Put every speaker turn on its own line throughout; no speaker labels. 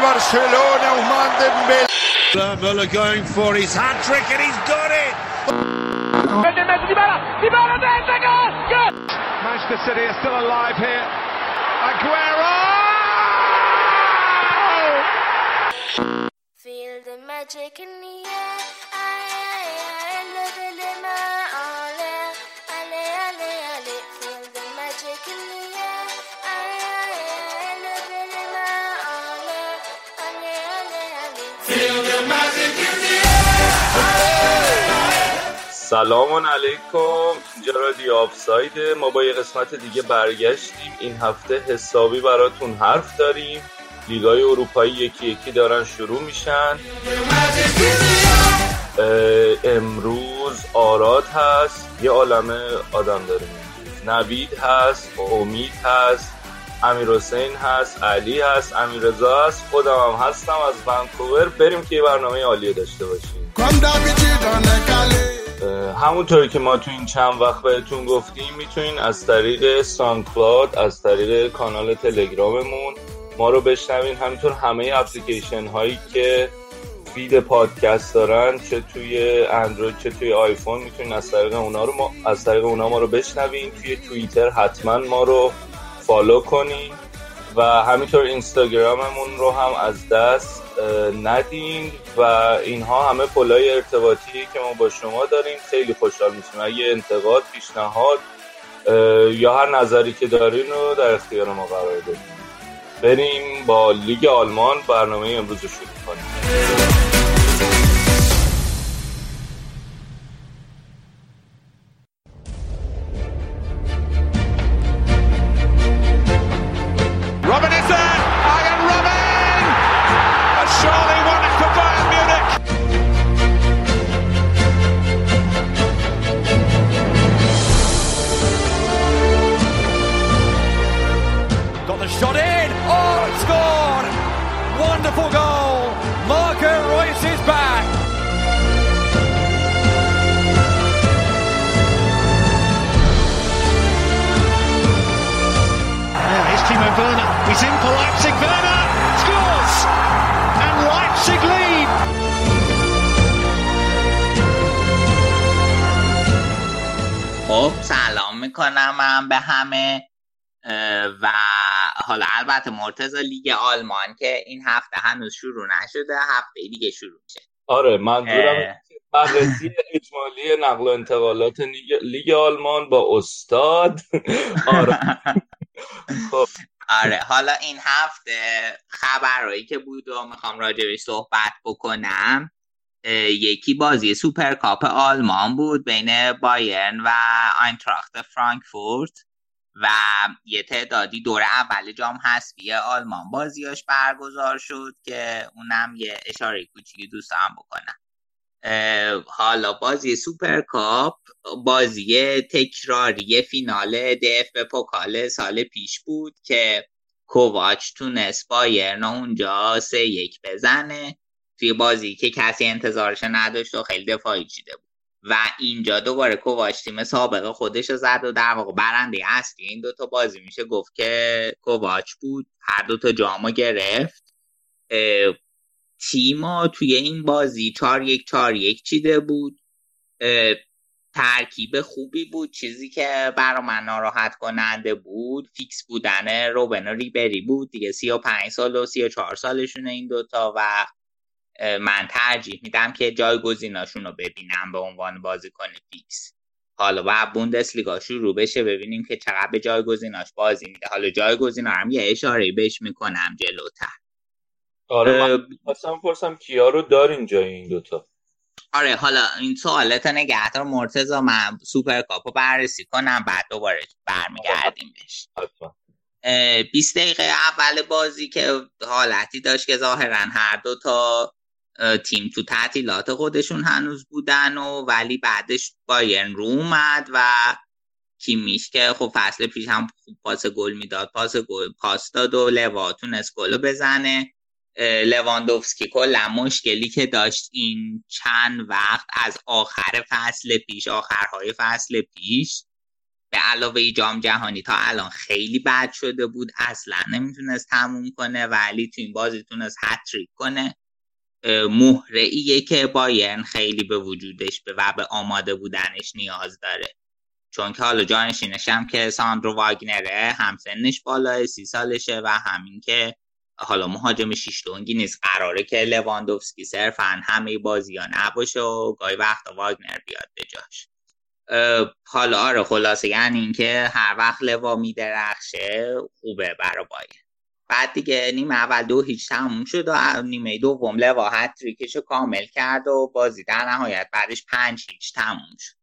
del Barcelona, Ousmane Dembélé.
Muller going for his hat trick and he's got it.
Manchester City are still alive here. Aguero!
Feel the magic in the air.
سلام علیکم. اینجا رادیو آفساید ما با یه قسمت دیگه برگشتیم. این هفته حسابی براتون حرف داریم. لیگای اروپایی یکی یکی دارن شروع میشن. امروز آراد هست. یه عالمه آدم داریم. نوید هست امید هست امیر حسین هست علی هست امیر رضا هست. خودم هم هستم از ونکوور. بریم که یه برنامه عالی داشته باشیم. همونطوری که ما تو این چند وقت بهتون گفتیم می‌تونین از طریق SoundCloud از طریق کانال تلگراممون ما رو بشنوین. همینطور همه اپلیکیشن هایی که feed پادکست دارن چه توی اندروید چه توی آیفون می‌تونین از طریق اونا رو ما از طریق اونا ما رو بشنوین. توی توییتر حتما ما رو follow کنین. و همینطور اینستاگراممون رو هم از دست اه، ندین و اینها همه پلای ارتباطی که ما با شما داریم خیلی خوشحال میشیم. اگه انتقاد پیشنهاد یا هر نظری که دارین رو در اختیار ما قرار بدین. بریم با لیگ آلمان برنامه امروز رو شروع کنیم.
Leipzig. Werner scores! And Leipzig lead!
خب سلام می‌کنم من به همه و حالا البته مرتضی لیگ آلمان که این هفته هنوز شروع نشده هفته دیگه شروع میشه
آره منظورم. بررسی اجمالی نقل و انتقالات لیگ, لیگ آلمان با استاد آره خب
آره حالا این هفته خبرهایی که بود و می‌خوام راجبش صحبت بکنم یکی بازی سوپرکاپ آلمان بود بین بایرن و آینتراخت فرانکفورت و یه تعدادی دور اول جام حذفی آلمان بازیاش برگزار شد که اونم یه اشاره کوچیکی دوست دارم بکنم. حالا بازی سوپرکاپ بازی تکراری فینال دف به پوکال سال پیش بود که کوواچ تونست بایرن اونجا سه یک بزنه توی بازی که کسی انتظارش نداشت و خیلی دفاعی چیده بود. و اینجا دوباره کوواچ تیم سابق خودش رو زد و در واقع برنده اصلی این دوتا بازی میشه گفت که کوواچ بود. هر دوتا جامو گرفت. تیما توی این بازی چار یک چار یک چیده بود. ترکیب خوبی بود. چیزی که برا من ناراحت کننده بود فیکس بودن روبن و ریبری بود دیگه. سی و پنج سال و سی و چهار سالشونه این دوتا و من ترجیح میدم که جایگزیناشون رو ببینم به عنوان بازیکن فیکس. حالا و بوندسلیگا شروع بشه ببینیم که چقدر به جایگزیناش بازی میده. حالا جایگزینا هم یه اشاره بهش می‌کنم جلوتر.
آره من خواستم پرسم کیا رو دارین جای این دوتا؟
آره حالا این سوالت نگهدار مرتضی من سوپر کاپو بررسی کنم بعد دوباره برمیگردیم بهش.
حتما.
اه، 20 دقیقه اول بازی که حالتی داشت که ظاهرا هر دو تا تیم تو تعطیلات خودشون هنوز بودن و ولی بعدش بایرن رو اومد و کیمیش که خب فصل پیش هم خوب پاس گل می‌داد پاس گل پاس داد و لوا تونست گل بزنه. لواندوفسکی کلا مشکلی که داشت این چند وقت از آخر فصل پیش آخرهای فصل پیش به علاوه جام جهانی تا الان خیلی بد شده بود. اصلا نمی‌تونست تموم کنه ولی تو این بازی تونست هتریک کنه. مهره ایه که بایرن خیلی به وجودش به و به آماده بودنش نیاز داره. چون که حالا جانشینش هم که ساندرو واگنره هم سنش بالای سی سالشه و همین که حالا مهاجم شیشتونگی نیست. قراره که لواندوفسکی صرفا همه بازی ها نباشه و گاهی وقت واگنر بیاد به جاش. حالا آره خلاصه یعنی اینکه هر وقت لوا میدرخشه خوبه برا باید بعد دیگه نیمه اول دو هیچ تموم شد و نیمه دوم لوا تریکش کامل کرد و بازی در نهایت بعدش پنج هیچ تموم شد.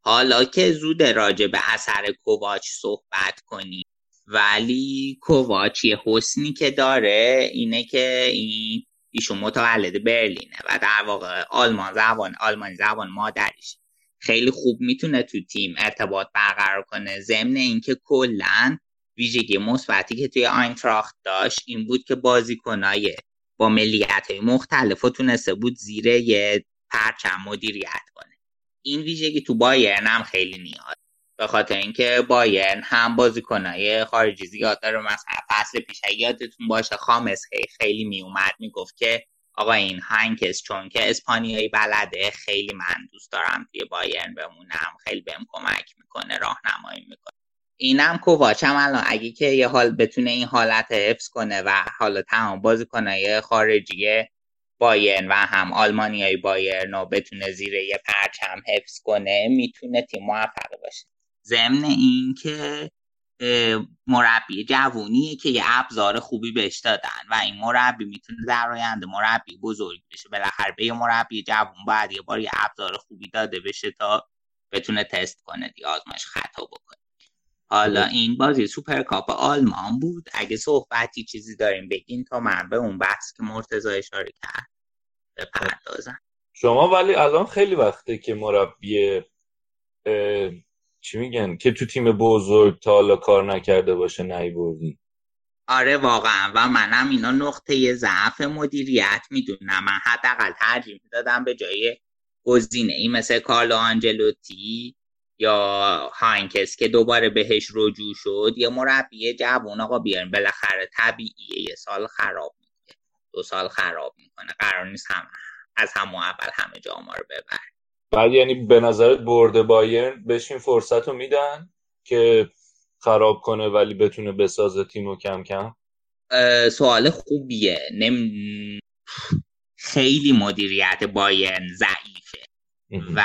حالا که زود راجع به اثر کوواچ صحبت کنی ولی کوواچ یه حسنی که داره اینه که این ایشون متولد برلینه و در واقع آلمان زبان آلمانی زبان مادریش خیلی خوب می‌تونه تو تیم ارتباط برقرار کنه. ضمن اینکه کلا ویژگی مثبتی که توی آینتراخت داشت این بود که بازیکنای با ملیت های مختلف و تونسته بود زیر یه پرچم مدیریت کنه. این ویژگی تو بایرن هم خیلی نیاز به خاطر اینکه بایرن هم بازیکنای خارجی زیاد داره مثلا فصل پیش یادتون باشه خامس خیلی, خیلی میومد می‌گفت که آقا این هنکس چون که اسپانیایی بلده خیلی من دوست دارم توی بایرن بمونم خیلی بهم کمک می‌کنه راهنمایی می‌کنه. اینم کوواچ هم الان اگه که یه حال بتونه این حالت حفظ کنه و حالا تمام بازیکنای خارجی بایرن و هم آلمانیای بایرن رو بتونه زیر یه پرچم حفظ کنه می‌تونه تیم موفق باشه. ضمن اینکه مربی جوونیه که یه ابزار خوبی بهش دادن و این مربی می‌تونه در آینده مربی بزرگ بشه. بالاخره به یه مربی جوون باید یه بار یه ابزار خوبی داده بشه تا بتونه تست کنه دیگه آزمایش خطا بکنه. حالا این بازی سوپرکاپ آلمان بود. اگه صحبتی چیزی داریم بگین تا من به اون بحث که مرتضی اشاره کرد بپردازم.
شما ولی الان خیلی وقته که مربی چی میگن؟ که تو تیم بزرگ تا حالا کار نکرده باشه نهی بردی
آره واقعا. و منم اینا نقطه ضعف مدیریت می‌دونم. من حداقل ترجیح می‌دادم به جای گزینه ای مثل کارلو آنجلوتی یا هاینکس که دوباره بهش رجوع شد یه مربی جوون آقا بیارن بالاخره طبیعیه. یه سال خراب می‌کنه. دو سال خراب می‌کنه. قرار نیست هم از هم اول همه جا ما رو ببر
بعد یعنی به نظرت برده بایرن بهش این فرصت رو میدن که خراب کنه ولی بتونه بسازه تیم کم کم؟
سوال خوبیه. نم... خیلی مدیریت بایرن ضعیفه. و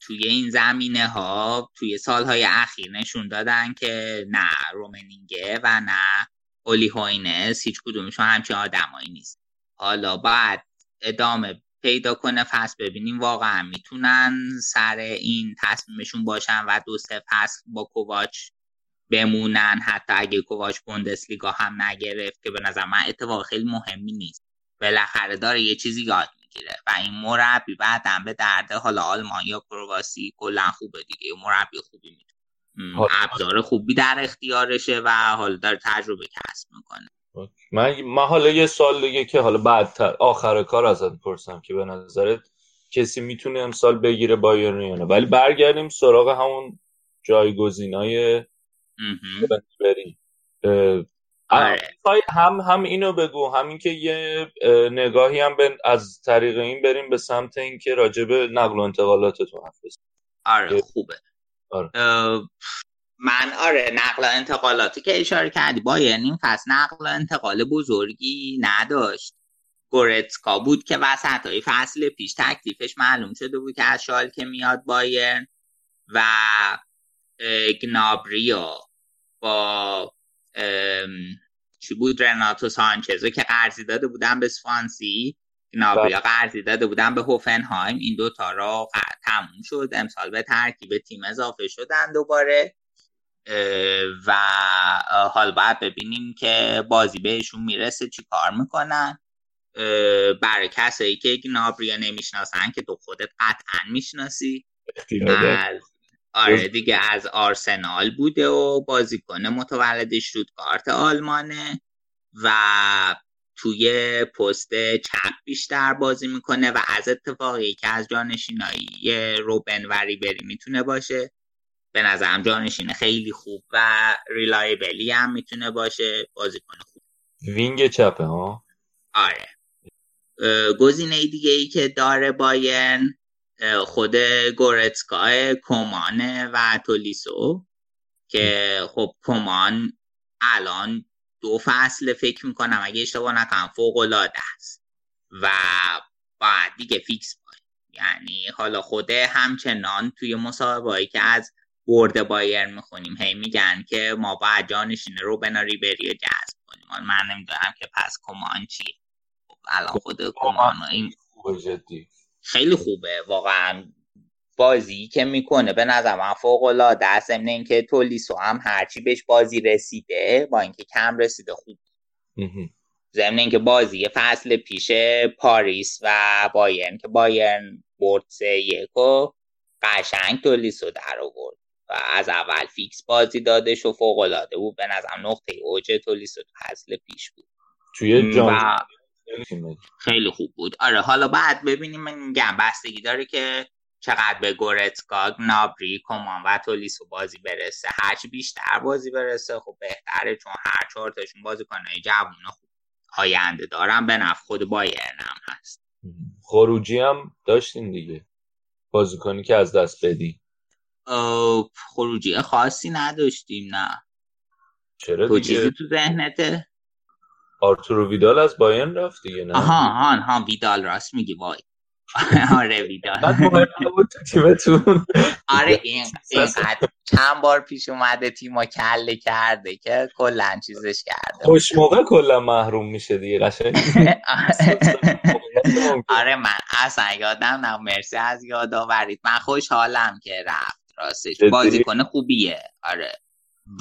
توی این زمینه ها توی سالهای اخیر نشون دادن که نه رومنینگه و نه اولی هوینس هیچ کدومشون همچین آدمایی نیست. حالا بعد ادامه پیدا کنه فصل ببینیم واقعا می‌تونن سر این تصمیمشون باشن و دو سه فصل با کوواچ بمونن. حتی اگه کوواچ بوندسلیگا هم نگرفت که به نظر من اتفاق خیلی مهمی نیست. بالاخره داره یه چیزی یاد می‌گیره و این مربی بعدم به درده حالا آلمان یا کرواسی کلا خوبه دیگه. مربی خوبی می‌تونه. ابزار خوبی در اختیارشه و حالا داره تجربه کسب می‌کنه.
من من حالا یه سال دیگه که حالا بعد آخر کار ازت پرسم که به نظرت کسی می‌تونه امسال بگیره بایرن یا نه؟ ولی برگردیم سراغ همون جایگزینای بری آره. هم هم اینو بگو همین که یه نگاهی هم از طریق این بریم به سمت اینکه راجب نقل و انتقالاتتون حرف
آره خوبه. آره. من آره نقل و انتقالاتی که اشاره کردی. با این فصل نقل و انتقال بزرگی نداشت. گورتسکا بود که وسط های فصل پیش تکلیفش معلوم شده بود که از شال که میاد بایرن و گنابریو با چی بود؟ رناتو سانچزو که قرضی داده بودن به سوانسی. گنابریا بله. قرضی داده بودن به هوفنهایم. این دوتا را تموم شد. امسال به ترکیب تیم اضافه شدن دوباره. و حال باید ببینیم که بازی بهشون می‌رسه چی کار می‌کنن. برای کسایی که گنابریا نمی‌شناسن که تو خودت قطعا می‌شناسی. از آره دیگه از آرسنال بوده و بازیکن متولد کارت آلمانه و توی پست چپ بیشتر بازی می‌کنه و از اتفاقی که از جانشینایی روبن و ریبری می‌تونه باشه. به نظرم جانشین خیلی خوب و reliable ی هم می‌تونه باشه بازیکن خوب.
wing چپه ها؟
آره. گزینه دیگه ای که داره بایرن خود گورتسکا کومانه و تولیسو که خب کمان الان دو فصل فکر می‌کنم اگه اشتباه نکنم فوق العاده است و بعد دیگه فیکس باید یعنی حالا خوده همچنان توی مسابقه که از برد بایر می‌خونیم. هی میگن که ما باید جانشین رو بناری بری جذب کنیم. من نمی‌دونم که پس کمان چیه الان خود کمان این خیلی خوبه. واقعا بازی که می‌کنه به نظر من فوق العاده است. ضمن اینکه تولیسو هم هرچی بهش بازی رسیده با اینکه کم رسیده خوب. ضمن اینکه بازی فصل پیش پاریس و بایرن که بایرن برد سه یک و قشنگ تولیسو در آورد. از اول فیکس بازی دادش و فوق العاده بود. به نظرم نقطه اوج تولیسو تو فصل پیش بود.
توی جام
خیلی خوب بود. آره حالا بعد ببینیم میگم بستگی داره که چقدر به گورتسکا نابری کمان و تولیسو بازی برسه. هرچی بیشتر بازی برسه خب بهتره چون هر چهار تاشون بازی کنه جوون خوب آینده دارم به نفع خود بایرن هم هست.
خروجی هم داشتین دیگه. بازیکنی که از دست بدی.
خروجی خاصی نداشتیم نه.
چرا
تو
دیگه؟
چیزی تو ذهنته
آرتورو ویدال از بایرن رفت دیگه نه؟
آها آها ها ویدال راست میگی وای. آره ویدال.
تیمتون.
آره این چند بار پیش اومده تیما کله کرده که کلا چیزش کرده
خوش موقع کلا محروم میشه دیگه قشنگ.
آره من اصلا یادم نه مرسی از یاد آورید. من خوشحالم که رفت. راستش؟ بازیکن خوبیه. آره.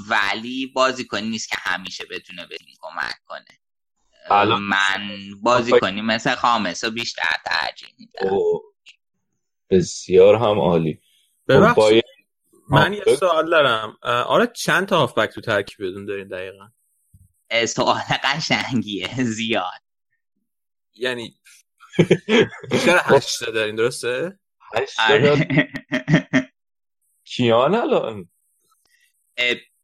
ولی بازیکنی نیست که همیشه بتونه به تیم کمک کنه.
الان-
من بازیکنی مثل خامس رو بیشتر ترجیح میدم.
بسیار هم عالی. خب
ببخشید. من یه سوال دارم. آره چند تا هافبک تو ترکیبتون دارین دقیقا؟
سوال قشنگیه. زیاد.
یعنی بیشتر هشت تا دارین درسته؟
هشت. کیان الان؟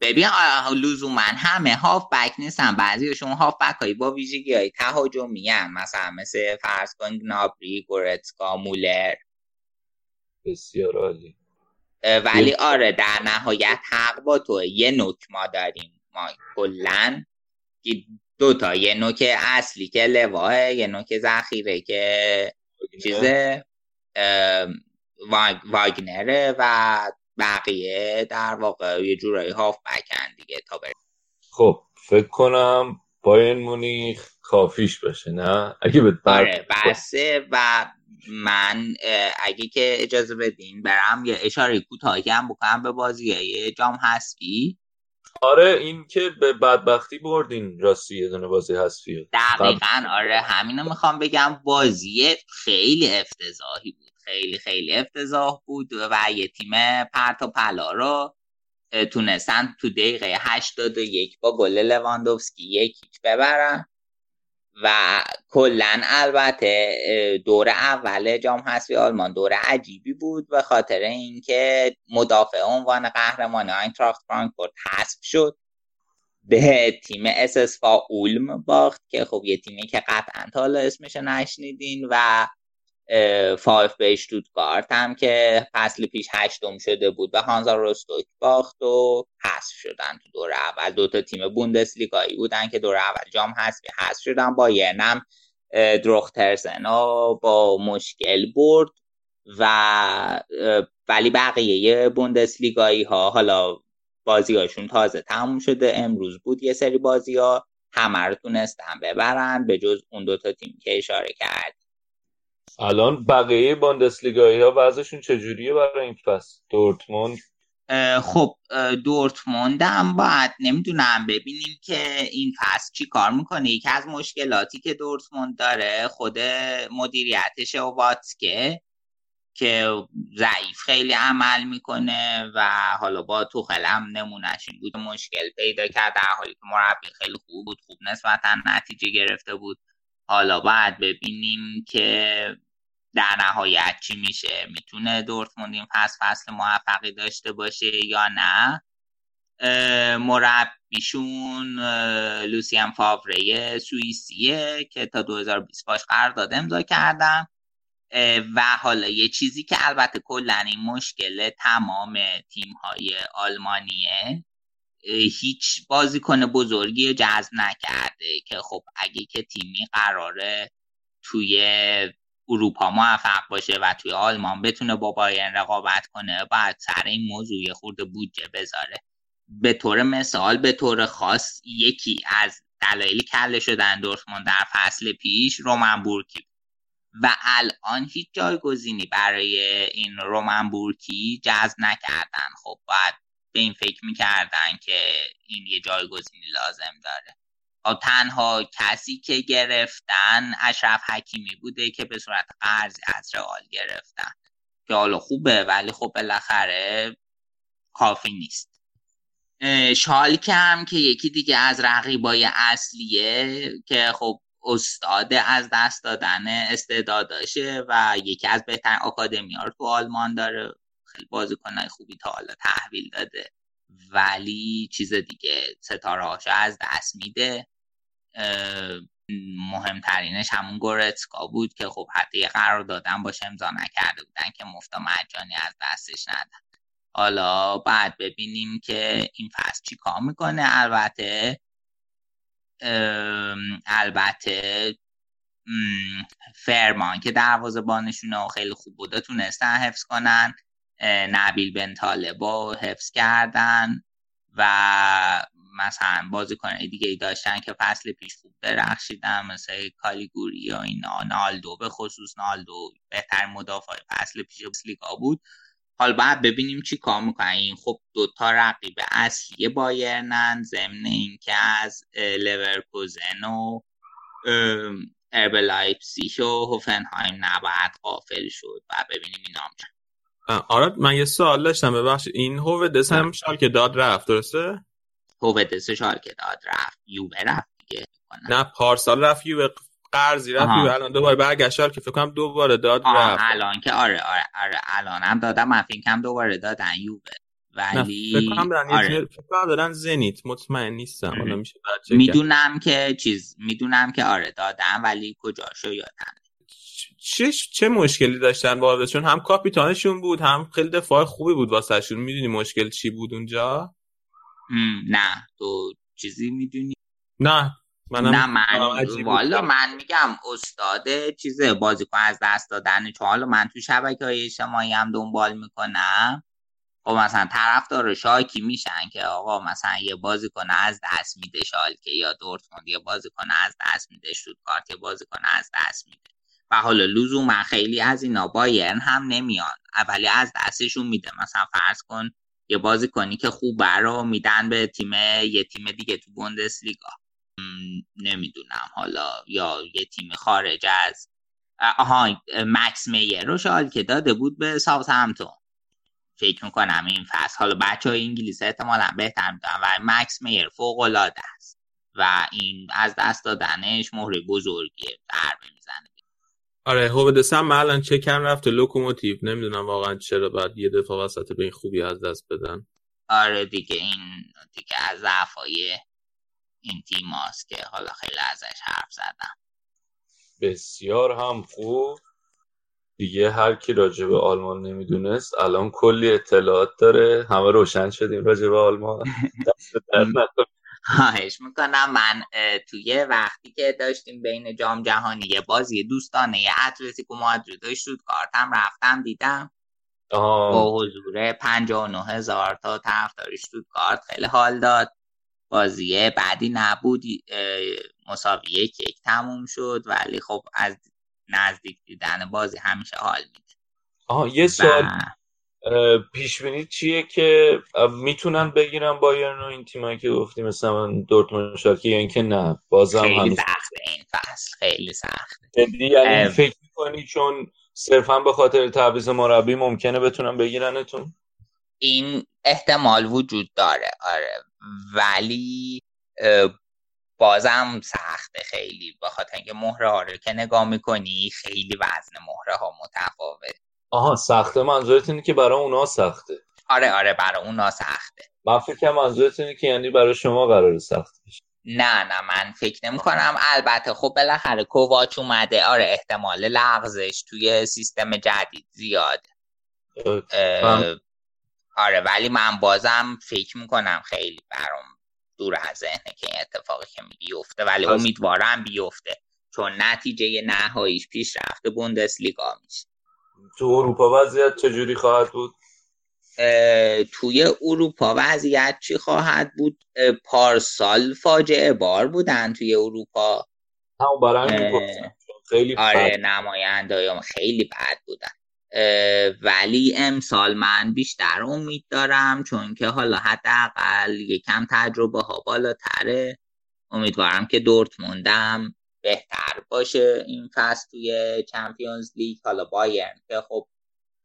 ببین لزوما همه هاف بک نیستن. بعضیشون هاف بک هایی با ویژگی های تهاجمی هن. مثلا مثل فرض کن گنابری گورتسکا مولر.
بسیار عالی.
ولی آره در نهایت حق با تو یه نوک ما داریم. ما کلا دو تا. یه نوک اصلی که لواه یه نوک ذخیره که واگ- واگنره و بقیه در واقع یه جورایی هاف بکن دیگه تا بر
خب فکر کنم باین مونیخ کافیش باشه نه؟ اگه به
آره بسه و من اگه که اجازه بدین برم یه اشاره کوتاهی هم بکنم به بازی جام حذفی.
آره این که به بدبختی بردین راستی یه دونه بازی حذفیه
دقیقا آره همینو می‌خوام بگم. بازی خیلی افتضاحی بود. خیلی خیلی افتضاح بود و یه تیم پرت و پلا رو تونستن تو دقیقه 81 با گل لواندوفسکی یک هیچ ببرن. و کلا البته دور اول جام حذفی آلمان دور عجیبی بود به خاطر اینکه مدافع عنوان قهرمان آینتراخت فرانکفورت حذف شد. به تیم اسسفا اولم باخت که خب یه تیمی که قطعا تا حالا اسمش نشنیدین و به اشتوتگارت هم که فصل پیش هشتم شده بود به هانزا روستوک باخت و حذف شدن تو دور اول. دو تا تیم بوندسلیگایی بودن که دور اول جام حذفی حذف شدن با هم دروخترسن و با مشکل برد و ولی بقیه بوندسلیگایی ها حالا بازی هاشون تازه تموم شده. امروز بود یه سری بازی ها همه رو تونستن ببرن. به جز اون دوتا تیم که اشاره کرد.
الان بقیه باندسلیگایی ها وضعشون چجوریه برای این فصل؟ دورتموند؟
خب دورتموند هم باید نمی‌دونم. ببینیم که این فصل چی کار می‌کنه. یکی از مشکلاتی که دورتموند داره خود مدیریتش و واتسکه که ضعیف خیلی عمل می‌کنه و حالا با توخل هم نمونش این بود. مشکل پیدا کرد. در حالی که مربی خیلی خوب بود خوب نسبتا نتیجه گرفته بود. حالا باید ببینیم که در نهایت چی میشه. می‌تونه دورتموند این فصل فصل موفقی داشته باشه یا نه؟ مربیشون لوسیان فاوره سوئیسیه که تا 2020 باش قرارداد امضا کردم و حالا یه چیزی که البته کلا این مشکل تمام تیم های آلمانیه. هیچ بازیکن بزرگی جذب نکرده که خب اگه که تیمی قراره توی اروپا موفق باشه و توی آلمان بتونه با بایرن رقابت کنه باید سر این موضوع خورده بودجه بذاره. به طور مثال به طور خاص یکی از دلایل کله شدن دورتموند در فصل پیش رومن بورکی و الان هیچ جایگزینی برای این رومن بورکی جذب نکردن. خب باید به این فکر می‌کردن که این یه جایگزینی لازم داره. تنها کسی که گرفتن اشرف حکیمی بوده که به صورت قرضی از رئال گرفتن. که حالا خوبه ولی خب بالاخره کافی نیست. شالکه هم که یکی دیگه از رقیبای اصلیه که خب استاد از دست دادن استعداد داشته و یکی از بهترین آکادمی ها تو آلمان داره. خیلی بازیکنهای خوبی تا حالا تحویل داده. ولی چیز دیگه ستاره از دست میده. مهمترینش همون گورتسکا بود که خب حتی قرار دادن باشه امضا نکرده بودن که مفتا مجانی از دستش ندن. حالا بعد ببینیم که این فصل چی کار می‌کنه. البته البته فرمان که دروازه بانشونه و خیلی خوب بوده تونستن حفظ کنن. نبیل بن طالبو حفظ کردن و مثلا بازیکن دیگه ای داشتن که فصل پیش خوب درخشیدن مثل کالیگوری یا اینا. نالدو به خصوص نالدو بهتر مدافع فصل پیش لیگا بود. حالا بعد ببینیم چی کار می‌کنن. این خب دوتا رقیب اصلی بایرنن ضمن اینکه از لورکوزن و آربی لایپزیش و هوفنهایم نباید غافل شد و ببینیم اینا
هم آره من یه سوال داشتم ببخش این دس هم که داد رفت درسته؟
هوو دس که داد رفت. یووه رفت دیگه
نه پارسال رفت یووه قرضی رفت یووه الان دوباره برگشت که فکر کنم دوباره داد رفت.
الان که آره آره آره الان هم دادم. من فکر دوباره دادن یووه. ولی فکر کنم دارن
آره. دارن زنیت. مطمئن نیستم. حالا میشه
می‌دونم که چیز می‌دونم که آره دادم ولی کجاشو یادم
چه چه مشکلی داشتن با چون هم کاپیتانشون بود هم خیلی دفاع خوبی بود واسهشون. می‌دونی مشکل چی بود اونجا؟
نه. تو چیزی می‌دونی؟
نه.
منم نه من والا من میگم استاد چیزه بازیکن از دست دادن. چون حالا من تو شبکه های اجتماعی هم دنبال می‌کنم. خب مثلا طرفدار شاکی میشن که آقا مثلا یه بازیکن از دست میده شالکه یا دورتموند یه بازیکن از دست میده کارت یه بازیکن از دست میده. و حالا لزوما خیلی از اینا بایرن هم نمیان. اولی از دستشون میده. مثلا فرض کن یه بازی کنی که خوب رو میدن به تیم یه تیم دیگه تو بوندسلیگا. نمی‌دونم حالا. یا یه تیم خارج از آها مکس میر رو شال که داده بود به ساوت همتون فکر می‌کنم این فصل. حالا بچه های انگلیس احتمالا بهتر می‌دونم و مکس میر فوق العاده است. و این از دست دادنش مهره بزرگیه. می‌زنه
آره هو دسم من الان چکم رفت لوکوموتیو. نمی‌دونم واقعا چرا باید یه دفعه وسط به این خوبی از دست بدن.
آره دیگه این دیگه از ضعفای این تیم هاست که حالا خیلی ازش حرف زدم.
بسیار هم خوب. دیگه هر کی راجع به آلمان نمی‌دونست الان کلی اطلاعات داره. همه روشن شدیم راجع به آلمان. دست
خواهش می‌کنم. من توی وقتی که داشتیم بین جام جهانی یه بازی دوستانه یه اتلتیکو مادرید کارتم رفتم دیدم.
آه.
با حضور 59 هزار تا طرفدار کارت خیلی حال داد. بازی بعدی نبود مساوی یک یک تموم شد ولی خب از نزدیک دیدن بازی همیشه حال میده.
آها یه سوال پیش بینی چیه که می‌تونن بگیرن بایرن و این تیمایی که گفتیم مثلا دورتموند شالکه یا اینکه نه بازم
خیلی هنوز... سخته این فصل خیلی سخته.
یعنی فکر می‌کنی چون صرفا به خاطر تعویض مربی ممکنه بتونن بگیرنتون؟
این احتمال وجود داره آره. ولی بازم سخته خیلی. بخاطر اینکه مهره ها رو که نگاه می‌کنی خیلی وزن مهره ها متفاوت
آها سخته. منظورت اینه که برای اونا سخته.
آره آره برای اونا سخته.
من فکر کنم منظورت اینه که یعنی برای شما قرار سخت بشه.
نه نه من فکر نمی کنم البته خب بالاخره کوواچ اومده. آره احتمال لغزش توی سیستم جدید زیاد آره ولی من بازم فکر می‌کنم خیلی برام دور از ذهنه که این اتفاقی که بیفته. ولی امیدوارم بیفته. چون نتیجه نهاییش پیش رفته بوندسلیگا میشه.
تو اروپا وضعیت چجوری خواهد بود؟
توی اروپا وضعیت چی خواهد بود؟ پارسال فاجعه بار بودن توی اروپا.
برای خیلی
آره نماینده خیلی بد بودن. ولی امسال من بیشتر امید دارم چون که حالا حداقل یکم تجربه ها بالاتره. امیدوارم که دورتموندم. بهتر باشه این فصل توی چمپیونز لیگ حالا بایرن که خب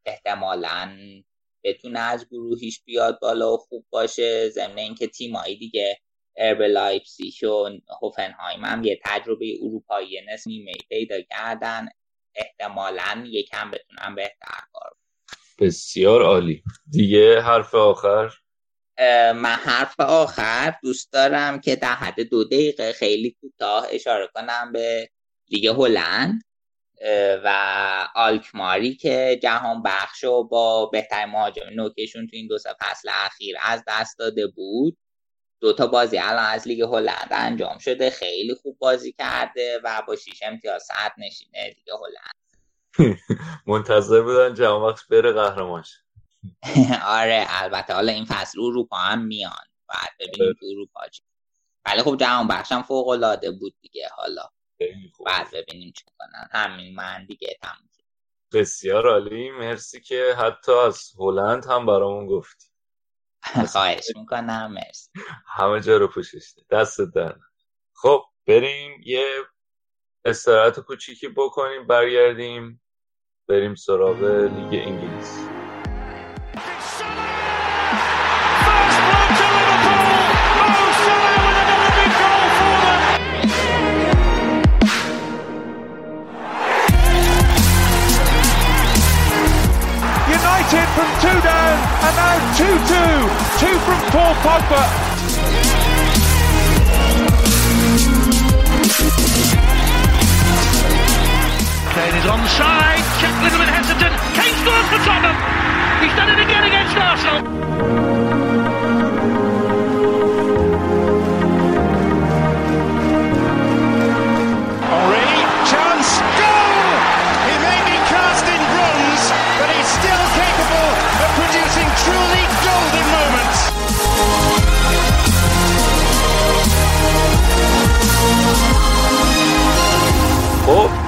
احتمالا بتونه از گروهیش بیاد بالا و خوب باشه. ضمن اینکه تیمایی دیگه ارب لایپسیش و هوفنهایم هم یه تجربه اروپایی نصف نیمه پیدا کردن. احتمالا یکم بتونم بهتر کار
بسیار عالی. دیگه حرف آخر؟
من حرف آخر دوست دارم که در حد دو دقیقه خیلی کوتاه اشاره کنم به لیگ هلند و آلکماری که جهان بخش و با بهترین مهاجم نوکشون تو این دو فصل اخیر از دست داده بود. دو تا بازی الان از لیگ هلند انجام شده خیلی خوب بازی کرده و با شیش امتیاز صد نشینه لیگ هلند.
منتظر بودن جهان بخش بره قهرمانش.
آره البته حالا این فصل اروپا هم میان. بعد ببینیم تو اروپا چی. ولی خب جهان بخش هم فوق العاده بود دیگه. حالا بعد ببینیم چی کنن همین من دیگه تموم
بسیار عالی. مرسی که حتی از هلند هم برامون گفتی.
خواهش می‌کنم. مرسی.
همه جا رو پوششته دست در خب بریم یه استراحت کوچیکی بکنیم برگردیم بریم سراغ لیگ انگلیس.
From two down and now 2-2. Two from Paul Pogba.
Kane is onside. Check little bit hesitant. Kane scores for Tottenham. He's done it again against Arsenal.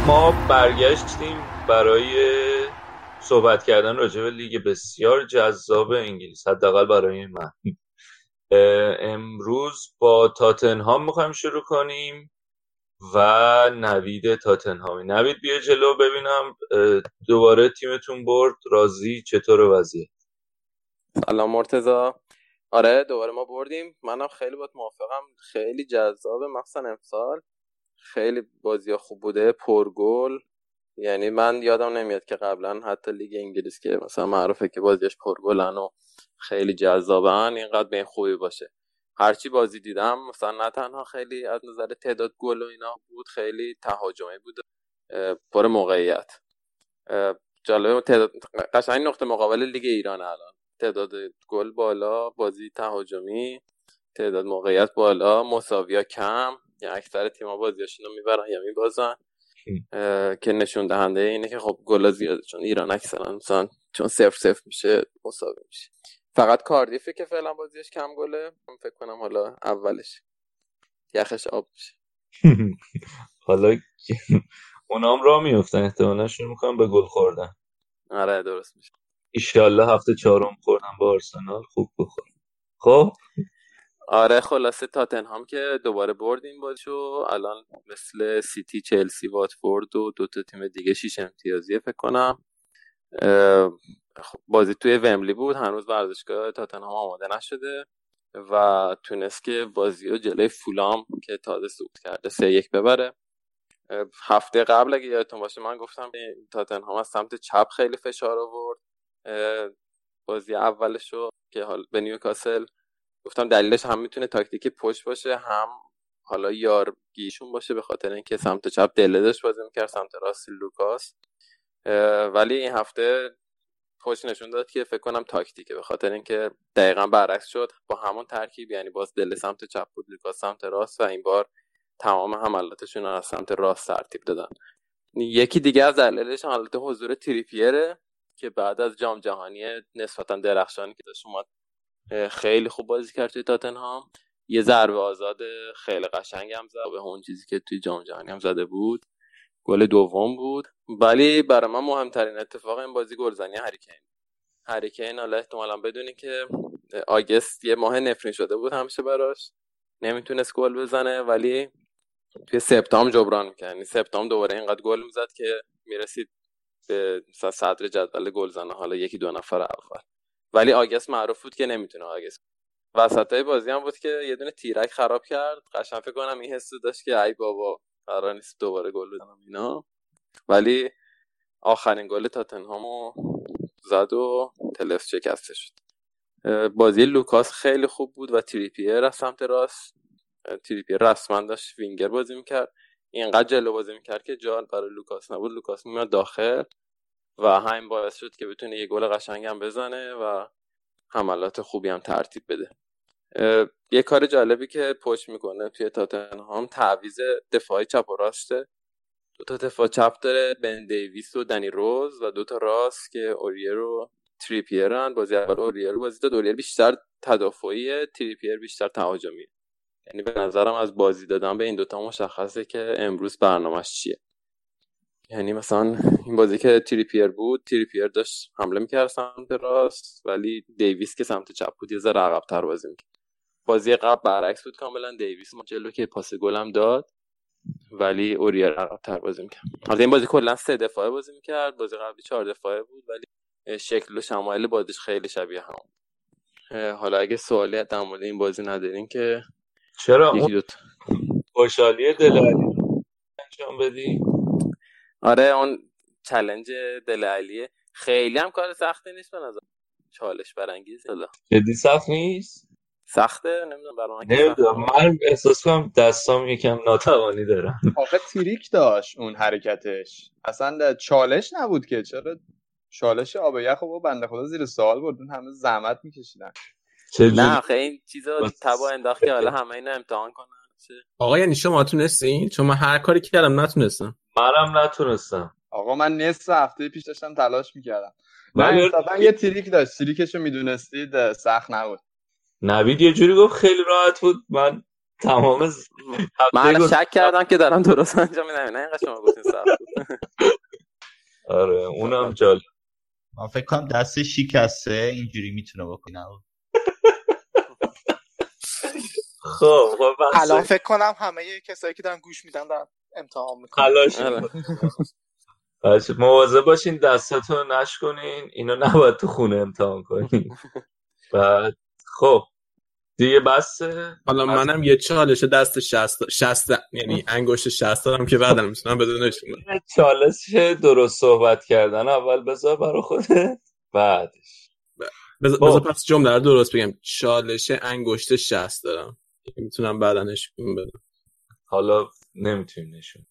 ما برگشتیم برای صحبت کردن راجع به لیگ بسیار جذاب انگلیس حداقل برای من. امروز با تاتنهام می‌خوایم شروع کنیم و نوید تاتنهامی. نوید بیا جلو ببینم دوباره تیمتون برد. راضی چطور وضعیت؟
سلام مرتزا آره دوباره ما بردیم. منم خیلی باید موافقم. خیلی جذابه مخصوصا امسال. خیلی بازی خوب بوده. پرگل یعنی من یادم نمیاد که قبلا حتی لیگ انگلیس که مثلا معروفه که بازیش پرگلن و خیلی جذابن اینقدر به خوبی باشه. هرچی بازی دیدم مثلا نه تنها خیلی از نظر تعداد گل و اینا بود خیلی تهاجمی بود. پر موقعیت. جالبه تعداد قشنگ نقطه مقابل لیگ ایران الان. تعداد گل بالا بازی تهاجمی تعداد موقعیت بالا مساویا کم. یا اکثر تیم‌ها بازیاشون رو می‌برن یا میبازن. که نشون دهنده اینه که خب گلا زیاده چون ایران اکثرا مثلا چون صفر صفر میشه مساوی میشه. فقط کاردیفه که فعلا بازیش کم گله فکر کنم حالا اولش یخش آب میشه.
حالا اونام را میفتن احتمالا شروع می‌کنم به گل خوردن.
آره درست میشه.
ایشالله هفته چهارم خوردن با آرسنال خوب بخورم خب
آره خلاصه تاتنهام که دوباره برد این بازیشو. الان مثل سیتی چلسی واتفورد و دو تا تیم دیگه شیش امتیازیه فکر کنم. بازی توی وملی بود. هنوز ورزشگاه تاتنهام آماده نشده و تونست که بازی رو جلوی فولام که تازه سود کرده سه یک ببره. هفته قبل اگه یادتون باشه من گفتم تاتنهام از سمت چپ خیلی فشار آورد. بازی اولش رو که حالا با نیوکاسل گفتم دلیلش هم می‌تونه تاکتیک پوچ باشه هم حالا یارگیریشون باشه به خاطر اینکه سمت چپ دله داشت بازی می‌کرد سمت راست لوکاس. ولی این هفته پوچ نشون داد که فکر کنم تاکتیکه به خاطر اینکه دقیقا برعکس شد. با همون ترکیب یعنی باز دل سمت چپ بود لوکاس سمت راست و این بار تمام حملاتشون از سمت راست ترتیب دادن. یکی دیگه از دلایلش حالت حضور تریپیره که بعد از جام جهانی نسبتا درخشانی که داشت اومد خیلی خوب بازی کرد توی تاتنهام. یه ضربه آزاد خیلی قشنگ هم زد. به اون چیزی که توی جام جهانی هم زده بود. گل دوم بود. ولی برای من مهمترین اتفاق این بازی گلزنی هریکین. هریکین حالا احتمالا بدونی که آگست یه ماه نفرین شده بود همیشه براش. نمی‌تونست گل بزنه ولی توی سپتامبر جبران می‌کرد. یعنی سپتامبر دوباره اینقدر گل می‌زد که می‌رسید به صدر جدول گلزنه حالا یکی دو نفر اول. ولی آگست معروف بود که نمی‌تونه آگست. وسط بازی هم بود که یه دونه تیرک خراب کرد. قشنگ فکر کنم این حس داشت که ای بابا قرار نیست دوباره گل بزنم اینا. ولی آخرین گل تاتنهامو زد و طلسم شکسته شد. بازی لوکاس خیلی خوب بود و تریپیر از سمت راست. تریپیر رسما داشت وینگر بازی می‌کرد. اینقدر جلو بازی می‌کرد که جا برای لوکاس نبود. لوکاس میاد داخل. و همین باعث شد که بتونه یه گل قشنگ هم بزنه و حملات خوبی هم ترتیب بده. یه کار جالبی که پوچ می‌کنه توی تاتنهام تعویض دفاعی چپ و راسته دو تا دفاع چپ داره بن دیویس و دنی روز و دو تا راست که اوریر و تریپیرن. بازی اول اوریر بازی داد اوریر بیشتر تدافعی تریپیر بیشتر تهاجمی یعنی به نظرم از بازی دادن به این دوتا مشخصه که امروز برنامه‌ش چیه. یعنی مثلا این بازی که تریپیر بود تریپیر داشت حمله می‌کرد سمت راست ولی دیویس که سمت چپ بود یه ذره عقب‌تر بازی می‌کرد. بازی قبل برعکس بود کاملا دیویس میومد جلو که پاس گلم داد ولی اوریر عقب‌تر بازی می‌کرد. حالا این بازی کلا سه دفاعه بازی می‌کرد بازی قبلی چهار دفاعه بود ولی شکل و شمایل بازیش خیلی شبیه هم حالا اگه سوالی در مورد این بازی ندارین که
چرا؟ اون خوشحالی دل انجام بدی؟
آره اون چلنج دل علیه. خیلی هم کار سختی نیست به نظر چالش برانگیز.
جدی سخت نیست؟
سخته نمی‌دونم برای
نمی‌دونم. من احساس کنم دستام یکم ناتوانی دارم
آخه تریک داشت اون حرکتش. اصلا چالش نبود که. چرا چالش آب یخ و بنده خدا زیر سوال برد؟ اون همه زحمت میکشیدن.
نه آخه این چیزا تبا انداخت که حالا همه اینو امتحان کنن.
آقا یعنی شما تونستین؟ چون من هر کاری کردم نتونستم.
منم نتونستم.
آقا من نصف هفته پیش داشتم تلاش می‌کردم. من یه تریک داشت. تریکشو می‌دونستید سخت نبود.
نوید یه جوری گفت خیلی راحت بود. من تمام
من شک کردم که دارم درست انجام میدم. نه اینقدر شما گفتین سخت بود.
آره اونم جالب.
من فکر کنم دست شکسته اینجوری می‌تونه بکنه.
خب خب
الان فکر کنم همه کسایی که دارن گوش میدن دارن امتحان می‌کنن.
تلاش مواظب باشین دستاتو نش کنین اینو نباید تو خونه امتحان کنین. بعد خب دیگه بس
حالا منم یه چالش دست شست شست یعنی انگشت شست دارم که بعدم می‌تونم بدونش
چالش درست صحبت کردن اول بذار برا خودت بعدش.
بذار پس جمله رو درست بگم. چالش انگشت شست دارم. می‌تونم بعدا نشون بدم.
حالا نمی‌تونیم نشون.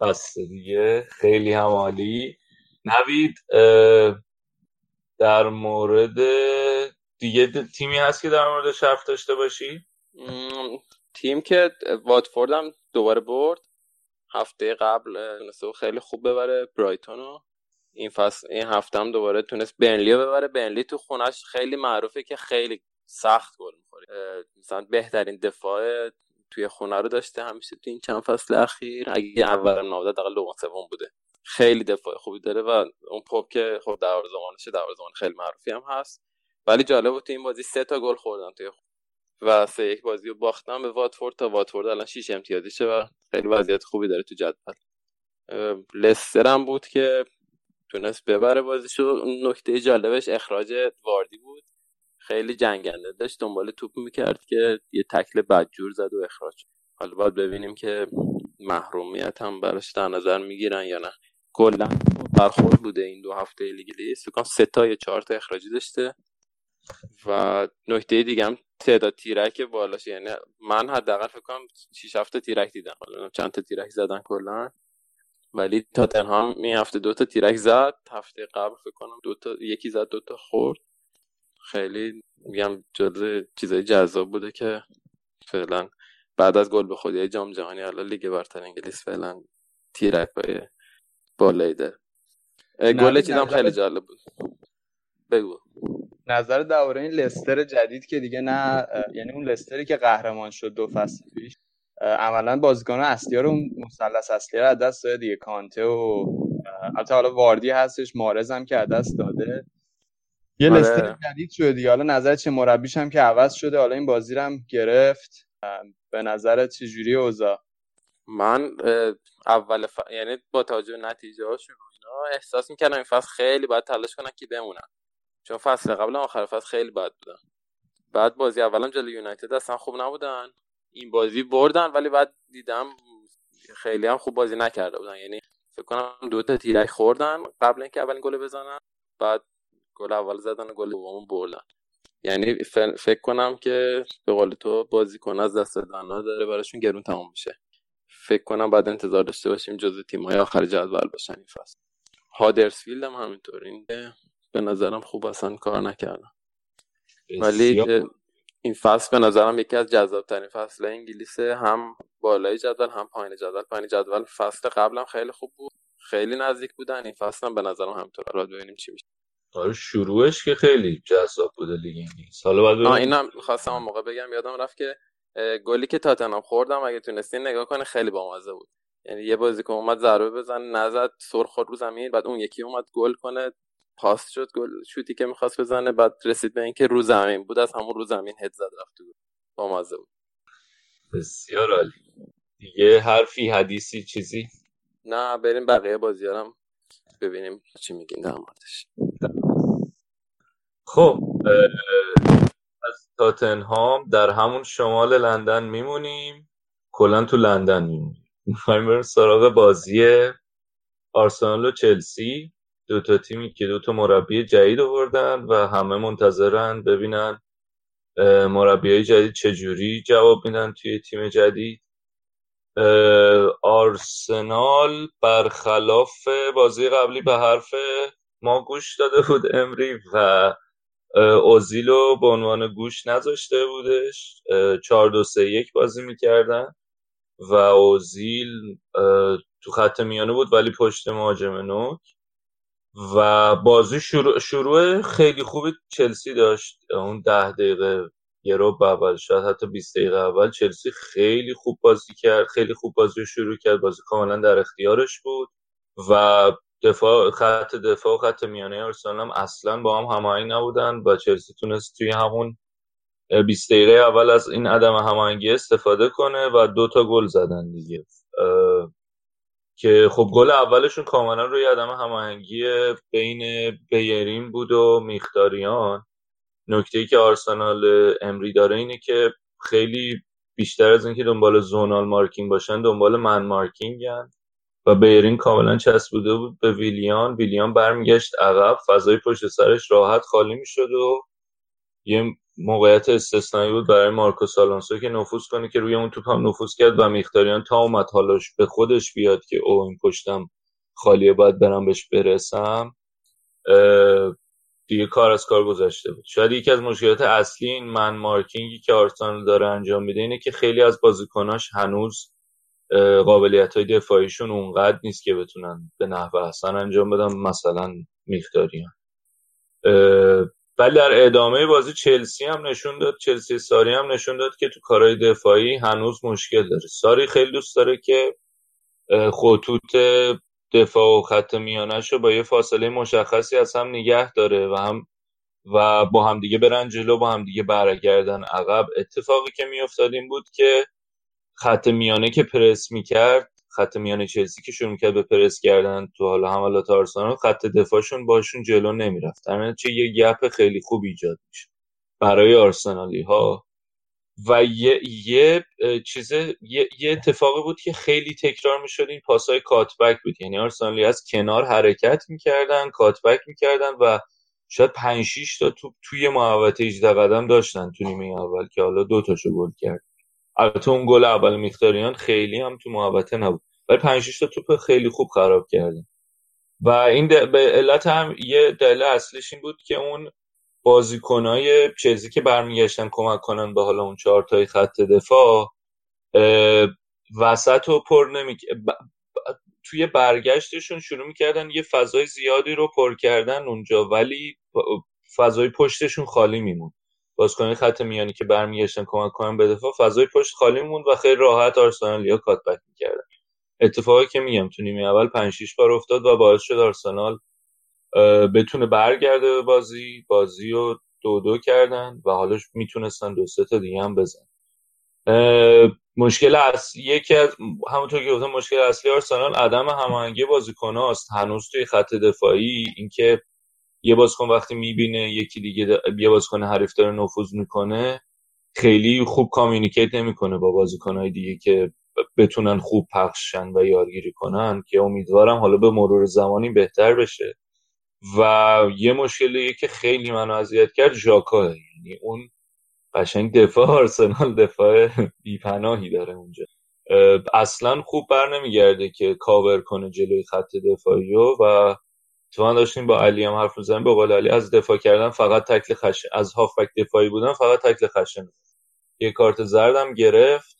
بس دیگه. خیلی هم عالی. نوید در مورد دیگه تیمی هست که در مورد شرف داشته باشی؟
تیم که واتفورد هم دوباره برد. هفته قبل تونسته خیلی خوب ببره برایتونو این فصل این هفته هم دوباره تونست بنلی ببره. بنلی تو خونش خیلی معروفه که خیلی سخت گل می‌خوره مثلا بهترین دفاع توی خونه رو داشته همیشه تو این چند فصل اخیر. اگه اول نابده دقیقا دوم سوم بوده. خیلی دفاع خوبی داره و اون پاپ که خب دروازه‌بانشه دروازه‌بان خیلی معروفی هم هست. ولی جالب بود تو این بازی سه تا گل خوردن توی خود و سه یک بازی رو باختن به واتفورد تا واتفورد الان 6 امتیازیشه و خیلی وضعیت خوبی داره تو جدول. لستر هم بود که تونست ببره بازیشو. نکته جالبش اخراج واردی بود. خیلی جنگنده. داشت دنبال توپ می‌کرد که یه تکل بدجور زد و اخراج. حالا باید ببینیم که محرومیت هم براش در نظر می‌گیرن یا نه. کلا برخورد بوده این دو هفته لیگ لیست فکر سه تا یا چهار تا اخراجی داشته. و نکته دیگه هم تعداد تیرک بالاش. یعنی من حداقل فکر کنم 6 7 تیرک دیدم. حالا چند تا تیرک زدن کلا. ولی تاتنهام این هفته دو تا تیرک زد. هفته قبل فکر کنم دو تا یکی زد دو تا خورد. خیلی میگم جزء چیزای جذاب بوده که فعلا بعد از گل به خودی جام جهانی حالا لیگ برتر انگلیس فعلا تیرک های بالایی داره گل چیزم خیلی جالب بود. بگو.
نظر درباره این لستر جدید که دیگه نه یعنی اون لستری که قهرمان شد دو فصل پیش عملا بازیکن اصلی ها رو مثلث اصلی رو از دست داده دیگه کانته و البته حالا واردی هستش مارز هم که از دست داده. یه
آره.
لستر جدید شده دیگه. حالا نظر چه؟ مربیش هم که عوض شده. حالا این بازی رو هم گرفت. به نظر چجوری اوضاع؟
من اول ف... یعنی با توجه به نتیجه هاشون اینا احساس می‌کردم این فصل خیلی باید تلاش کنن که بمونن. چون فصل قبل هم آخر فصل خیلی بد بودن. بعد بازی اولم جلوی یونایتد اصلا خوب نبودن. این بازی بردن ولی بعد دیدم خیلی هم خوب بازی نکرده بودن. یعنی فکر کنم دو تا تیرک خوردن قبل اینکه اولین گل بزنن. بعد گل اول زدن گل دوم بردن. یعنی فکر کنم که به قول تو بازیکن از دست دادن داره براشون گرون تمام میشه. فکر کنم بعد انتظار داشته باشیم جزو تیم‌های آخر جدول باشن این فصل. هادرسفیلد هم همینطور. این به نظرم خوب اصلا کار نکردن. ولی این فصل به نظرم یکی از جذابترین فصل انگلیس هم بالای جدول هم پایین جدول. پایین جدول فصل قبلم خیلی خوب بود. خیلی نزدیک بودن. این فصل هم به نظرم همینطور. ببینیم چی میشه.
آره شروعش که خیلی جذاب بوده لیگ انگلیس. حالا بعد
اینم خواستم اون موقع بگم یادم رفت که گلی که تاتنهام خوردم اگه تونستین نگاه کنه خیلی بامزه بود. یعنی یه بازیکن اومد ضربه بزنه نزد سر خورد رو زمین بعد اون یکی اومد گل کنه پاس شد گل شوتی که می‌خواست بزنه بعد رسید به اینکه رو زمین بود از همون رو زمین هد زد رفت گل. بامزه بود.
بسیار عالی. دیگه حرفی حدیثی چیزی؟
نه بریم بقیه بازیارم ببینیم چی میگین در موردش.
خب از تاتنهام در همون شمال لندن میمونیم. کلا تو لندن میمونیم. می‌خوایم بریم سراغ بازی آرسنال و چلسی. دو تا تیمی که دو تا مربی جدید آوردن و همه منتظرن ببینن مربی های جدید چجوری جواب میدن توی تیم جدید. آرسنال برخلاف بازی قبلی به حرف ما گوش داده بود امری و اوزیلو به عنوان گوش نذاشته بودش. چهار دو سه یک بازی می‌کردن و اوزیل تو خط میانه بود ولی پشت مهاجم نوک. و بازی شروع, شروع خیلی خوبی چلسی داشت. اون ده دقیقه یه رو اول شاید حتی 20 دقیقه اول. چلسی خیلی خوب بازی کرد خیلی خوب بازی رو شروع کرد. بازی کاملا در اختیارش بود. و دفاع خط دفاع و خط میانه آرسنال هم اصلا با هم هماهنگ نبودن. و چلسی تونست توی همون 20 دقیقه اول از این عدم هماهنگی استفاده کنه و دو تا گل زدن دیگه. که خب گل اولشون کاملا روی عدم هماهنگی بین بیرین بود و میختاریان نکته ای که آرسنال امری داره اینه که خیلی بیشتر از اینکه دنبال زونال مارکینگ باشن دنبال من مارکینگن و بیرین کاملا چسبوده بود به ویلیان. ویلیان برمیگشت عقب فضای پشت سرش راحت خالی می‌شد و یه موقعیت استثنایی بود برای مارکوس آلونسو که نفوذ کنه که روی اون توپ هم نفوذ کرد و میختاریان تا اومد حالاش به خودش بیاد که او این پشتم خالیه باید برم بهش برسم. دیگه کار از کار گذشته بود. شاید یکی از مشکلات اصلی این من مارکینگی که آرسنال داره انجام میده اینه که خیلی از بازیکناش هنوز قابلیت های دفاعیشون اونقدر نیست که بتونن به نحو احسن انجام بدن مثلا میختاریان ولی در ادامه بازی چلسی هم نشون داد چلسی ساری هم نشون داد که تو کارهای دفاعی هنوز مشکل داره. ساری خیلی دوست داره که خطوط دفاع و خط میانش رو با یه فاصله مشخصی از هم نگه داره و هم و با همدیگه برن جلو با همدیگه برگردن عقب. اتفاقی که میافتاد این بود که خط میانه که پرس می‌کرد خط میانه چلسی که شروع کرد به پرس کردن تو حالا حملات آرسنال خط دفاعشون باشون جلو نمی‌رفت. نتیجه یه گپ خیلی خوب ایجاد میشه برای آرسنالی ها و یه, یه چیز یه, یه اتفاقی بود که خیلی تکرار می‌شد این پاسای کاتبک بود. یعنی آرسنالی از کنار حرکت می‌کردن کاتبک می‌کردن و شاید 5 6 تا توپ توی محوطه 18 قدم داشتن تو نیمه اول که حالا دو تاشو گل کرد. البته اون گل اول میختاریان خیلی هم تو محوطه نبود. ولی 5 6 تا توپ خیلی خوب خراب کردن. و این به علت هم یه دلیل اصلیش این بود که اون بازیکنای چلسی که برمیگشتن کمک کنن به حالا اون چهار تای خط دفاع وسط و پر نمی توی برگشتشون شروع می‌کردن یه فضای زیادی رو پر کردن اونجا ولی فضای پشتشون خالی میمون. بازیکن خط میانی که برمیگشتن کمک کنن به دفاع فضای پشت خالی موند و خیلی راحت آرسنالیا کات بک می‌کردن. اتفاقی که میگم تو نیمه اول 5 6 بار افتاد و باعث شد آرسنال بتونه برگرده به بازی. بازی رو دو دو کردن و حالا می‌تونستن دو سه تا دیگه هم بزن. مشکل اصلی یکی از همونطور که گفتم مشکل اصلی آرسنال عدم هماهنگی بازیکناست هنوز توی خط دفاعی اینکه یه بازیکن وقتی می‌بینه یکی دیگه یه بازیکن حریف داره نفوذ می‌کنه خیلی خوب کامیونیکیت نمی‌کنه با بازیکنهای دیگه که بتونن خوب پخشن و یارگیری کنن که امیدوارم حالا به مرور زمانی بهتر بشه. و یه مشکلی که خیلی منو اذیت کرد ژاکا. یعنی اون قشنگ دفاع آرسنال دفاع بیپناهی داره اونجا. اصلا خوب بر نمیگرده که کاور کنه جلوی خط دفاعی و تو داشتیم با علی هم حرف می‌زنیم. به قول علی از دفاع کردن فقط تکل خشن از هافبک دفاعی بودن فقط تکل خشن. یه کارت زردم گرفت.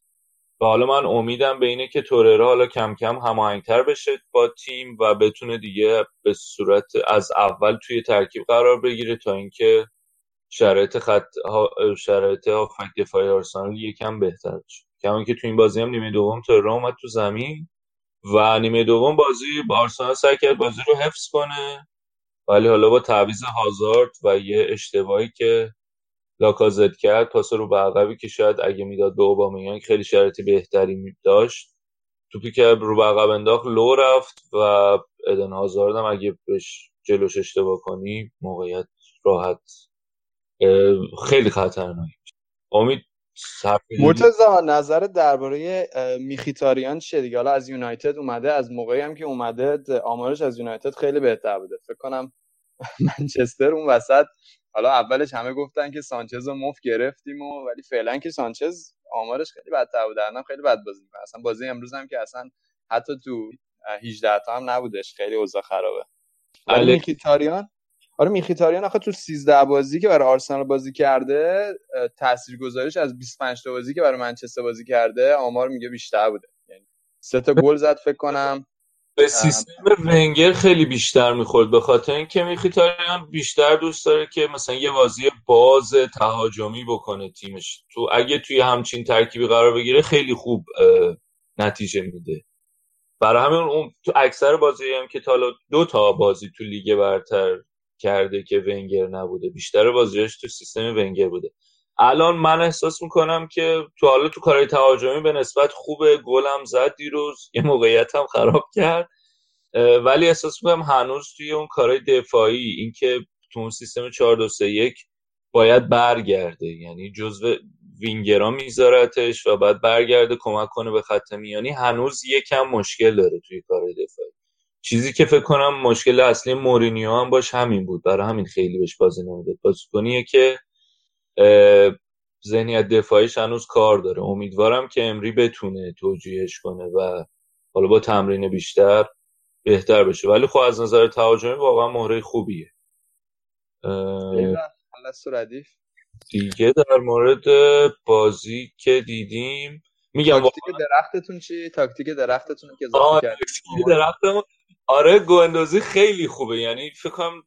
و حالا من امیدم به اینه که تورره حالا کم کم هماهنگتر بشه با تیم و بتونه دیگه به صورت از اول توی ترکیب قرار بگیره تا اینکه شرایط خط شرایط هافک دفاعی آرسنال یکم بهتر بشه. کما که تو این بازی هم نیمه دوم تورره اومد تو زمین و نیمه دوم بازی با آرسنال سعی کرد بازی رو حفظ کنه. ولی حالا با تعویض هازارد و یه اشتباهی که لاکازت کرد پاس رو به عقبی که شاید اگه می‌داد به اوبامیانگ خیلی شرایط بهتری داشت. توپی که رو به عقب انداخت لو رفت و ادن هازارد هم اگه بهش جلوش اشتباه کنی موقعیت راحت خیلی خطرناک. امید
مرتضا نظر درباره میخیتاریان چیه دیگه؟ حالا از یونایتد اومده از موقعی هم که اومده آمارش از یونایتد خیلی بهتر بوده. فکر کنم منچستر اون وسط حالا اولش همه گفتن که سانچز رو مفت گرفتیم و ولی فعلا که سانچز آمارش خیلی بدتر بوده. الان خیلی بد بازی می‌کنه. اصلا بازی امروز هم که اصلا حتی تو 18 تا هم نبودش. خیلی اوضاع خرابه. ولی میخیتاریان؟ آره میخیتاریان آخه تو 13 بازی که برای آرسنال بازی کرده تاثیرگذاریش از 25 تا بازی که برای منچستر بازی کرده آمار میگه بیشتر بوده. یعنی سه تا گل زد فکر کنم.
به سیستم ونگر خیلی بیشتر می‌خورد به خاطر اینکه میخیتاریان بیشتر دوست داره که مثلا یه بازی باز تهاجمی بکنه تیمش. تو اگه توی همچین ترکیبی قرار بگیره خیلی خوب نتیجه میده. برای همین اون تو اکثر بازی هم که تا دو تا بازی تو لیگ برتر کرده که ونگر نبوده بیشتر بازیش تو سیستم ونگر بوده. الان من احساس می‌کنم که تو حالا تو کارهای تهاجمی به نسبت خوبه گلم زد دیروز یه موقعیت هم خراب کرد. ولی احساس می‌کنم هنوز توی اون کارهای دفاعی اینکه تو اون سیستم 4 2 3 1 باید برگرده. یعنی جزو وینگرا میذارتش و بعد برگرده کمک کنه به خط میانی. هنوز یکم مشکل داره توی کار دفاعی. چیزی که فکر کنم مشکل اصلی مورینیو هم باش همین بود. برای همین خیلی بهش بازی نمی‌داد. بازیکنیه که ذهنیت دفاعیش هنوز کار داره. امیدوارم که امری بتونه توجیهش کنه و حالا با تمرین بیشتر بهتر بشه. ولی خب از نظر تهاجمی واقعا مهره خوبیه. دیگه در مورد بازی که دیدیم میگم
تاکتیک درختتون چی؟ تاکتیک درختتون که اضافه
درختمون. آره خیلی خوبه. یعنی فکر کنم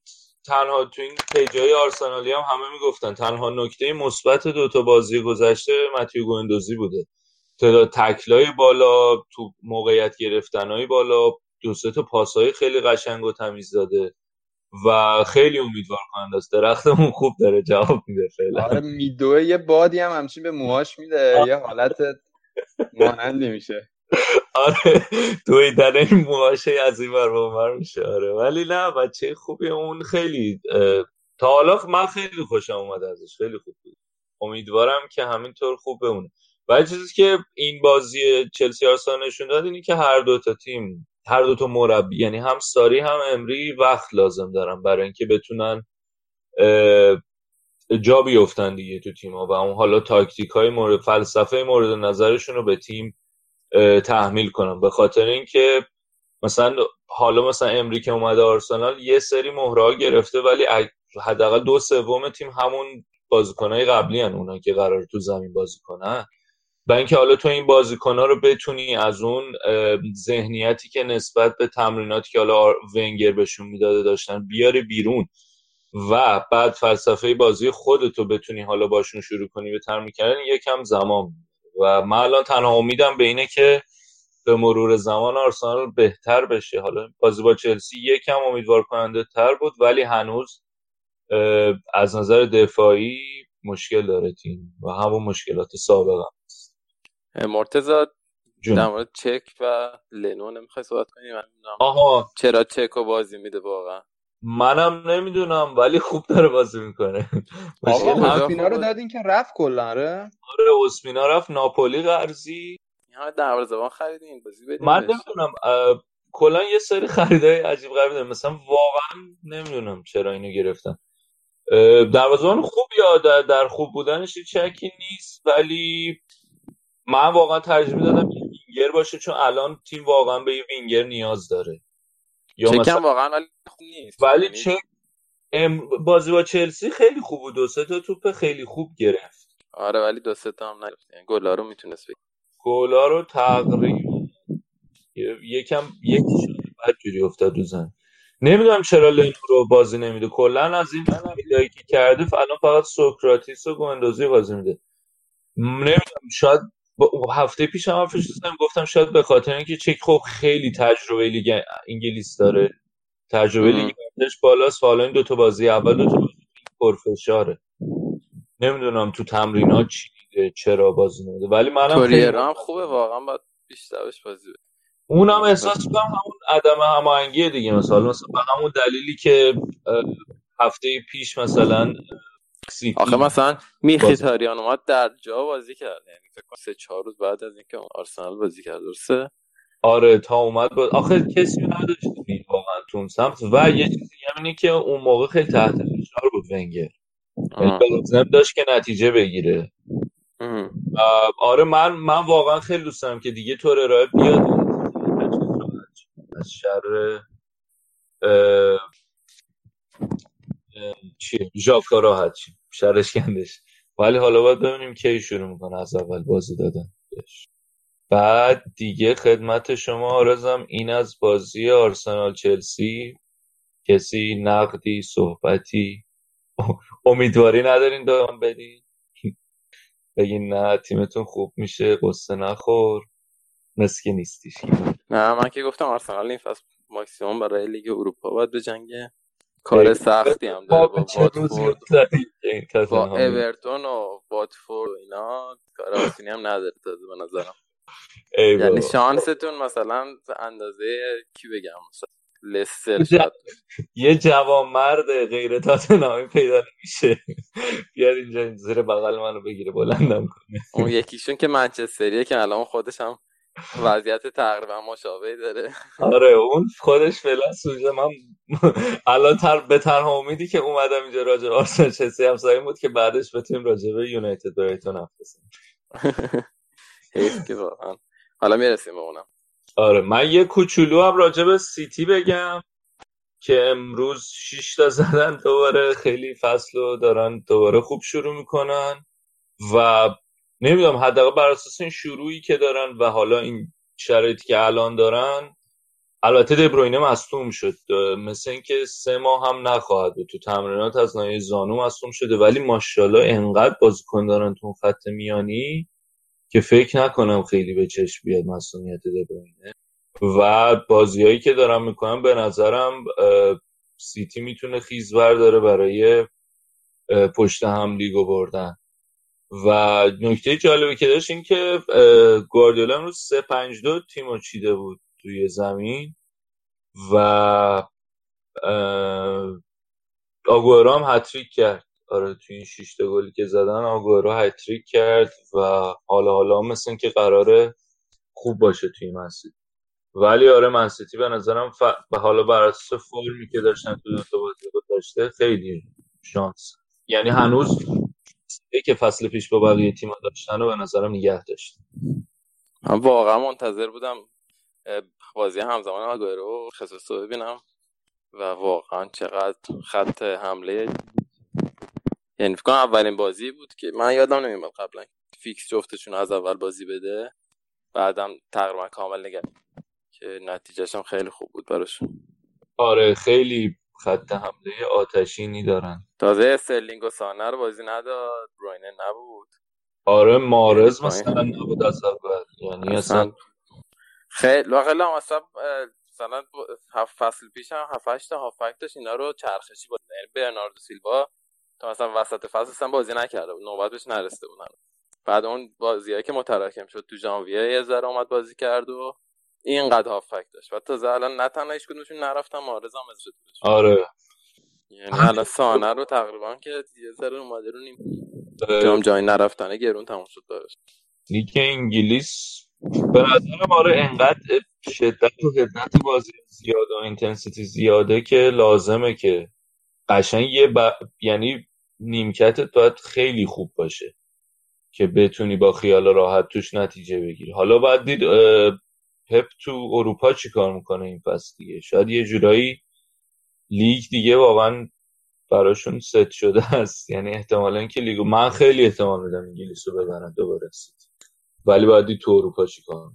تنها تو این پیجای آرسنالی هم همه می‌گفتن. تنها نکته مثبت دو تا بازی گذشته متیو گواندوزی بوده. تعداد تکلای بالا تو موقعیت گرفتنهای بالا دو سه تا پاسهای خیلی قشنگ و تمیز داده و خیلی امیدوار کننده است. درختمون خوب داره جواب میده فعلا.
آره میدوه یه بادی هم همچین به موهاش میده. یه حالت مانندی میشه.
آره دویدن این موهاشه از این بر میشه آره. ولی نه بچه خوبی اون خیلی تا حالا من خیلی خوشم اومد ازش خیلی خوب بود. امیدوارم که همینطور خوب بمونه و چیزی که این بازی چلسی آرسنال نشون داد اینه که هر دو تا تیم هر دو تا مربی یعنی هم ساری هم امری وقت لازم دارن برای اینکه بتونن جا بیفتن دیگه تو تیم ها و اون حالا تاکتیک های مورد فلسفه مورد نظرشون رو به تیم تحمیل کنن به خاطر اینکه مثلا حالا مثلا امری که اومده آرسنال یه سری مهره گرفته ولی حداقل دو سوم تیم همون بازیکنهای قبلی هن اونا که قرار تو زمین بازی کنن. و اینکه حالا تو این بازیکنها رو بتونی از اون ذهنیتی که نسبت به تمریناتی که حالا ونگر بهشون می‌داده داشتن بیاری بیرون. و بعد فلسفه بازی خودتو بتونی حالا باشون شروع کنی به تمرین کردن یکم زمان و من الان تنها امیدم به اینه که به مرور زمان آرسنال بهتر بشه. حالا بازی با چلسی یکم امیدوار کننده تر بود ولی هنوز از نظر دفاعی مشکل داره تیم و همون مشکلات سابق هم هست
مرتزا در مورد چک و لنو نمی‌خوای صحبت کنیم
آها.
چرا چک رو بازی میده واقعا.
منم نمی‌دونم ولی خوب داره بازی می‌کنه.
آقا اسپینا رو دادین که رفت کلا آره؟
آره اسپینا رفت ناپولی قرضی.
همه دروازه‌بان خریدین بازی بدین
من نمی‌دونم کلا یه سری خریدای عجیب غریب دارم مثلا واقعا نمی‌دونم چرا اینو گرفتن. دروازه‌بان خوب یا در, در خوب بودنش چکی نیست ولی من واقعا ترجیح می‌دادم یه وینگر باشه چون الان تیم واقعا به یه وینگر نیاز داره.
یا مثلا واقعا خوب نیست.
ولی چک بازی با چلسی خیلی خوب بود. دو سه تا توپ خیلی خوب گرفت.
آره ولی دو سه تا هم نگرفت. یعنی گلا رو می‌تونست بگیر
گلا رو تقریبا یکم یکی بعد جوری افتاد رو زمین. نمی‌دونم چرا لنو رو بازی نمیده. کلا از این خریدایی که کرده الان فقط سوکراتیس و گوندوزی بازی میده. نمی‌دونم شاید هفته پیش هم حرفش زدم گفتم شاید به خاطر اینکه چک خب خیلی تجربه لیگ انگلیس داره. تجربه لیگ انگلیس بالاست و حالا این دو تا بازی اول دو تا بازی پرفشاره. نمی‌دونم تو تمرینات چی دیده چرا بازی نمیده. ولی منم
خیلی هم خوبه واقعا باید بیشترش بازی بده.
اونم احساس کنم همون عدم هماهنگی دیگه. مثلا مثلا به همون دلیلی که هفته پیش مثلا
آخه مثلا میخیتاریان اومد در جا بازی کرد. یعنی فکر کنم سه چهار روز بعد از اینکه آرسنال بازی کرد درسته؟
آره تا اومد با... آخه کسی نداشت واقعا تو سمت. و یه چیزی هم اینه که اون موقع خیلی تحت فشار بود ونگر. لازم داشت که نتیجه بگیره. آره من من واقعا خیلی دوست دارم که دیگه طور ارائه بیاد. از شر چیه ژاکا راحت شرش کندش. ولی حالا باید ببینیم کی شروع می‌کنه از اول بازی دادن بعد دیگه خدمت شما آرزم این از بازی آرسنال چلسی. کسی نقدی صحبتی. امیدواری ندارین دوام بدین؟ بگین نه تیمتون خوب میشه قصه نخور. مسکی نیستیش.
نه من که گفتم آرسنال این فصل ماکسیموم برای لیگ اروپا باید به کار سختی هم داره با واتفورد. با اورتون و واتفورد و اینا کار آسونی هم نداره تازه به نظرم. یعنی شانستون مثلا اندازه کی بگم؟ مثلا لستر شد
یه جوان مرد غیر تاتنامی پیدا نمیشه. بیاد اینجا زیر بغل منو بگیره بلندم کنه.
اون یکیشون که منچستریه که الان خودش هم وضعیت تقریبا مشابهی داره.
آره اون خودش فعلا سوژه. من الان تر به تنها امیدی که اومدم اینجا راجع به آرسنال چلسی همسایه بود که بعدش بتونیم راجع به یونایتد برایتون حرف بزنیم.
که واقعا. حالا می‌رسیم به اونم.
آره من یه کوچولو هم راجع به سیتی بگم که امروز 6 تا زدن دوباره. خیلی فصل رو دارن دوباره خوب شروع می‌کنن و نمی‌دونم حداقل بر اساس این شروعی که دارن و حالا این شرایطی که الان دارن البته دبروینه مصدوم شد. مثل اینکه سه ماه هم نخواهد بود. تو تمرینات از ناحیه زانو مصدوم شده. ولی ماشاءالله انقدر بازیکن دارن تو خط میانی که فکر نکنم خیلی به چشم بیاد مصدومیت دبروینه و بازیایی که دارم می‌کنم به نظرم سیتی می‌تونه خیزور داره برای پشت هم لیگو بردن. و نکته جالبی که داشت این که گواردیولا امروز 3 5 2 تیمو چیده بود توی زمین و آگوئرو هم هتریک کرد. آره توی این شش گلی که زدن آگوئرو هتریک کرد و حالا حالا مثل که قراره خوب باشه توی منسیتی ولی آره منسیتی به نظرم ف... به حالا بر اساس فرمی که داشتن تو دو تا بازی داشته خیلی شانس. یعنی هنوز که فصل پیش با بقیه تیم‌ها داشتن و به نظرم نگه داشت.
من واقعا منتظر بودم بازی همزمان آگوئرو و خصوص رو ببینم و واقعا چقدر خط حمله یعنی فکر اولین بازی بود که من یادم نمیاد قبلا فیکس جفتشون از اول بازی بده بعدم تقریبا کامل نگه که نتیجهش هم خیلی خوب بود براشون.
آره خیلی خط حمله آتشینی دارن.
تازه استرلینگ و سانه رو بازی نداد بروینه نبود.
آره مارز مثلا نبود از اول. یعنی اصلا
خیلی واقعا هم اصلا مثلا هفت فصل پیش هم هفت هشت هافک داشت اینا رو چرخشی بود یعنی برناردو سیلوا تا مثلا وسط فصل اصلا بازی نکرده بود نوبت بهش نرسیده بودن بعد اون بازیایی که متراکم شد تو ژانویه یه ذره اومد بازی کرد و اینقدر هافبک داشت. و تا الان نه تنها هیچ کدومشون نرفتن محرز هم شد.
آره.
یعنی الان سانه رو تقریبا که یه ذره اومده رو نیمکت. جام جهانی نرفتنه گرون تموم شد داشت
لیگ انگلیس به نظرم آره انقدر شدت و حدت بازی زیاده و intensity زیاده که لازمه که قشنگ یه ب... یعنی نیمکتت باید خیلی خوب باشه که بتونی با خیال راحت توش نتیجه بگیری. حالا باید دید پپ تو اروپا چی کار می‌کنه این فصل دیگه؟ شاید یه جورایی لیگ دیگه واقعا براشون ست شده است. یعنی احتمالا اینکه لیگو من خیلی احتمال میدم انگلیس رو ببرن دوباره ولی باید تو اروپا چی کار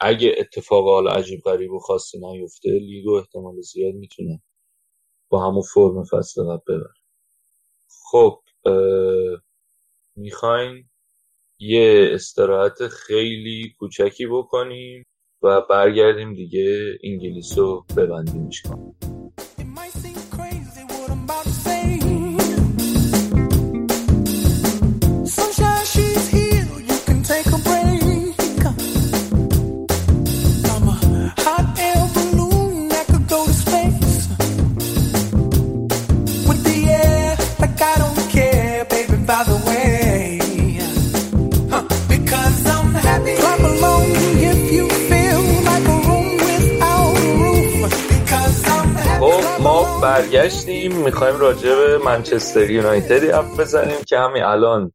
اگه اتفاق حالا عجیب غریب و خاصی نیفته لیگو احتمال زیاد می‌تونه با همون فرم فصل قبل ببر خب می‌خواین یه استراحت خیلی کوچکی بکنیم. و برگردیم دیگه انگلیس رو ببندیم کنیم برگشتیم. می‌خوایم راجع به منچستر یونایتدی حرف بزنیم که همین الان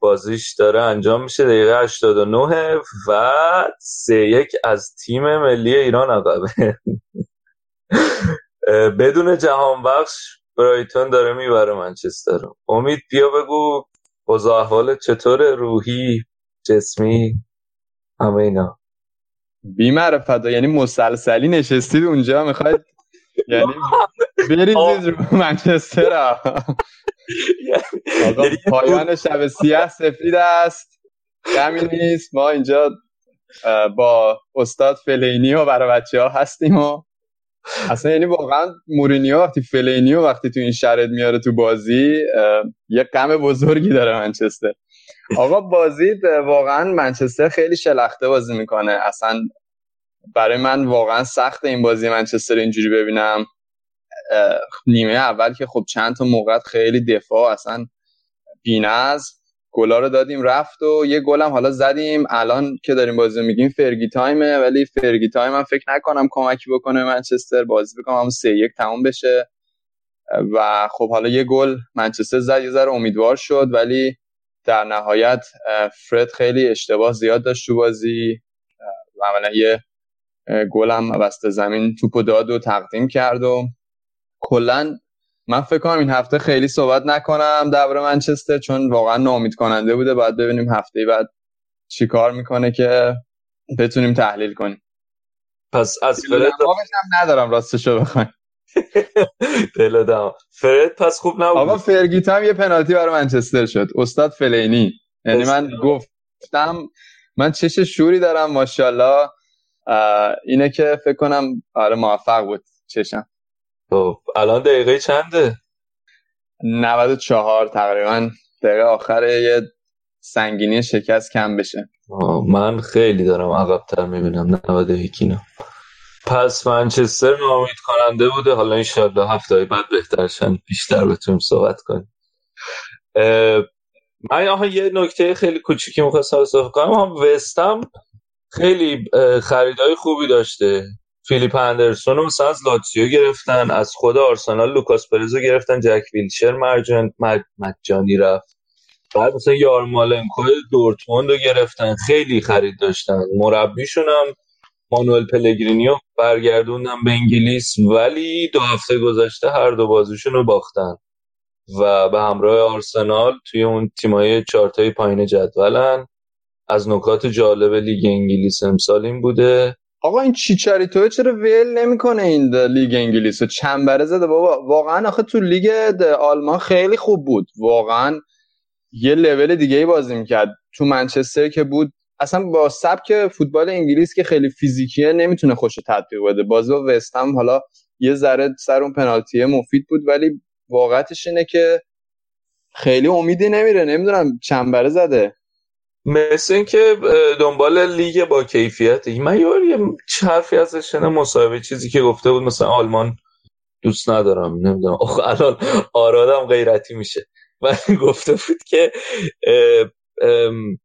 بازیش داره انجام میشه. دقیقه 89 و سه یک از تیم ملی ایران عقبه بدون جهان بخش برایتون داره می‌بره منچستر. امید بیا بگو اوضاع احوال چطور؟ روحی جسمی همه اینا.
بی معرفت یعنی مسلسلی نشستید اونجا می‌خواید یعنی بریزید رو منچستر. آقا پایان شب سیاه سفید است. کمی نیست. ما اینجا با استاد فلینی و برای بچه ها هستیم و اصلا یعنی واقعا مورینیو وقتی فلینیو وقتی تو این شرط میاره تو بازی یه غم بزرگی داره منچستر. آقا بازی واقعا منچستر خیلی شلخته بازی می‌کنه. اصلا برای من واقعا سخت این بازی منچستر اینجوری ببینم. نیمه اول که خب چند تا موقع خیلی دفاع اصلا بینز گلا رو دادیم رفت و یه گلم حالا زدیم. الان که داریم بازی میگیم فرگی تایمه. ولی فرگی تایم من فکر نکنم کمکی بکنه منچستر بازی بکنم هم سه یک تموم بشه. و خب حالا یه گل منچستر زد یه ذره امیدوار شد. ولی در نهایت فرد خیلی اشتباه زیاد داشت تو بازی. عملا یه گلم وسط زمین توپو داد و تقدیم کرد و کلا من فکر کنم این هفته خیلی صحبت نکنم درباره منچستر چون واقعا ناامید کننده بوده. باید ببینیم هفته بعد چی کار می‌کنه که بتونیم تحلیل کنیم.
پس از فرد
هم ندارم راستشو بخوایم.
دل فرد پس خوب نبود.
آقا فرگیت هم یه پنالتی برای منچستر شد. استاد فلینی. یعنی من گفتم من چش شوری دارم ماشاءالله. اینه که فکر کنم آره موفق بود چشم.
خب الان دقیقه چنده؟
94 تقریبا. دقیقه آخر یه سنگینی شکست کم بشه.
من خیلی دارم عقبتر می‌بینم 91 اینا پس منچستر ناامید کننده بوده. حالا ان‌شاءالله هفته های بعد بهترشن بیشتر بتونیم صحبت کنیم. من آها یه نکته خیلی کوچیکی می‌خواستم اضافه کنم. هم وستهم خیلی خریدای خوبی داشته. فیلیپ اندرسون رو مثلا از لاتسیو گرفتن از خود آرسنال لوکاس پرزو گرفتن جک ویلشر مرجان مجانی رفت. بعد مثلا یارمالنکو دورتموند رو گرفتن خیلی خرید داشتن. مربیشون هم مانوئل پلگرینیو برگردوندن به انگلیس ولی دو هفته گذشته هر دو بازیشون رو باختن. و به همراه آرسنال توی اون تیمای چارتای پایین جدولن. از نکات جالب لیگ انگلیس امسال این بوده.
آقا این چیچاریتو چرا ول نمی‌کنه این لیگ انگلیس و چنبره زده. بابا واقعا آخه تو لیگ آلمان خیلی خوب بود. واقعا یه لول دیگه ای بازی می‌کرد. تو منچستر که بود اصلا با سبک فوتبال انگلیس که خیلی فیزیکیه نمی‌تونه خوش تطبیق بده. بازی با وستهم حالا یه ذره سر اون پنالتیه مفید بود ولی واقعتش اینه که خیلی امیدی نمیره. نمی‌دونم چنبره زده.
مثل اینکه دنبال لیگ با کیفیت من یه حرفی ازش مصاحبه چیزی که گفته بود مثلا آلمان دوست ندارم نمی‌دونم. آخه الان آرادم غیرتی میشه. و گفته بود که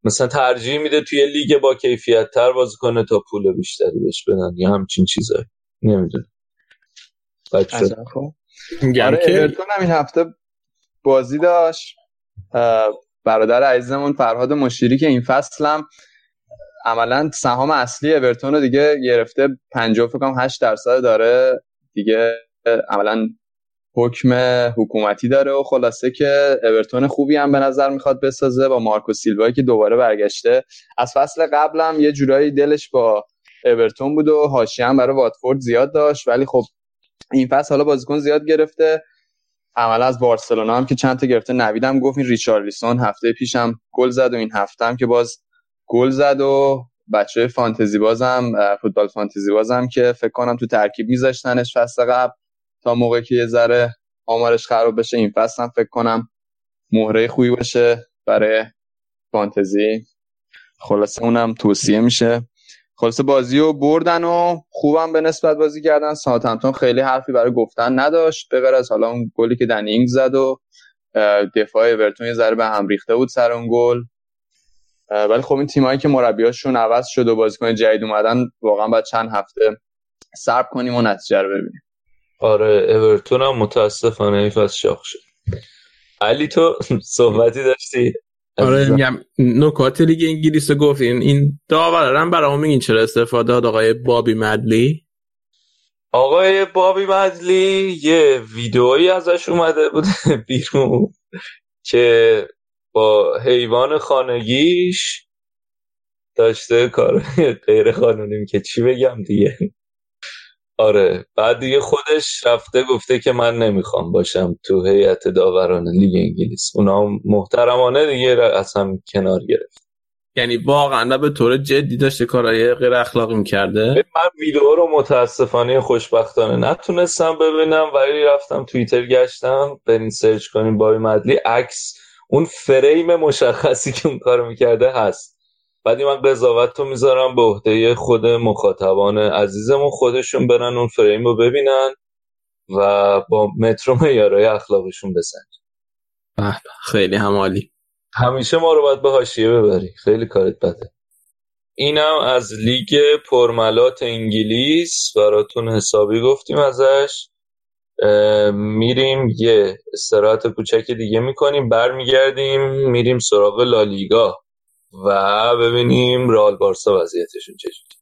مثلا ترجیح میده توی لیگ با کیفیت تر بازی کنه تا پول بیشتری بهش بدن یا همچین چیزایی. نمی‌دونم.
آره اورتون هم این هفته بازی داشت. برادر عزیزمون فرهاد مشیری که این فصل هم عملا سهام اصلی اورتون رو دیگه گرفته 50 فکر کنم 8 درصد داره. دیگه عملا حکم حکومتی داره و خلاصه که اورتون خوبی هم به نظر می‌خواد بسازه با مارکو سیلوایی که دوباره برگشته. از فصل قبلم یه جورایی دلش با اورتون بود و حاشیه هم برای واتفورد زیاد داشت ولی خب این فصل حالا بازیکن زیاد گرفته. عملا از بارسلونا هم که چند تا گرفته نویدم. گفت این ریچارلیسون هفته پیشم گل زد و این هفته هم که باز گل زد و بچه فانتزی بازم فوتبال فانتزی بازم که فکر کنم تو ترکیب میذاشتنش فصل قبل. تا موقعی که یه ذره آمارش خراب بشه این فصل هم فکر کنم مهره خوبی باشه برای فانتزی. خلاصه اونم توصیه میشه. خلاصه بازی رو بردن و خوبم به نسبت بازی کردن. ساعتمتون خیلی حرفی برای گفتن نداشت. به غیر از حالا اون گلی که دنینگ زد و دفاع اورتون یه ذره به هم ریخته بود سر اون گل. ولی خب این تیمایی که مربیاشون عوض شد و بازیکن جدید اومدن واقعا باید چند هفته صبر کنیم و نتیجه رو ببینیم.
آره اورتون هم متاسفانه این فصل شاخ شد. علی تو صحبتی داشتی؟
آره میگم نکات لیگ انگلیس رو گفتین این داورم برای میگین چرا استفاده داد آقای بابی مدلی؟
آقای بابی مدلی یه ویدئویی ازش اومده بود بیرون که با حیوان خانگیش داشته کار غیر قانونی که چی بگم دیگه. آره بعد دیگه خودش رفته گفته که من نمی‌خوام باشم تو هیئت داوران لیگ انگلیس. اونا محترمانه دیگه از هم کنار گرفت.
یعنی واقعا به طور جدی داشته کارهای غیر اخلاقی می‌کرده؟
من ویدیو رو متاسفانه خوشبختانه نتونستم ببینم ولی رفتم توییتر گشتم برین سرچ کنیم بابی مدلی عکس اون فریم مشخصی که اون کارو می‌کرده هست. بعدی من قضاوت رو می‌ذارم به عهده خود مخاطبان عزیزمون خودشون برن اون فریم رو ببینن و با مترو معیارهای اخلاقشون بسنج
خیلی همالی.
همیشه ما رو باید به حاشیه ببری. خیلی کارت بده. اینم از لیگ پرملات انگلیس. براتون حسابی گفتیم ازش. میریم یه استراحت کوچک دیگه می‌کنیم. برمیگردیم میریم سراغ لالیگا. و ببینیم رال بارسا وضعیتشون چجوری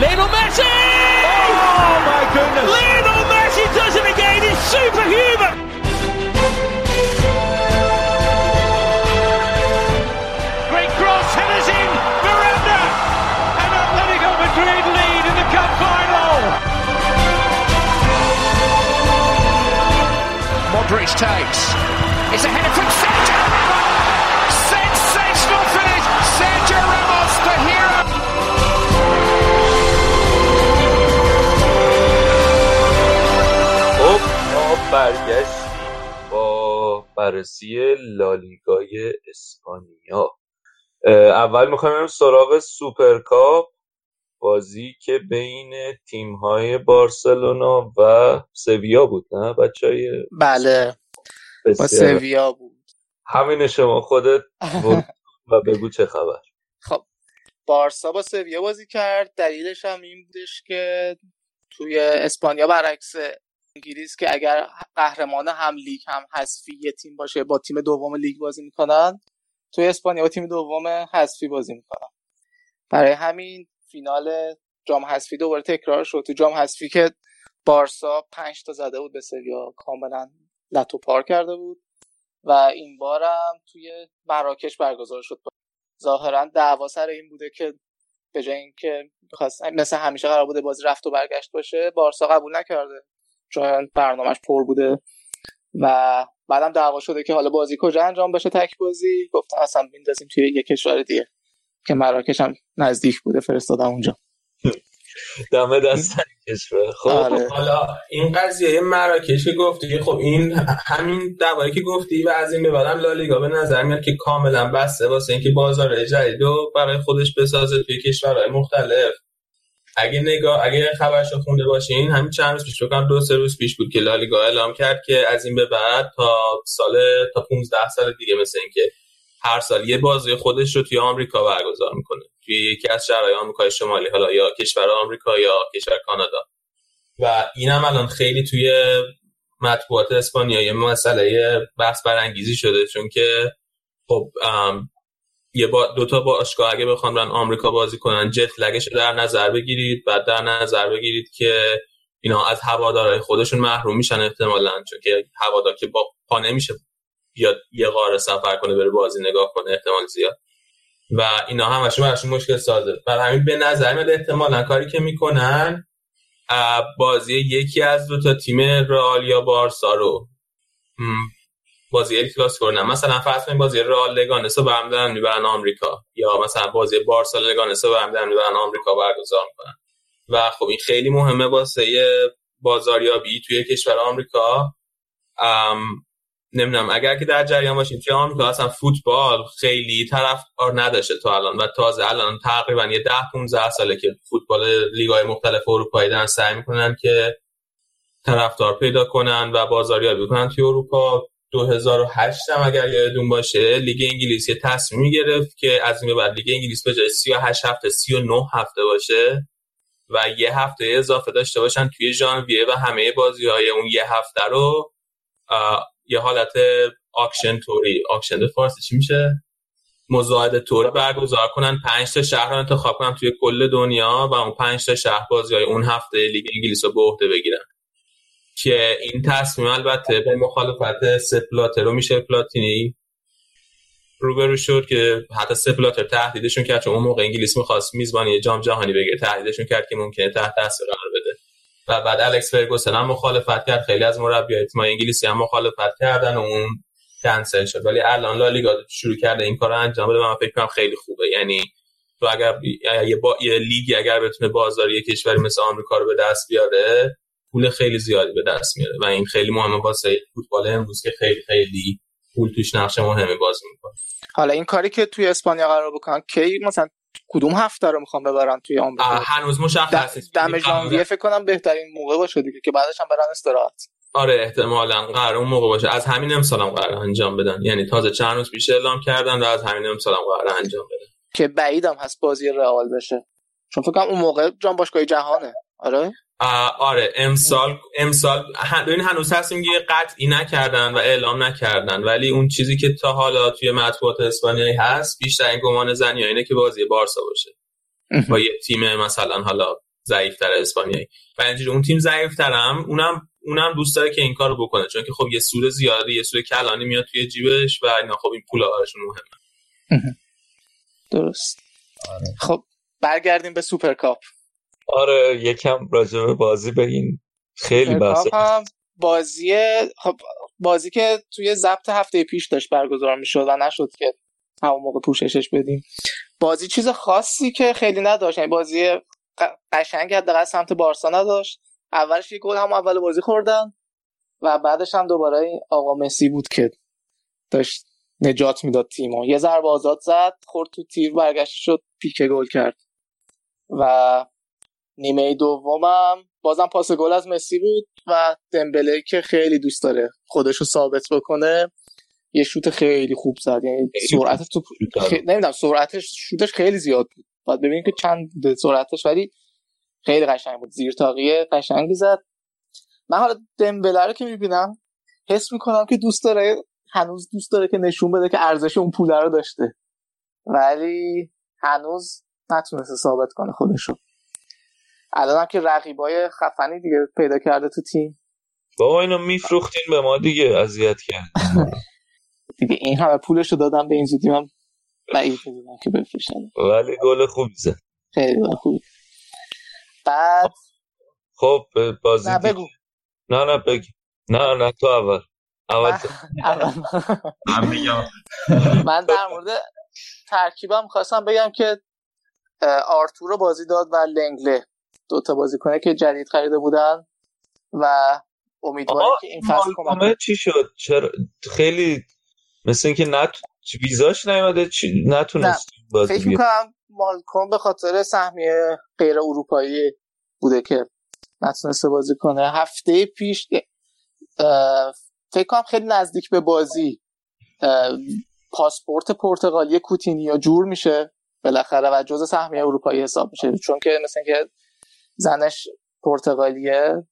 Lionel Messi! Oh my goodness! Lionel Messi does it again! He's superhuman! Modric takes. It's a header from Sergio Ramos! Sensational finish! Sergio Ramos, the hero!
خب ما برگشتیم با بررسی لالیگای اسپانیا اول می‌خوایم سراغ سوپرکاپ بازی که بین تیم های بارسلونا و سویا بود نه بچه های
بله. با سویا بود.
همین شما خودت و بگو چه خبر.
خب بارسا با سویا بازی کرد. دلیلش هم این بودش که توی اسپانیا برعکس انگلیس که اگر قهرمان هم لیگ هم حذفی یه تیم باشه با تیم دوم لیگ بازی می‌کنن توی اسپانیا با تیم دوم حذفی بازی می‌کنن. برای همین فینال جام حذفی دوباره تکرار شد. تو جام حذفی که بارسا پنج تا زده بود به سویا کاملا لتو پار کرده بود. و این بارم توی مراکش برگزار شد. ظاهرا دعوا سر این بوده که به جای اینکه مثل همیشه قرار بوده بازی رفت و برگشت باشه بارسا قبول نکرده. چون برنامهش پر بوده. و بعدم دعوا شده که حالا بازی کجا انجام بشه تک بازی. گفتن اصلا میندازیم توی یه کشور دیگه. که مراکش هم نزدیک بوده فرستادم اونجا.
دمه دست کشور. خب
آره. حالا این قضیه مراکش که گفتی خب این همین دعوایی که گفتی و از این به بعدم لالیگا به نظر میاد که کاملا بسته واسه اینکه بازار جدید رو برای خودش بسازه توی کشورهای مختلف. اگه نگاه اگه خبرشو خونده باشین همین چند روز پیش بکنم دو سه روز پیش بود که لالیگا اعلام کرد که از این به بعد تا سال تا 15 سال دیگه مثل اینکه هر سال یه بازی خودش رو توی آمریکا برگزار می‌کنه. توی یکی از شهرهای آمریکای شمالی حالا یا کشور آمریکا یا کشور کانادا. و این هم الان خیلی توی مطبوعات اسپانیایی مسئله بحث برانگیزی شده چون که خب یه با دو تا باشگاه اگه بخوام برن آمریکا بازی کنن جت لگش در نظر بگیرید بعد در نظر بگیرید که اینا از هوادارهای خودشون محروم میشن احتمالاً چون که هوادار که با پا نمیشه بیاد یه قاره سفر کنه بره بازی نگاه کنه احتمال زیاد. و اینا همشون براشون مشکل سازه برای همین به نظر میاد احتمالا کاری که می‌کنن بازی یکی از دو تا تیم رئال یا بارسا رو بازی کلاسیکو نه مثلا فرض کنید بازی رئال لگانس رو برمیدارن می‌برن آمریکا. یا مثلا بازی بارسا لگانس رو برمیدارن می‌برن آمریکا برگزار می‌کنن. و خب این خیلی مهمه واسه بازاریابی توی کشور آمریکا. نمی‌دونم اگر که در جریان باشین که آمریکا اصلا فوتبال خیلی طرفدار نداشته تا الان و تازه الان تقریبا یه ده 15 ساله که فوتبال لیگای مختلف اروپایی دارن سعی می‌کنن که طرفدار پیدا کنن و بازاریابی کنن. توی اروپا 2008 هم اگر یادتون باشه لیگ انگلیس یه تصمیم گرفت که از این بعد لیگ انگلیس به جای 38 هفته 39 هفته باشه و یه هفته اضافه داشته باشن توی ژانویه و همه بازی های اون یه هفته رو یه حالت auction طوری auction فارسی چی میشه؟ مزایده طور برگزار کنن. پنج تا شهر رو انتخاب کنن توی کل دنیا و اون پنج تا شهر بازی های اون هفته لیگ انگلیس رو به عهده بگیرن. که این تصمیم البته به مخالفت سپ بلاتر و میشل پلاتینی روبرو شد که حتی سپ بلاتر تهدیدشون کرد چون اون موقع انگلیس می‌خواست میزبانی جام جهانی بگیره تهدیدشون کرد که ممکنه تحت تاثیر قرار و بعد الکس فرگوسن هم مخالفت کرد. خیلی از مربیای تیم انگلیسی هم مخالفت کردن و اون کنسل شد. ولی الان لالیگا شروع کرده این کار رو انجام بده من فکر کنم خیلی خوبه. یعنی تو اگر یه, با... یه لیگی اگر بتونه بازار یه کشوری مثل آمریکا رو به دست بیاره پول خیلی زیادی به دست میاره. و این خیلی مهمه واسه فوتبال امروز که خیلی خیلی پول توش نقش مهمی بازی می‌کنه.
حالا این کاری که توی اسپانیا قرار بکنن کی مثلا کدوم هفته رو می‌خوام ببرن توی آمریکا؟
هنوز مشخص
نیست. دم ژانویه فکر کنم بهترین موقع باشه دیگه که بعدش هم برن استراحت.
آره احتمالا. قرار اون موقع باشه. از همین امسالم قرار انجام بدن. یعنی تازه چند روز پیش اعلام کردن و از همین امسالم قرار انجام بدن.
که بعیدم هست بازی رئال بشه. چون فکر کنم اون موقع جام باشگاه جهانه. آره؟
آره امسال امسال ببین هنوز تصمیم گیری قطعی نکردن و اعلام نکردن ولی اون چیزی که تا حالا توی مطبوعات اسپانیایی هست بیشتر این گمان زنی اینه که بازی بارسا باشه. با یه تیم مثلا حالا ضعیفتر اسپانیایی. و اینجوری اون تیم ضعیفترم اونم اونم دوست داره که این کارو بکنه چون که خب یه سود زیادی یه سود کلانی میاد توی جیبش و اینا خب این پولا براشون مهمه.
درست. آره. خب برگردیم به سوپرکاپ.
آره یکم راجع به بازی بگین. خیلی بحث
بازی خب بازی که توی ضبط هفته پیش داشت برگزار می‌شد و نشد که همون موقع پوششش بدیم. بازی چیز خاصی که خیلی نداشت یعنی بازی قشنگ حداقل سمت بارسا نداشت. اولش یه گل هم اول بازی خوردن و بعدش هم دوباره آقا مسی بود که داشت نجات می‌داد تیمو. یه ضربه آزاد زد خورد تو تیر برگشت شد پیک گل کرد. و نیمه دومم. بازم پاس گل از مسی بود و دمبله که خیلی دوست داره خودش رو ثابت بکنه یه شوت خیلی خوب زد. یعنی سرعت تو خ... نمی‌دونم سرعتش شوتش خیلی زیاد بود. باید ببینید که چند بوده سرعتش ولی خیلی قشنگ بود. زیر تاقیه قشنگی زد. من حالا دمبله رو که می‌بینم حس می‌کنم که دوست داره هنوز دوست داره که نشون بده که ارزش اون پول رو داشته. ولی هنوز نتونسته ثابت کنه خودشو. الان هم که رقیبای خفنی دیگه پیدا کرده تو تیم.
بابا اینو میفروختین به ما دیگه اذیت کرد
دیگه این همه پولشو دادم به این زودی من بعید می‌دونم که بفروشن
ولی گل خوبی زد.
خیلی گل خوبی. بعد
خب بازی
نه بگو.
نه نه بگی نه نه تو اول. اول
من در مورد ترکیبم خواستم بگم که آرتور بازی داد و لنگله. دوتا بازیکنه که جدید خریده بودن و امیدواریم که این فصل
کمک چی شد؟ چرا؟ خیلی مثل اینکه نت ویزاش نیومده چی؟ نتونست
بازی فکر می‌کنم مالکوم به خاطر سهمیه غیر اروپایی بوده که نتونسته بازی کنه. هفته پیش فکر کنم خیلی نزدیک به بازی پاسپورت پرتغالی کوتینیا جور میشه. بالاخره و جز سهمیه اروپایی حساب میشه. چون که مثل که زنش پرتغالیه.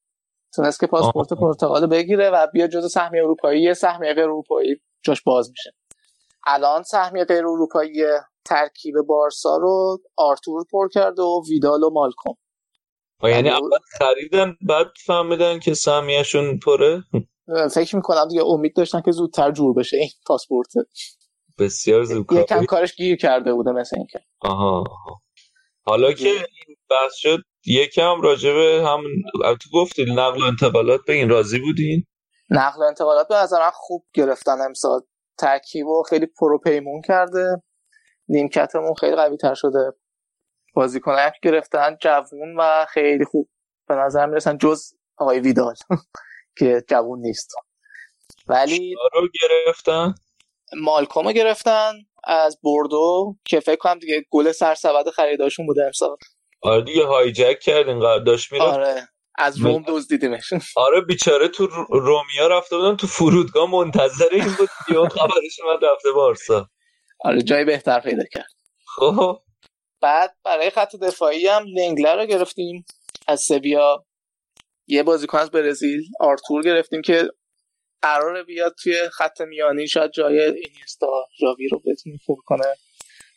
تونست که پاسپورت پرتغال بگیره و بیا جز سهمیه اروپایی سهمیه غیر اروپایی. جاش باز میشه. الان سهمیه غیر اروپایی ترکیب بارسا رو آرتور پر کرده و ویدال و مالکوم.
یعنی اول خریدن بعد فهمیدن که سهمیهشون پره.
فکر می‌کنم دیگه امید داشتن که زودتر جور بشه این پاسپورت.
بسیار زود
یکم کارش گیر کرده بوده مثل اینکه.
آها حالا که این بحث شد یکم راجبه هم تو گفتی نقل و انتقالات به این راضی بودین؟
نقل و انتقالات به نظر خوب گرفتن امسال. ترکیب و خیلی پروپیمون کرده. نیمکتمون خیلی قوی تر شده بازیکنان گرفتن جوون و خیلی خوب. به نظر می‌رسن جز آقای ویدال که جوون نیست. ولی
رو گرفتن؟
مالکوم گرفتن از بردو که فکر کنم دیگه گل سرسبد خریداشون بوده امسال.
آره دیگه هایجک کرد اینقدر داشت می‌رفت.
آره. از روم دزدیدیمش.
آره بیچاره تو رومیا رفته بودن تو فرودگاه منتظر این بود یه خبرش اومد رفته بارسا.
آره جای بهتر پیدا کرد.
خب.
بعد برای خط دفاعی هم لنگلر رو گرفتیم از سویا. یه بازیکن از برزیل آرتور گرفتیم که قراره بیاد توی خط میانی شاید جای اینیستا جاوی رو بتونه خوب کنه.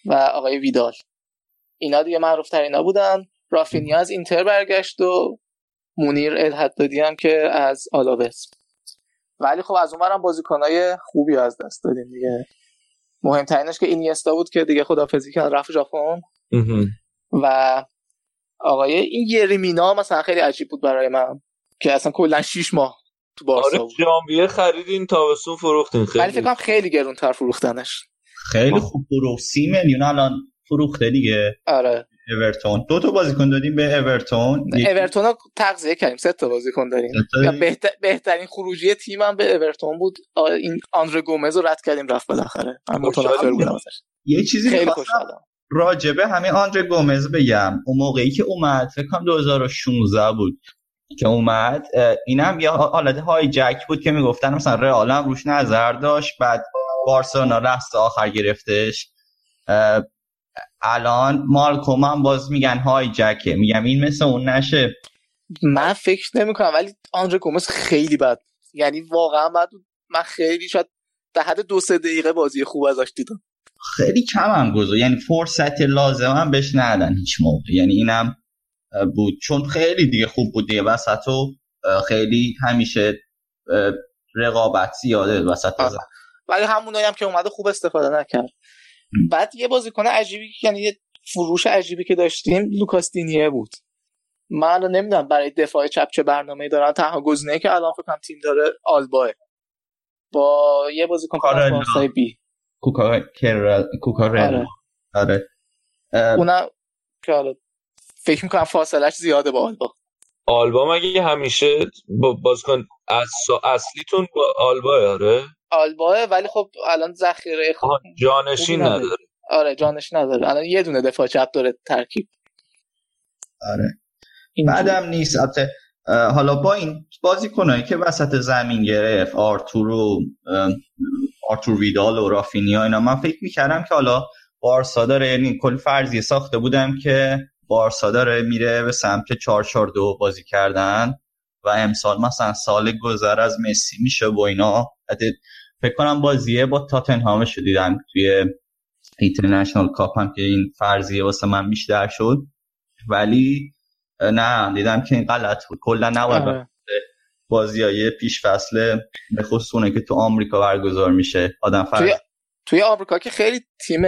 و آقای ویدال. اینا دیگه معروف ترینا بودن. رافینیا از اینتر برگشت و مونیر الحدادی هم که از آلاوس. ولی خب از اونورم بازیکنای خوبی از دست دادیم دیگه. مهمترینش که اینیستا بود که دیگه خدافزی کرد رفت ژاپن. و آقای این یریمینا مثلا خیلی عجیب بود برای من که اصلا کلا 6 ماه تو بارسا
آره ژانویه خریدین تابستون فروختین خیلی.
ولی فکر کنم خیلی گرونتر فروختنش.
خیلی خوب فروخت سی میلیون الان فروخته دیگه.
آره.
اورتون. دو تا بازیکن دادیم به اورتون.
اورتون رو تغذیه کردیم. سه تا بازیکن داریم. بهتر... بهترین خروجی تیمم به اورتون بود. این آندره گومز رو رد کردیم رفت بالاخره. من متنفر بودم ازش.
یه چیزی
خیلی خوشحالم.
راجبه همین آندره گومز بگم. اون موقعی که اومد فکر کنم 2016 بود که اومد اینم یه حالت های جک بود که می‌گفتن مثلا رئال هم روش نظر داشت بعد بارسلونا لحظه آخر گرفتش. الان مالکوم هم باز میگن های جکه. میگم این مثل اون نشه.
من فکر نمی کنم ولی آندره گومز خیلی بد. یعنی واقعا بد من خیلی شاید در حد دو سه دقیقه بازی خوب ازش دیدم.
خیلی کم هم گذار یعنی فرصت لازم هم بهش ندن هیچ موقع. یعنی اینم بود. چون خیلی دیگه خوب بود دیگه. وسط و خیلی همیشه رقابت زیاده وسط
ولی همونایی هم که اومده خوب استفاده نکرد. بعد یه بازیکن عجیبی یعنی یه فروش عجیبی که داشتیم لوکاس دینیه بود. من نمی‌دونم برای دفاع چپ چه برنامه‌ای دارن. تنها گزینه‌ای که الان فکر تیم داره آلباه. با یه بازیکن فرانسوی بی.
کوکارل
آره.
آره.
اونم که حالا فکر می‌کنم فاصلش زیاده با آلبا
آلبا مگه همیشه با بازیکن اصلیتون با آلبا آره؟
آلباه ولی خب الان ذخیره خوب
جانشین نداره.
آره جانشین نداره. الان یه دونه دفاع چپ داره ترکیب.
آره. بعدم نیست. البته حالا با این بازی کنایی که وسط زمین گرفت آرتور و آرتور ویدال و رافینیا اینا من فکر می‌کردم که حالا بارسا داره یعنی کل فرضی ساخته بودم که بارسا داره میره به سمت 442 بازی کردن و امسال مثلا سال گذر از مسی میشه با اینا. فکر کنم بازیه با تاتنهام دیدم توی اینترنشنال کاپ هم که این فرضیه واسه من بیشتر شد. ولی نه دیدم که این غلط بود. کلا نباید بازی های پیش فصل به خصوص که تو آمریکا برگزار میشه. آدم فرض
توی, توی آمریکا که خیلی تیم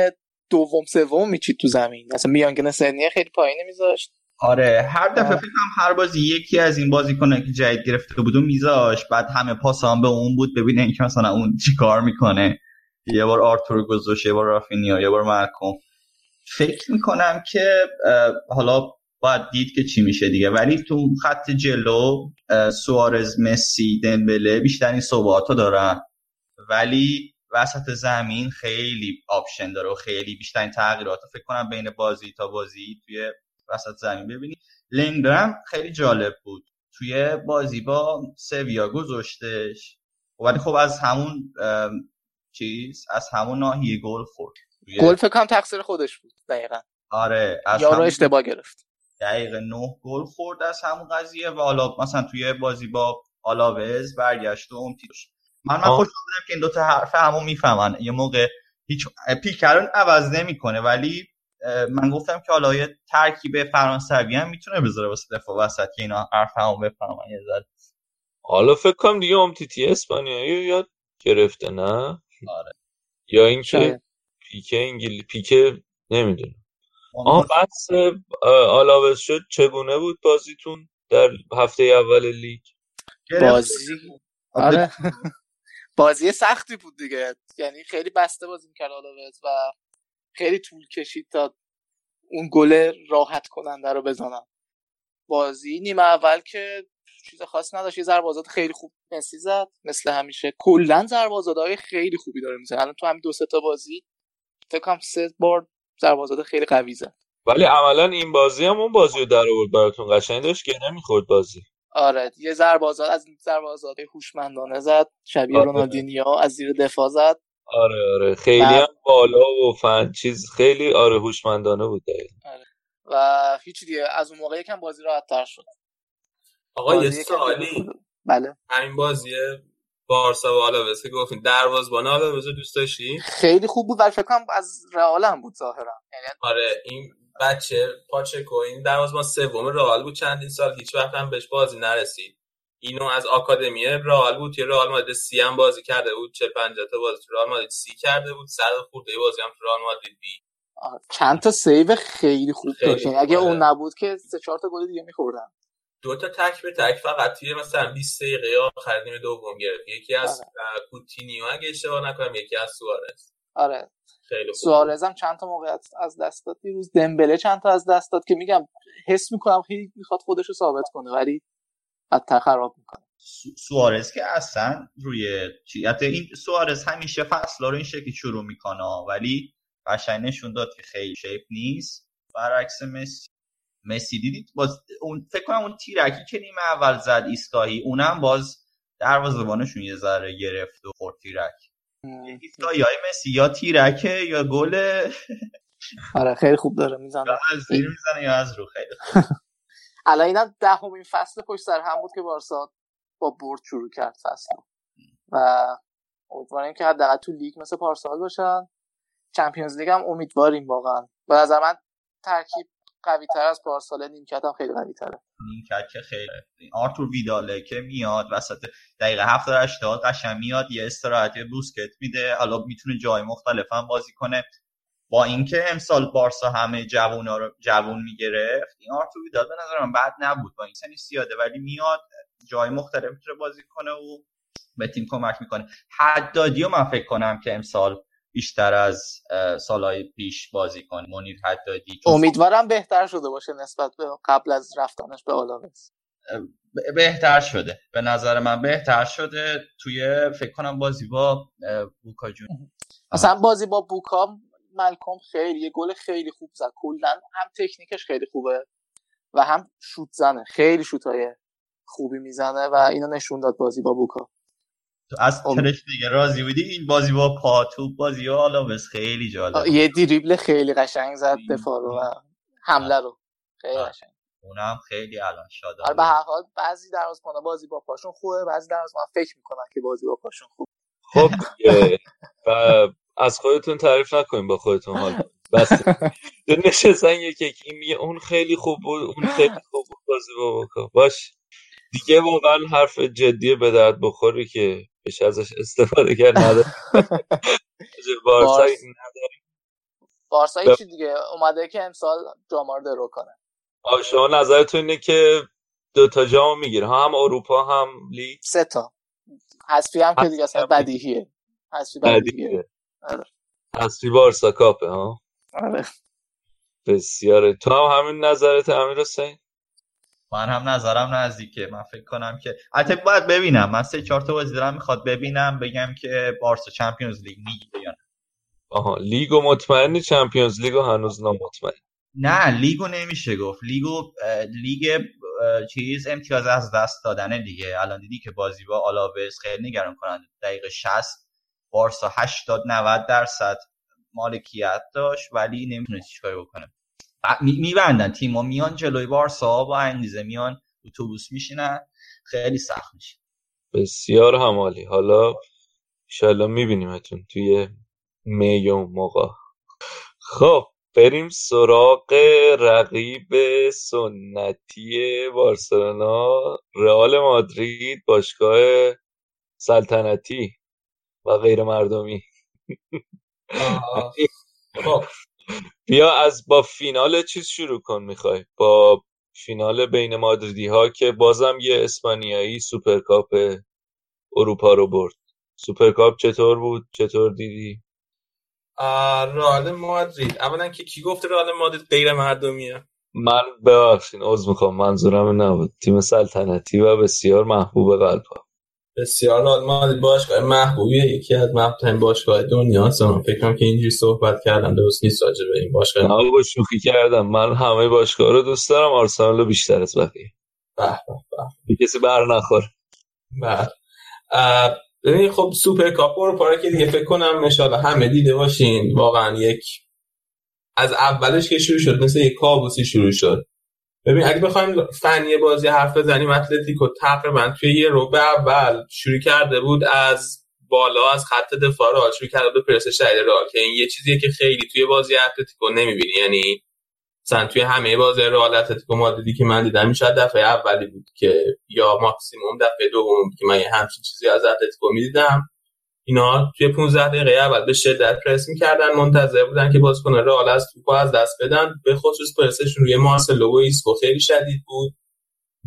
دوم سوم میچید تو زمین. مثلا میانگین سنی خیلی پایینی میذاشت.
آره هر دفعه فکر هر بازی یکی از این بازی کنه که جدید گرفته بود و میذاش بعد همه پاس هم به اون بود ببینه اینکه مثلا اون چیکار می‌کنه. یه بار آرتور گذاشت یه بار رافینیا یه بار مالکوم فکر می‌کنم که حالا باید دید که چی میشه دیگه. ولی تو خط جلو سوارز مسی دمبله بیشترین ثبات دارن. ولی وسط زمین خیلی option داره و خیلی بیشترین تغییرات فکر کنم بین بازی تا بازی توی وسط زمین. ببینی این برام خیلی جالب بود. توی بازی با سویا گذاشتش. ولی خب از همون چیز از همون ناحیه گل خورد.
گل فکر کنم تقصیر خودش بود دقیقا.
آره از
یارو همون... اشتباه گرفت.
دقیقه نه گل خورد از همون قضیه و حالا مثلا توی بازی با آلاوز برگشت و اون تیش من من خوش بودم که این دوتا حرف همون می‌فهمن. یه موقع هیچ پیکرون عوض نمی‌کنه ولی من گفتم که حالا یه ترکیب فرانسوی هم می‌تونه بذاره واسه دفاع وسط که اینا حرف همون بفهمن یه ذره.
حالا فکر کنم دیگه امتیتی اسپانیایی یاد گرفته نه؟
آره.
یا اینکه پیکه انگلی پیکه نمی‌دونم. آه بحث آلاوز شد. چگونه بود بازیتون در هفته اول لیگ؟
بازی آره. بازی سختی بود دیگه. یعنی خیلی بسته بازی می‌کرد آلاوز و خیلی طول کشید تا اون گل راحت کننده رو بزنم. بازی نیمه اول که چیز خاص نداشت یه ضربازات خیلی خوب مسی زد مثل همیشه. کلا ضربازات خیلی خوبی داره می‌زنه. الان تو همین دو سه تا بازی فکر کنم سه بار ضربازات خیلی قوی زد.
ولی عملا این بازی هم اون بازی رو در آورد براتون قشنگ داشت که نمی‌خورد بازی.
آره یه ضربازات از این ضربازات هوشمندانه زد شبیه آره. رونالدینیو از زیر دفاع زد.
آره آره. خیلی هم بالا و فن چیز. خیلی آره هوشمندانه بود
آره. و هیچ دیگه. از اون موقع یکم بازی راحت تر شد.
آقا یه سوالی.
بله.
همین بازی بارسا و آلاوز که گفتین دروازه‌بان آلاوز دوست داشتی؟
خیلی خوب بود ولی فکر کنم از رئال هم بود ظاهرا. یعنی
آره این بچه پاچکو این دروازه‌بان سوم رئال بود چندین سال. هیچ وقت هم بهش بازی نرسید. اینو از آکادمی رئال بود. که رئال مادرید سی هم بازی کرده بود. 40 50 تا بازی رئال مادرید سی کرده بود. صد خورده بازی هم تو رئال مادرید B.
چند تا save خیلی خوب داشت اگه اون نبود که سه چهار تا گل دیگه می‌خوردن.
دو تا تک به تک. فقط توی مثلا 20 دقیقه آخر نیمه دوم گرفت. یکی از آره. کوتینیو اگه اشتباه نکنم یکی از سوارز.
آره.
خیلی خوب.
سوارز هم چند تا موقعیت از دست داد. دیروز دمبله چند تا از دست داد که میگم حس می‌کنم خیلی می‌خواد خودش رو ثابت کنه. ولی بدتر خراب می‌کنه.
سوارز که اصلا روی حتی این سوارز همیشه فصل رو این شکلی شروع می‌کنه ولی قشنگ نشون داد که خیلی شیپ نیست. برعکس مسی مسی دیدید؟ باز اون فکر کنم اون تیرکی که نیمه اول زد ایستگاهی اونم باز دروازه‌بانشون یه ذره گرفت و خورد تیرک. ایستگاهی های مسی یا تیرکه یا گل
آره خیلی خوب داره می‌زنه.
از زیر می‌زنه یا از رو خیلی.
الان اینم دهمین فصل پشت سر هم بود که بارسا با برد شروع کرد فصل و امیدواریم که حداقل تو لیگ مثل پارسال باشن. Champions League هم امیدواریم واقعا. به نظر من ترکیب قوی تر از پارسال نیمکت هم خیلی قوی تره
نیمکت که خیلی آرتور ویداله که میاد وسط دقیقه 70 80 قشنگ میاد یه استراحتی بوسکت میده. حالا می‌تونه جای مختلف هم بازی کنه. با اینکه امسال بارسا همه جوونا رو جوون می‌گرفت این آرتور ویدال به نظر من بد نبود. با این سنش زیاده ولی میاد جای مختلف می‌تونه بازی کنه و به تیم کمک می‌کنه. حدادی من فکر کنم که امسال بیشتر از سالهای پیش بازی کنه. منیر حدادی
امیدوارم بهتر شده باشه نسبت به قبل از رفتنش به آلاوز.
بهتر شده. به نظر من بهتر شده. توی فکر کنم بازی با بوکا جون
مثلا بازی با بوکا ملکم خیلی یه گل خیلی خوب زد. کلا هم تکنیکش خیلی خوبه و هم شوت زنه. خیلی شوتای خوبی می‌زنه و اینو نشون داد بازی با بوکا.
تو از ترش دیگه راضی بودی؟ این بازی با پاتو بازی ها بس خیلی جالب
یه دریبل خیلی قشنگ زد دفاع رو و حمله رو. خیلی قشنگ.
اونم خیلی الان شاد
آره به هر حال بعضی دروازه‌بانا بازی با پاشون خوبه بعضی دروازه‌بانا فکر می‌کنن که بازی با پاشون خوب
خب و از خودتون تعریف نکنیم با خودتون حال بس. نشستن یکی این میگه اون خیلی خوب بود اون خیلی خوب بود بازی با بکن باش. دیگه واقعا حرف جدی به درد بخوری که بهش ازش استفاده کرد نداره بارسا
بارسا چی دیگه. اومده که امسال جامار درو کنه.
شما نظرتون اینه که دو تا جام می‌گیره؟ هم اروپا هم لیگ؟
سه تا. حذفی هم که دیگه اصلا بدیهیه. حذفی بدیهیه.
حذفی بارسا کاپه ها؟
آره.
بسیاره. تو هم همین نظرت امیر حسین؟
من هم نظرم نزدیکه. من فکر کنم که البته باید ببینم. من سه چهار تا بازی دارم می‌خواد ببینم بگم که بارسا Champions League می‌گیره یا نه.
آها لیگو مطمئنی؟ Champions League و هنوز نامطمئن.
نه لیگو نمیشه گفت. لیگو لیگ چیز امتیاز از دست دادن دیگه. الان دیدی که بازی با آلاوز خیلی نگران کننده. دقیقه 60 بارسا 80 90 درصد مالکیت داشت ولی نمی‌تونه چیکار بکنه. میبندن تیما میان جلوی بارسا با انگیزه میان اتوبوس میشینن خیلی سخت میشه.
بسیار همالی. حالا انشالله میبینیمتون توی می و موقع. خب بریم سراغ رقیب سنتی بارسلونا رئال مادرید باشگاه سلطنتی. و غیر مردمی.
خب.
بیا از با فینال چیز شروع کن می‌خوای. با فینال بین مادریدی ها که بازم یه اسپانیایی سوپرکاپ اروپا رو برد. سوپرکاپ چطور بود؟ چطور دیدی؟
رئال مادرید. اولا که کی گفته رئال مادرید غیر مردمیه؟
من ببخشید عذر می‌خوام منظورم نبود. تیم سلطنتی و بسیار محبوب قلبا
بسیار رئال مادرید باشگاه محبوبیه یکی از محبوبترین باشگاه دنیا من فکر کنم که اینجوری صحبت کردم درست نیست راجع به این باشگاه.
نه با شوخی کردم. من همه باشگاه رو دوست دارم آرسنال رو بیشتر از بقیه.
به به
کسی بر نخور
بله ببین خب سوپر کاپ اروپا که دیگه. فکر کنم ان همه دیده باشین. واقعا یک از اولش که شروع شد مثل یک کابوسی شروع شد. ببین اگه بخوایم فنی بازی حرف بزنیم اتلتیکو تقریبا توی یه ربع اول شروع کرده بود از بالا از خط دفاع رو شروع کرده به پرس شدید رئال که این یه چیزیه که خیلی توی بازی اتلتیکو نمی‌بینی. یعنی مثلا توی همه بازی رئال اتلتیکو مادریدی که من دیدم شاید دفعه اولی بود که یا ماکسیموم دفعه دوم که من یه همچین چیزی از اتلتیکو می‌دیدم. اینا توی 15 دقیقه اول به شدت پرس می‌کردن منتظر بودن که بازیکن رئال از توپو از دست بدن. به خصوص پرسشون روی مارسلو و ایسکو خیلی شدید بود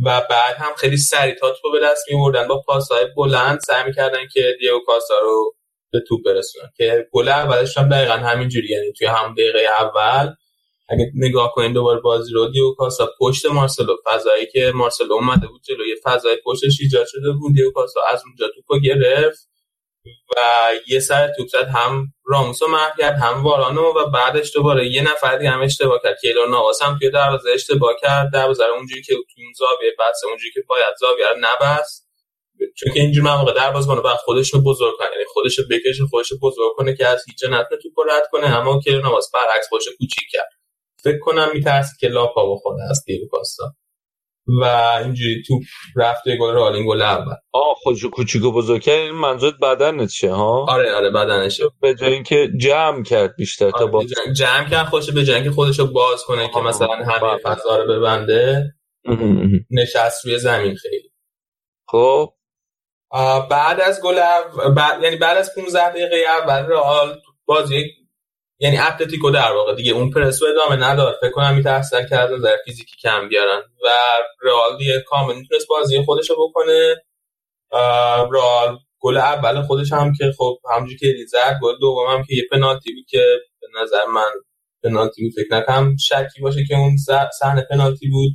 و بعد هم خیلی سریع تا توپو به دست میوردن با پاسهای بلند سعی می‌کردن که دیو کاستا رو به توپ برسونن که گل اولش هم دقیقا همین جوری یعنی توی هم دقیقه اول اگه نگاه کنین دوباره بازی رو دیو کاستا پشت مارسلو فضایی که مارسلو اومده بود جلوی فضای پشتش ایجاد شده بود. دیو کاستا از اونجا توپو گرفت. و یه سر توپ زد هم راموسو محو کرد هم وارانو و بعدش دوباره یه نفر دیگه هم اشتباه کرد. کیلور نواس هم توی دروازه اشتباه کرد. دروازه اونجوری که تو اون زاویه بس اونجوری که باید زاویه رو نبست. چون که اینجوری موقع دروازه‌بان بعد خودش رو بزرگ کنه یعنی خودش رو بکشه خودش رو بزرگ کنه که از هیچ نتونه توپ رد کنه. اما کیلور نواس برعکس خودش کوچیک کرد. فکر کنم میترسه که لاپا بخوره از دیگو کاستا. و اینجوری تو رفت گل رو این گل اول.
آه خودش کوچیک و بزرگ این منظور بدنشه ها؟
آره آره بدنشه.
به جای اینکه جمع کرد بیشتر
آره
تا باز
جمع, جمع کرد خودش به جای اینکه خودش رو باز کنه که مثلا همه فضا رو ببنده نشست روی زمین خیلی.
خب.
بعد از گل بعد یعنی بعد از 15 دقیقه اول رئال بازی یعنی اتلتیکو در واقع دیگه اون پرسو ادامه نداد. فکر کنم میترسن که از نظر فیزیکی کم بیارن. و رئال دیگه کامل می‌تونست بازی خودش رو بکنه رئال گل اول خودش هم که خب همونجوری که زد گل دوم هم که یه پنالتی بود که به نظر من پنالتی بود. فکر نکنم شکی باشه که اون صحنه پنالتی بود.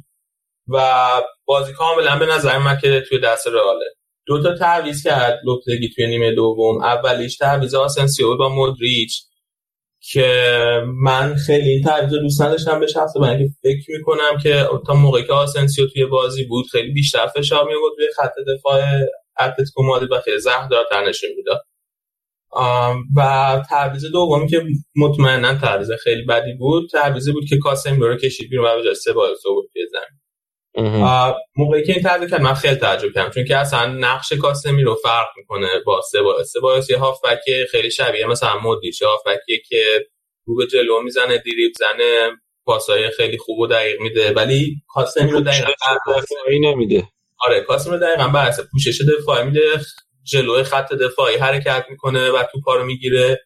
و بازی کاملا به نظر من که توی دست رئاله. دو تا تعویض کرد لوپتگی توی نیمه دوم. اولیش تعویض آسنسیو با مودریچ. که من خیلی این تعویض دوست نداشتم به شخص من که فکر می‌کنم که تا موقعی که آسنسیو توی بازی بود خیلی بیشتر فشار می بود روی خط دفاع اتلتیکو مادرید و خیلی زهردارتر نشون می‌داد. و تعویض دومی که مطمئنا تعویض خیلی بدی بود تعویضی بود که کاسم رو کشید بیرون و به جای سه بود توی موقعی که این تعویض کرد من خیلی تعجب کردم چون که اصلا نقش کاسمی رو فرق می‌کنه با سه با سه با یه هافبک خیلی شبیه مثلا مودریچ هافبکی که رو به جلو می‌زنه دیریب زنه پاسای خیلی خوب و دقیق میده ولی کاسمی رو دقیقا
دفاعی نمیده.
آره کاسمی رو دقیقا برعکس پوشش دفاعی میده جلوی خط دفاعی حرکت می‌کنه و توپا رو می‌گیره.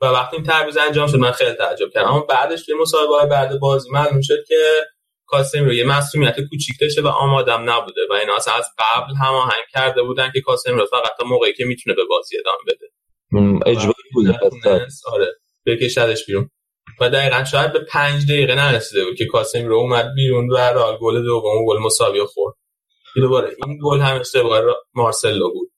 و وقتی این تعویض انجام شد من خیلی تعجب کردم. اما بعدش توی مصاحبه بعد بازی معلوم شد که کاسم رو. یه مسئولیت کوچیک داشته و آمادم نبوده و اینا. اصلا از قبل هماهنگ کرده بودن که کاسم رو فقط تا موقعی که می‌تونه به بازی ادامه بده.
اجباری بوده
آره. بکشدش بیرون. و دقیقا شاید به پنج دقیقه نرسیده بود که کاسم رو اومد بیرون و رال گل دوم گل مساوی خورد. دوباره این گل هم اشتباه مارسلو بود.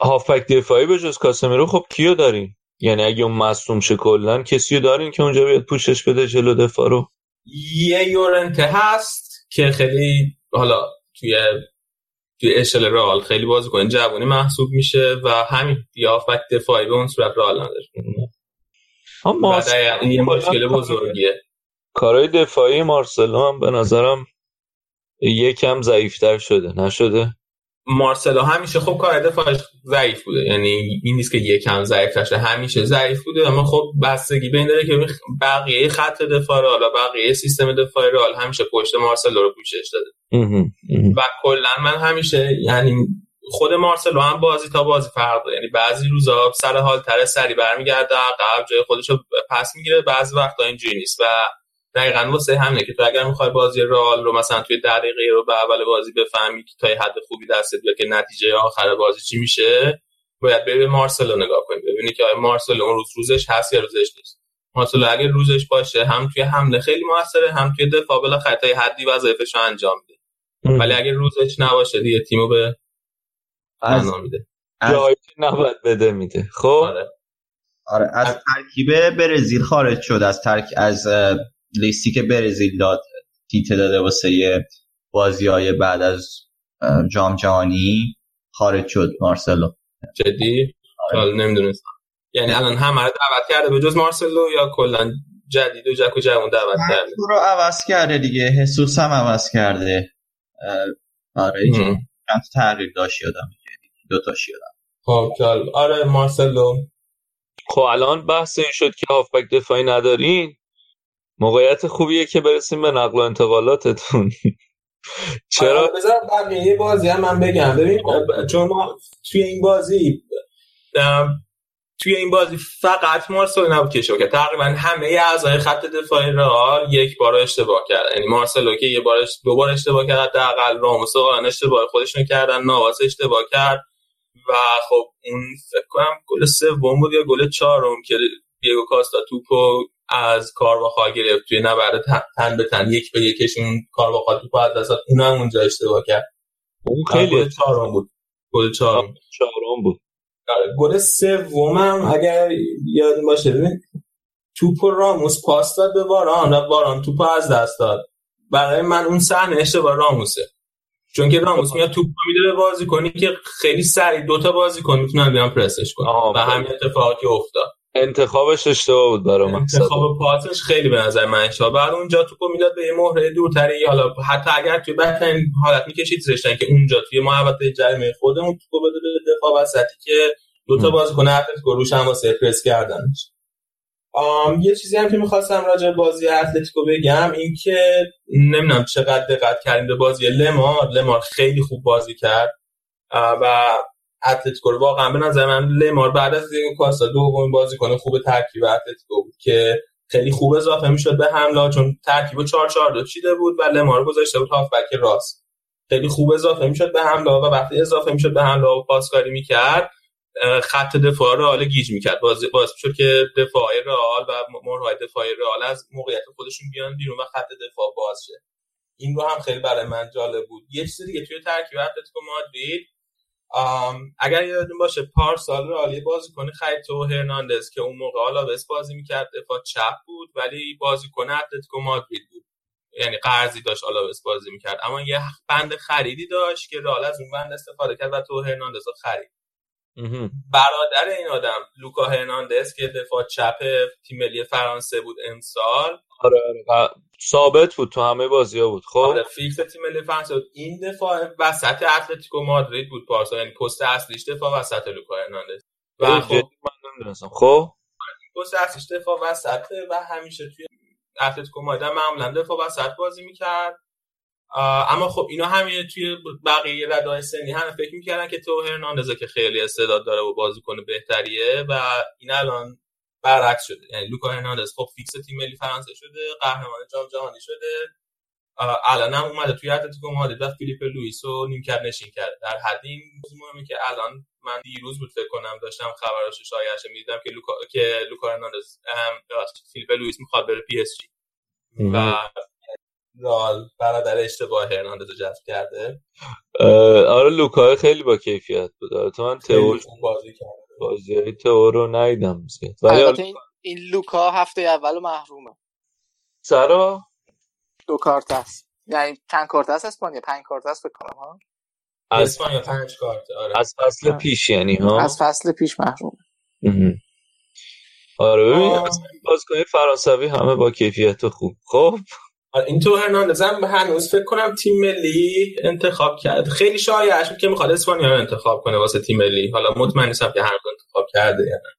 هافک دفاعی به جز کاسمیرو خب کیو دارین؟ یعنی اگه اون مصدوم شه کلا کسی رو دارین که اونجا بیاد پوشش بده جلو دفاع رو؟
یه یورنته هست که خیلی حالا توی توی اشل رال خیلی بازیکن جوانی محسوب میشه و همین یا دفاعی به اون صورت رال نداره.
اما
این یه مشکل بزرگیه.
کارهای دفاعی مارسلو هم به نظرم یکم ضعیفتر شده. نشده؟
مارسلو همیشه خب کار دفاعش ضعیف بوده. یعنی این نیست که یکم ضعیف باشه همیشه ضعیف بوده. اما خب بستگی به این داره که بقیه خط دفاع رو حالا بقیه سیستم دفاعی رو همیشه پشت مارسلو رو پوشش داده. و کلا من همیشه یعنی خود مارسلو هم بازی تا بازی فرق داره. یعنی بعضی روزا سر حال تر سری برمیگرده عقب جای خودش رو پس می‌گیره. بعضی وقتا اینجوری نیست. و دقیقا واسه همینه که تو اگر می‌خوای بازی رئال رو مثلا توی دقیقه رو به اول بازی بفهمی که تا حد خوبی دستت بیاد که نتیجه آخر بازی چی میشه باید بری به مارسلو نگاه کنی. ببینی که آیا مارسلو اون روز روزش هست یا روزش نیست. مارسلو اگر روزش باشه هم توی حمله خیلی موثره هم توی دفاع بالاخره تا حدی وظایفش رو انجام میده. ولی اگر روزش نباشه دیگه تیمو به
از
میده.
جایی نباید بده میده. خب؟
آره. آره از ترکیب برزیل خارج شد از ترک از لیستی که برزیل داد تیته داده واسه بازی های بعد از جام جهانی خارج شد مارسلو.
جدی؟ آره. نمی‌دونستم. یعنی الان همه رو دعوت کرده به جز مارسلو یا کلا جدید و جک و جوان دعوت کرده؟
رو عوض کرده دیگه. حسوس هم عوض کرده. آره چند تغییر داشت یادم دو تا یادم.
خب آره مارسلو.
خب الان بحث این شد که هافبک دفاعی ندارین. موقعیت خوبیه که برسیم به نقل و انتقالاتتون. چرا؟
بذار بقیه بازی هم من بگم. ببین چون ما توی این بازی توی این بازی فقط مارسلو نبود که شو که تقریبا همه اعضای خط دفاعی رئال یک بار اشتباه کردن. یعنی مارسلو که یه بار دو بار اشتباه کرد حداقل راموس و اشتباه خودشون کردن نواس اشتباه کرد. و خب اون فکر کنم گل سوم بود یا گل چهارم که دیگو کاستا توپو از کارواخال گرفت توی نبرد تن به تن یک به یکشون کارواخال توپو از دست اون هم اونجا اشتباه کرد.
اون خیلی
چهارم بود. گل چهارم.
چهارم بود.
گل سومم اگر یاد باشه ببین توپ راموس پاس داد به باران و باران توپ از دست داد. برای من اون صحنه اشتباه راموسه. چون که راموس میاد توپ میده به بازیکنی که خیلی سریع دوتا بازیکن می‌تونن بیان پرسش کنن. و همین اتفاقی افتاد.
انتخابش اشتباه بود برای من.
انتخاب پاسش خیلی به نظر من اشتباه بعد اونجا توپو می‌داد به یه مهره دورتری. حالا حتی اگر توی بهترین حالت می‌کشید زشتن که اونجا توی محوطه جریمه خودمون توپو بده به دفاع وسطی که دو تا بازیکن اتلتیکو روش هم واسه پرس کردنش. آم یه چیزی هم که می‌خواستم راجع بازی اتلتیکو بگم این که نمی‌دونم چقدر دقت کردیم به بازی لمار. لمار خیلی خوب بازی کرد. و اتلتیکو واقعا به نظر من لمار بعد از دیگو کاستا دومین بازیکن خوب ترکیب اتلتیکو بود که خیلی خوب اضافه می‌شد به حمله چون ترکیب 4 4 2 چیده بود و لمار گذاشته بود هافبک راست. خیلی خوب اضافه می‌شد به حمله و وقتی اضافه می‌شد به حمله و پاسکاری می‌کرد خط دفاع رئال گیج می‌کرد. باز باز شد که دفاع رئال و مرهای دفاعی رئال از موقعیت خودشون بیان بیرون و خط دفاع باز شه. این رو هم خیلی برای من جالب بود. یه چیز دیگه توی ترکیب اتلتیکو مادرید اگر یادتون باشه پارسال رو بازیکن خرید تو هرناندز که اون موقع آلاوس بازی می‌کرد دفاع چپ بود ولی بازیکن اتلتیکو مادرید بود. یعنی قرضی داشت آلاوس بازی می‌کرد. اما یه بند خریدی داشت که رئال از اون بند استفاده کرد و تئو هرناندز رو خرید. برادر این آدم لوکا هرناندز که دفاع چپ تیم ملی فرانسه بود امسال.
آره آره. ثابت بود تو همه بازی ها بود. خب؟
آره فیکس تیم ملی فرانسه این دفاع وسط اتلتیکو مادرید بود پارسال یعنی پست اصلیش دفاع وسط لوکا هرناندز.
و خب من نمی‌دونستم. خب؟
پست اصلیش دفاع وسط و همیشه توی اتلتیکو مادرید معمولا دفاع وسط بازی می‌کرد. اما خب اینا همین توی بقیه رده‌های سنی هم فکر می‌کردن که تئو هرناندز که خیلی استعداد داره و بازیکن بهتریه و این الان برعکس شده. یعنی لوکا هرناندز خب فیکس تیم ملی فرانسه شده قهرمان جام جهانی شده. الان هم اومده توی اتلتیکو مادرید و فیلیپ لوئیس رو نیمکت نشین کرده. در حد این مهمه که الان من دیروز بود فکر کنم داشتم خبرش شایعش می‌دیدم که لوکا که لوکا هرناندز فیلیپ لوئیس می‌خواد بره پی اس جی. و رال برادر اشتباه هرناندز رو جذب کرده.
آره لوکا خیلی با کیفیت بود. تو من تئور
بازی کرده
بازی تئور رو ندیدم. ولی
این, این لوکا هفته اول محرومه.
سرا
دو کارت است. یعنی چند کارت است اسپانیا. پنج کارت است فکر کنم ها؟
از اسپانیا پنج کارت آره.
از فصل پیش یعنی ها؟
از فصل پیش محروم
آره ببین بازیکن فرانسوی همه با کیفیت خوب. خب.
این تو هرناندز هم هنوز. فکر کنم تیم ملی انتخاب کرد خیلی شایعش که می‌خواد اسپانیا رو انتخاب کنه واسه تیم ملی. حالا مطمئن نیستم که هر انتخاب کرده یا نه.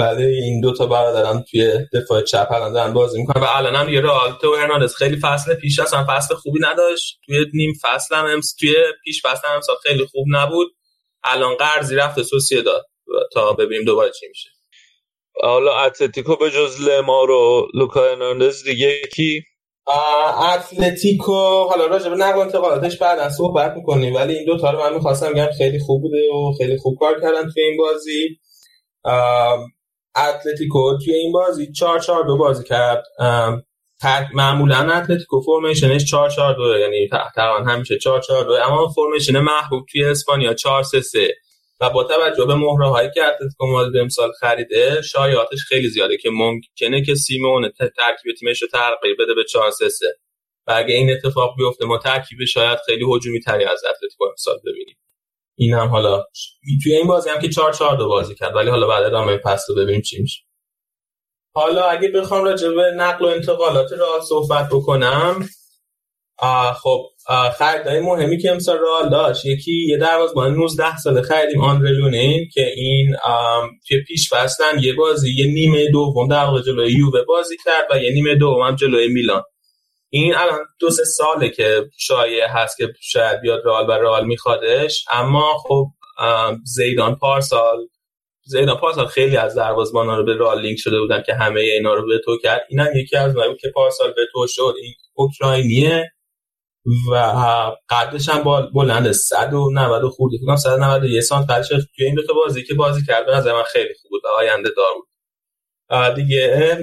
ولی این دو تا برادران توی دفاع چپ الان دارن بازی می‌کنن. و الان هم یه رئال تو هرناندز خیلی فصل پیش اصلا فصل خوبی نداشت. توی نیم فصل هم امس توی پیش فصل هم خیلی خوب نبود. الان قرضی رفته سوسیه داد تا ببینیم دوباره چی میشه.
حالا اتلتیکو به جز لمار و لوکا هرناندز دیگه کی
اتلتیکو حالا راجع به نقل انتقالاتش بعد از صحبت می‌کنیم ولی این دو تا رو من می‌خواستم بگم خیلی خوب بوده و خیلی خوب کار کردن توی این بازی. اتلتیکو توی این بازی 4 4 2 بازی کرد. معمولا اتلتیکو فرمیشنش 4 4 2 یعنی تقریبا همیشه 4 4 2 اما فرمیشن محبوب توی اسپانیا 4 3 3 و با توجه به مهره هایی که اتلتیکو مادرید امسال خریده شایعاتش خیلی زیاده که ممکنه که سیمون ترکیب تیمش رو تغییر بده به 4 3 3 و اگه این اتفاق بیفته ما ترکیب شاید خیلی هجومی تری از اتلتیکو امسال ببینیم. این هم حالا توی این بازی هم که 4 4 دو بازی کرد ولی حالا بعد ادامه پس رو ببینیم چی میشه. حالا اگه بخوام راجع به نقل و انتقالات را صحبت بکنم خب خریدای مهمی که امسال رئال داشت یکی یه دروازه‌بان 19 ساله خریدیم آندره لونین که این توی پیش فصلن یه بازی یه نیمه دوم در واقع جلوی یووه بازی کرد و یه نیمه دوم هم جلوی میلان. این الان دو سه ساله که شایعه هست که شاید بیاد رئال و رئال میخوادش اما خب زیدان پارسال زیدان پارسال خیلی از دروازه‌بانا رو به رئال لینک شده بودن که همه اینا رو به تو کرد. اینم یکی از اونایی که پارسال به تو شد این اوکراینیه. و قدش هم بلند 190 خورده کنم 191 سانت قدش توی این دو تا بازی که بازی کرد به نظر من خیلی خوب بود آینده دار بود. دیگه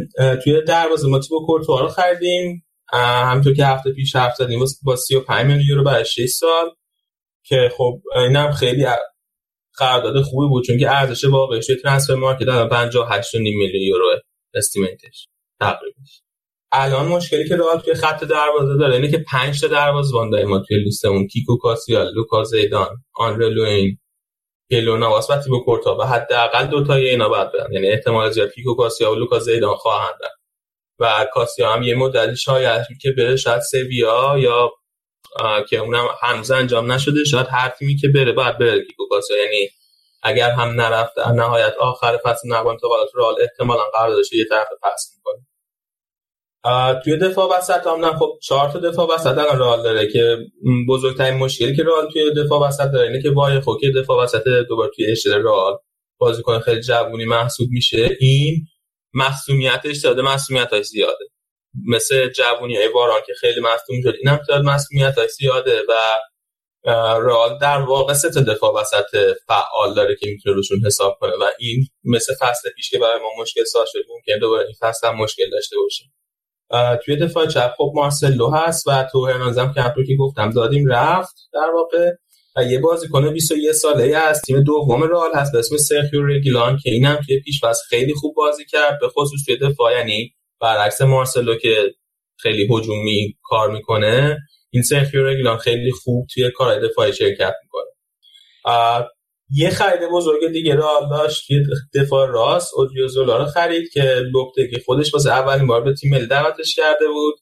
توی دروازه ما با کورتوا رو خریدیم. همونطور که هفته پیش حرف زدیم با 35 میلیون یورو برای 6 سال که خب اینم خیلی قرارداد خوبی بود چون که ارزش واقعیش توی Transfermarkt الان 58.5 میلیون یورو estimate ش تقریبا. الان مشکلی که رئال توی خط دروازه داره اینه که 5 تا دروازه‌بان داریم ما توی لیستمون کیکو کاسیا لوکا زیدان آندره لونین کیلور ناواس و تیبو کورتوا. و حداقل دو تای اینا باید برن. یعنی احتمال زیاد کیکو کاسیا و لوکا زیدان خواهند رفت. و کاسیا هم یه مدلی شاید که بره شاید سویا یا که اونم هنوز انجام نشده شاید هر تیمی که بره باید بره کیکو کاسیا یعنی اگر هم نرفت نهایت آخر فصل نقل انتقالات رئال احتمالاً داشته یه طرف فصل می‌کنه. توی دفاع وسط هم نه خب چهار تا دفاع وسط الان رئال داره که بزرگترین مشکلی که رئال توی دفاع وسط داره اینه که وای خوکی دفاع وسط دوباره توی اشتر رئال بازیکن خیلی جوونی محسوب میشه. این مسئولیتش داده مسئولیتش زیاده. مثل جوونی ای باران که خیلی مصدوم شد اینم تعداد مسئولیتش زیاده و رئال در واقع سه تا دفاع وسط فعال داره که می‌تونه روشون حساب کنه و این مثل فصل پیش که برای ما مشکل ساز شد ممکن دوباره این فصل هم مشکل داشته باشه. توی دفاع چپ خب مارسلو هست و تو هرنانزم که که گفتم دادیم رفت در واقع و یه بازیکن 21 ساله از تیم دوم رئال هست به اسم سرخیو رگیلان که اینم توی پیش خیلی خوب بازی کرد به خصوص توی دفاع یعنی برعکس مارسلو که خیلی هجومی کار می‌کنه این سرخیو رگیلان خیلی خوب توی کار دفاعی شرکت می‌کنه. یه خرید بزرگ دیگه را داشت یه دفاع راست اودریوزولا رو خرید که لوپتگی خودش واسه اولین بار به تیم ملی دعوتش کرده بود.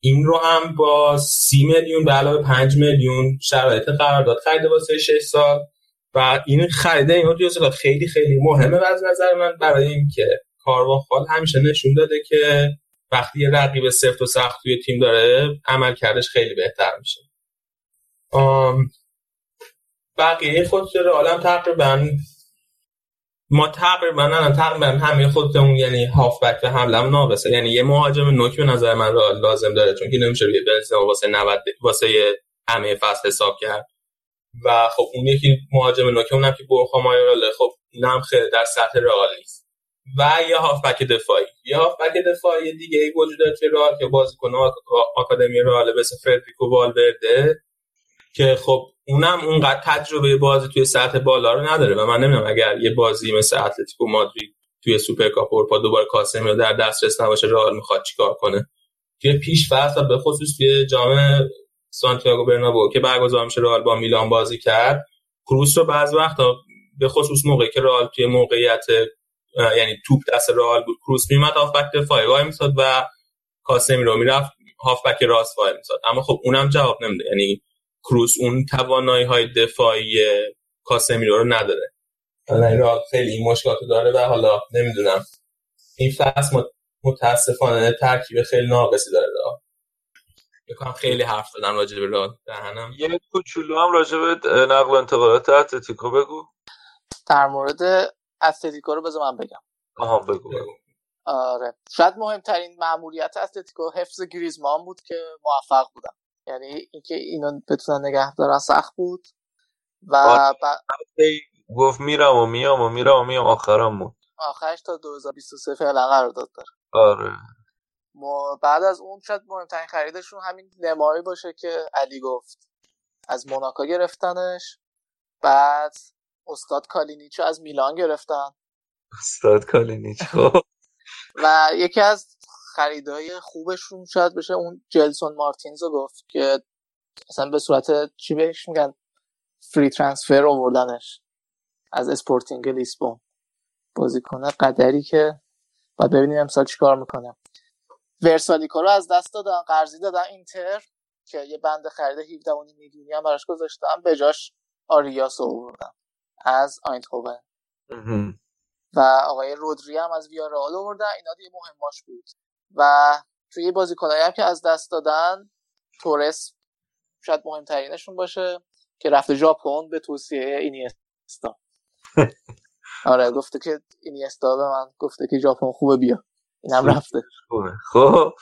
این رو هم با سی میلیون به علاوه 5 میلیون شرایط قرارداد خریده واسه 6 سال. و این خرید این اودریوزولا خیلی خیلی مهمه از نظر من برای اینکه کاروان خال همیشه نشون داده که وقتی یه رقیب سفت و سخت توی تیم داره عمل کردش خیلی بهتر میشه. بقیه خودشون عالم تقریبا ما تقریبا نه تقریبا همه خودمون یعنی هافبک و حمله ناقصه. یعنی یه مهاجم نوک به نظر من را لازم داره چون که نمیشه روی بنزما واسه 90 واسه همه فصل حساب کرد. و خب اون یکی مهاجم نوک اونم که بورخا مایوراله خب اینم خیلی در سطح رئال نیست. و یه هافبک دفاعی. یه هافبک دفاعی دیگه ای وجود داره که رئال که بازیکن آکادمی رئال مثل فدریکو والورده که خب اونم اونقدر تجربه بازی توی سطح بالا رو نداره و من نمی‌دونم اگر یه بازی مثل اتلتیکو مادرید توی سوپرکاپ اروپا دوباره کاسمیرو در دسترس نباشه رئال می‌خواد چیکار کنه؟ توی پیش فصل به خصوص توی جام سانتیاگو برنابو که برگزار میشه رئال با میلان بازی کرد کروس رو بعض وقتا به خصوص موقعی که رئال توی موقعیت یعنی توپ دست رئال بود کروس میمد هافبک دفاعی وای میساد و کاسمی رو می‌رفت هافبک راست وای میساد. اما خب اونم جواب نمیده. یعنی کروس اون توانایی های دفاعی کاسمیرو رو نداره. حالا این خیلی این مشکلات داره و حالا نمی‌دونم. این فصل متاسفانه ترکیب خیلی ناقصی داره دا. بکنم خیلی حرف دادم راجع به دهنم.
یه کوچولو هم راجع به نقل و انتقالات اتلتیکو بگو.
در مورد اتلتیکو رو بذار من بگم.
آها بگو. بگو.
آره. شاید مهمترین مأموریت اتلتیکو حفظ گریزمان بود که موفق بودن. یعنی اینکه اینو بتونن نگه دارن سخت بود. و ب...
گفت میرم و میام و میرم و میام آخرم بود.
آخرش تا 2023 فعلا قرارداد داره.
آره.
ما بعد از اون شاید مهمترین خریدشون همین نماری باشه که علی گفت. از موناکو گرفتنش بعد استاد کالینیچو از میلان گرفتن.
استاد کالینیچ خب
و یکی از خریدای خوبشون شاید بشه. اون جلسون مارتینز رو گفت که اصلا به صورت چی بهش میگن؟ free transfer آوردنش از اسپورتینگ لیسبون. بازیکن قدری که باید ببینیم امسال چیکار می‌کنه. ورسالیکو رو از دست دادن قرضی دادن اینتر که یه بند خرید 17 میلیونی هم براش گذاشتن به جاش آریاس آوردن از آیندهوون و آقای رودری هم از ویارال آوردن. اینا دیگه مهماش بود. و توی بازیکنایی هم که از دست دادن تورس شاید مهمترینشون باشه که رفته ژاپن به توصیه اینیستا. آره گفته که اینیستا به من گفته که ژاپن خوبه بیا. اینم رفته.
خب.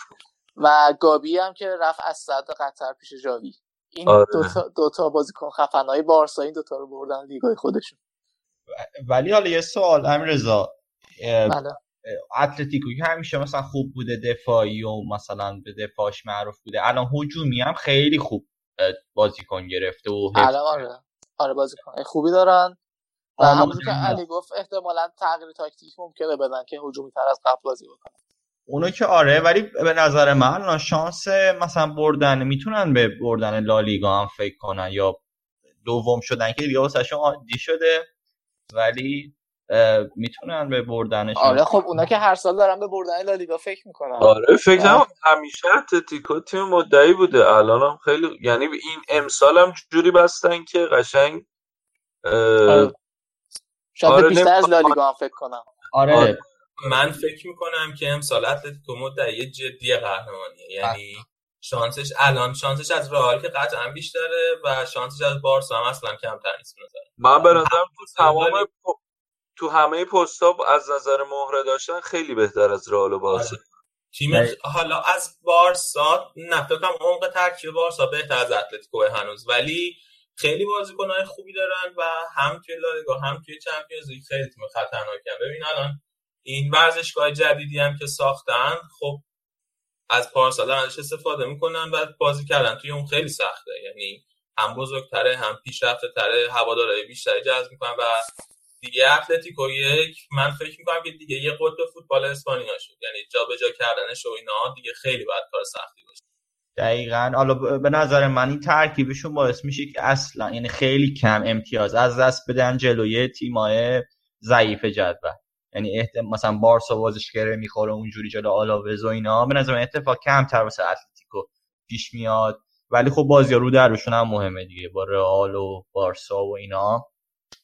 و گابی هم که رفت از صد قطر پیش جاوی این
آره.
دوتا, دوتا بازیکن خفنهای بارسا این دوتا رو بردن لیگای خودشون.
ولی حالا یه سوال امیر رضا
بله.
اتلتیکو که همیشه مثلا خوب بوده دفاعی و مثلا به دفاعش معروف بوده. الان هجومی هم خیلی خوب بازیکن گرفته و
الان آره. آره بازیکن خوبی دارن. و همونجور که علی گفت احتمالا تغییر تاکتیک ممکنه بدن که هجومی تر از قبل بازی بکنن
اونو که آره ولی به نظر من شانس مثلا بردن می‌تونن به بردن لالیگا هم فکر کنن یا دوم شدن که دیگه واسه عادی شده. ولی می‌تونن به بردنش
آره خب اونا که هر سال دارن به بردن لالیگا فکر می‌کنن.
آره فکر کنم همیشه اتلتیکو تیم مدعی بوده. الان هم خیلی یعنی این امسال هم جوری بستن که قشنگ
آره. شاید آره بیشتر از لالیگا هم فکر کنم.
آره. آره.
من فکر می‌کنم که امسال اتلتیکو مدعی جدی قهرمانیه. یعنی شانسش الان شانسش از رئال که قطعا بیشتره و شانسش از بارسا هم اصلا کمتر نیست
من به نظرم تو تمام تو همه پستا از نظر مهره داشتن خیلی بهتر از رئال و بارسا.
تیم حالا از بارسا نه فکر کنم عمق ترکیب بارسا بهتر از اتلتیکو هنوز. ولی خیلی بازیکن‌های خوبی دارن و هم توی لالیگا هم توی چمپیونز لیگ خیلی تیم خطرناکن ببین الان این ورزشگاه جدیدی هم که ساختن خب از پارسال ازش استفاده می‌کنن و بازی کردن. توی اون خیلی سخته. یعنی هم بزرگتره هم پیشرفته تره هوادارهای بیشتری جذب می‌کنن و دیگه اتلتیکو یک من فکر می‌کنم که دیگه یه قطب فوتبال اسپانیا شد. یعنی جابجا کردنش و اینا دیگه خیلی باید کار سختی باشه.
دقیقا. حالا به نظر من این ترکیبشون باعث میشه که اصلا یعنی خیلی کم امتیاز از دست بدن جلوی تیمای ضعیف جدول. یعنی احت... مثلا بارسا بازیشگره می‌خوره اونجوری جلو آلاوز و اینا. به نظر من اتفاق کمتر واسه اتلتیکو پیش میاد. ولی خب بازی رو درشون هم مهمه دیگه. با رئال و بارسا و اینا.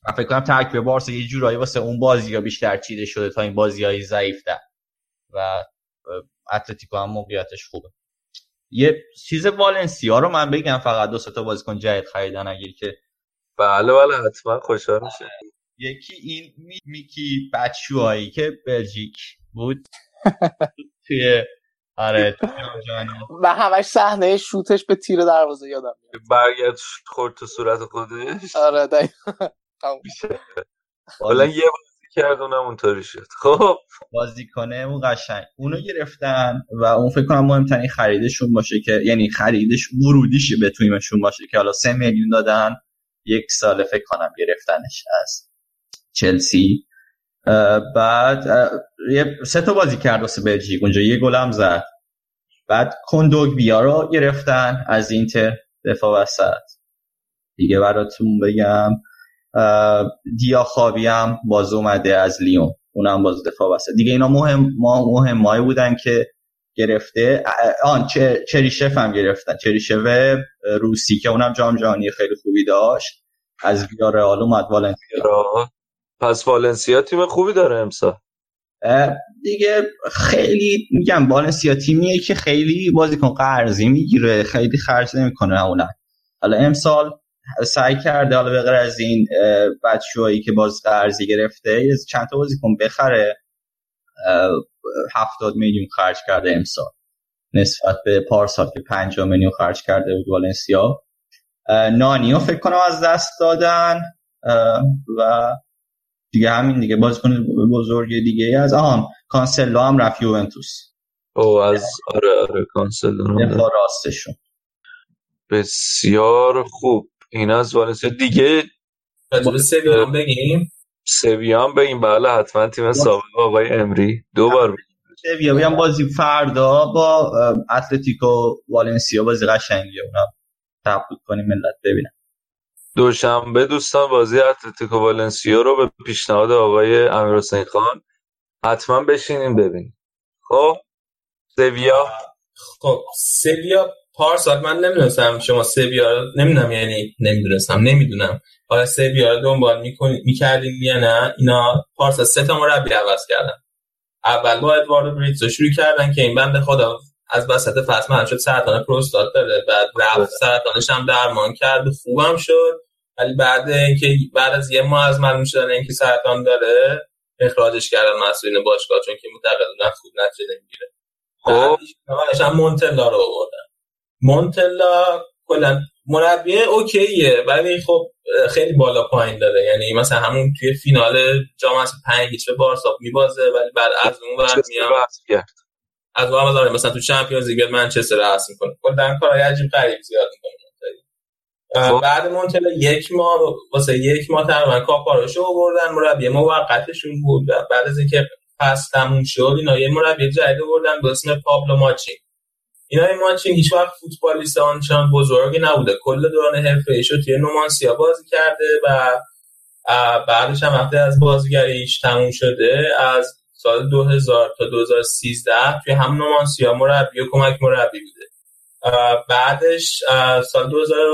من فکر کنم ترکیب بارسا یه جورایی واسه اون بازی ها بیشتر چیده شده تا این بازی های ضعیف در و اتلتیکو هم موقعیتش خوبه. یه چیز والنسیا رو من بگم فقط دو تا بازیکن جدید خریدن اگر که
بله بله حتما خوشحال میشه
یکی این می... میکی بچوهایی که بلژیک بود. توی آره
و همش صحنه شوتش به تیر دروازه یادم میاد.
برگرد خورد تو صورت خودش.
آره دقیقاً.
حالا یه بازی کرد اونم اونطوری شد. خب.
بازی کنه اون قشنگ. اونو گرفتن و اون فکر کنم مهمترین خریدشون باشه که یعنی خریدش ورودیش به تیمشون باشه که حالا سه میلیون دادن. یک سال فکر کنم گرفتنش از چلسی. بعد یه سه تا بازی کرد واسه بلژیک. اونجا یه گلم زد. بعد کندوگ بیا رو گرفتن از اینتر. دفاع وسط. دیگه براتون بگم. دیاخابی هم باز اومده از لیون. اونم باز دفاع وسط. دیگه اینا مهم ما مهمایی بودن که گرفته. آن چریشف هم گرفتن. چریشف روسی که اونم جام جهانی خیلی خوبی داشت. از ویارئال اومد والنسیا.
پس والنسیا تیم خوبی داره امسال.
دیگه خیلی میگم والنسیا تیمیه که خیلی بازیکن قرضی می‌گیره. خیلی خرج نمی‌کنه اونا حالا امسال سعی کرده حالا به غیر از این بچه‌هایی که باز قرضی گرفته چند تا بازیکن بخره. هفتاد میلیون خرج کرده امسال. نسبت به پارسال که 50 میلیون خرج کرده بود والنسیا. نانیو فکر کنم از دست دادن. و دیگه همین دیگه بازیکن بزرگ دیگه از آهان. کانسلو هم رفت یوونتوس.
او از آره آره کانسلو
راستشون.
بسیار خوب. این از والنسیا دیگه
سویا هم بگیم.
سویا هم بگیم بله حتما تیم سابق آقای امری. دو بار
سویا هم بازی فردا با اتلتیکو والنسیا بازی قشنگیه اونا تبریک کنیم ملت ببینم
دوشنبه دوستان بازی اتلتیکو والنسیا رو به پیشنهاد آقای امیر حسین خان حتما بشینیم ببینیم. خب؟ سویا
خب سویا پارسال من نمی‌دونستم شما سویا رو نمی‌دونم یعنی نمی‌دونستم نمی‌دونم. حالا سویا رو دنبال می‌کردیم یا نه؟ اینا پارسال سه تا مربی عوض کردن. اول با ادواردو بریتزو شروع کردن که این بنده خدا از وسط فصل من شد سرطان پروستات داره. بعد رفت سرطانش هم درمان کرد خوبم شد. ولی بعد اینکه بعد از یه ماه از معلوم شدن اینکه سرطان داره اخراجش کردن مسئولین باشگاه چون که معتقدن خوب نتیجه نمی‌گیره. بعدش هم مونتلا رو آوردن. مونتلا کلا مربی اوکیه ولی خب خیلی بالا پایین داره. یعنی مثلا همون توی فینال جام اسپانی 5 هیچ به بارسا میبازه ولی بعد از اون ور میاد. از اون ور مثلا تو چمپیونز لیگ منچستر رأس می‌کنه. کلا کارهای عجیب غریب زیاد می‌کنه بعد مونتلا یک ماه واسه یک ماه تقریبا کاپاروشو آوردن مربی موقتشون بود. و بعد از اینکه پس تموم شد اینا یه مربی جدید آوردن به اسم پابلو ماچین این ماچین هیچ وقت فوتبالیست آنچنان بزرگی نبوده. کل دوران حرفه ایشو توی نومانسیا بازی کرده و بعدش هم وقتی از بازیگریش تموم شده از سال 2000 تا 2013 توی هم نومانسیا مربی و کمک مربی بوده. بعدش سال 2000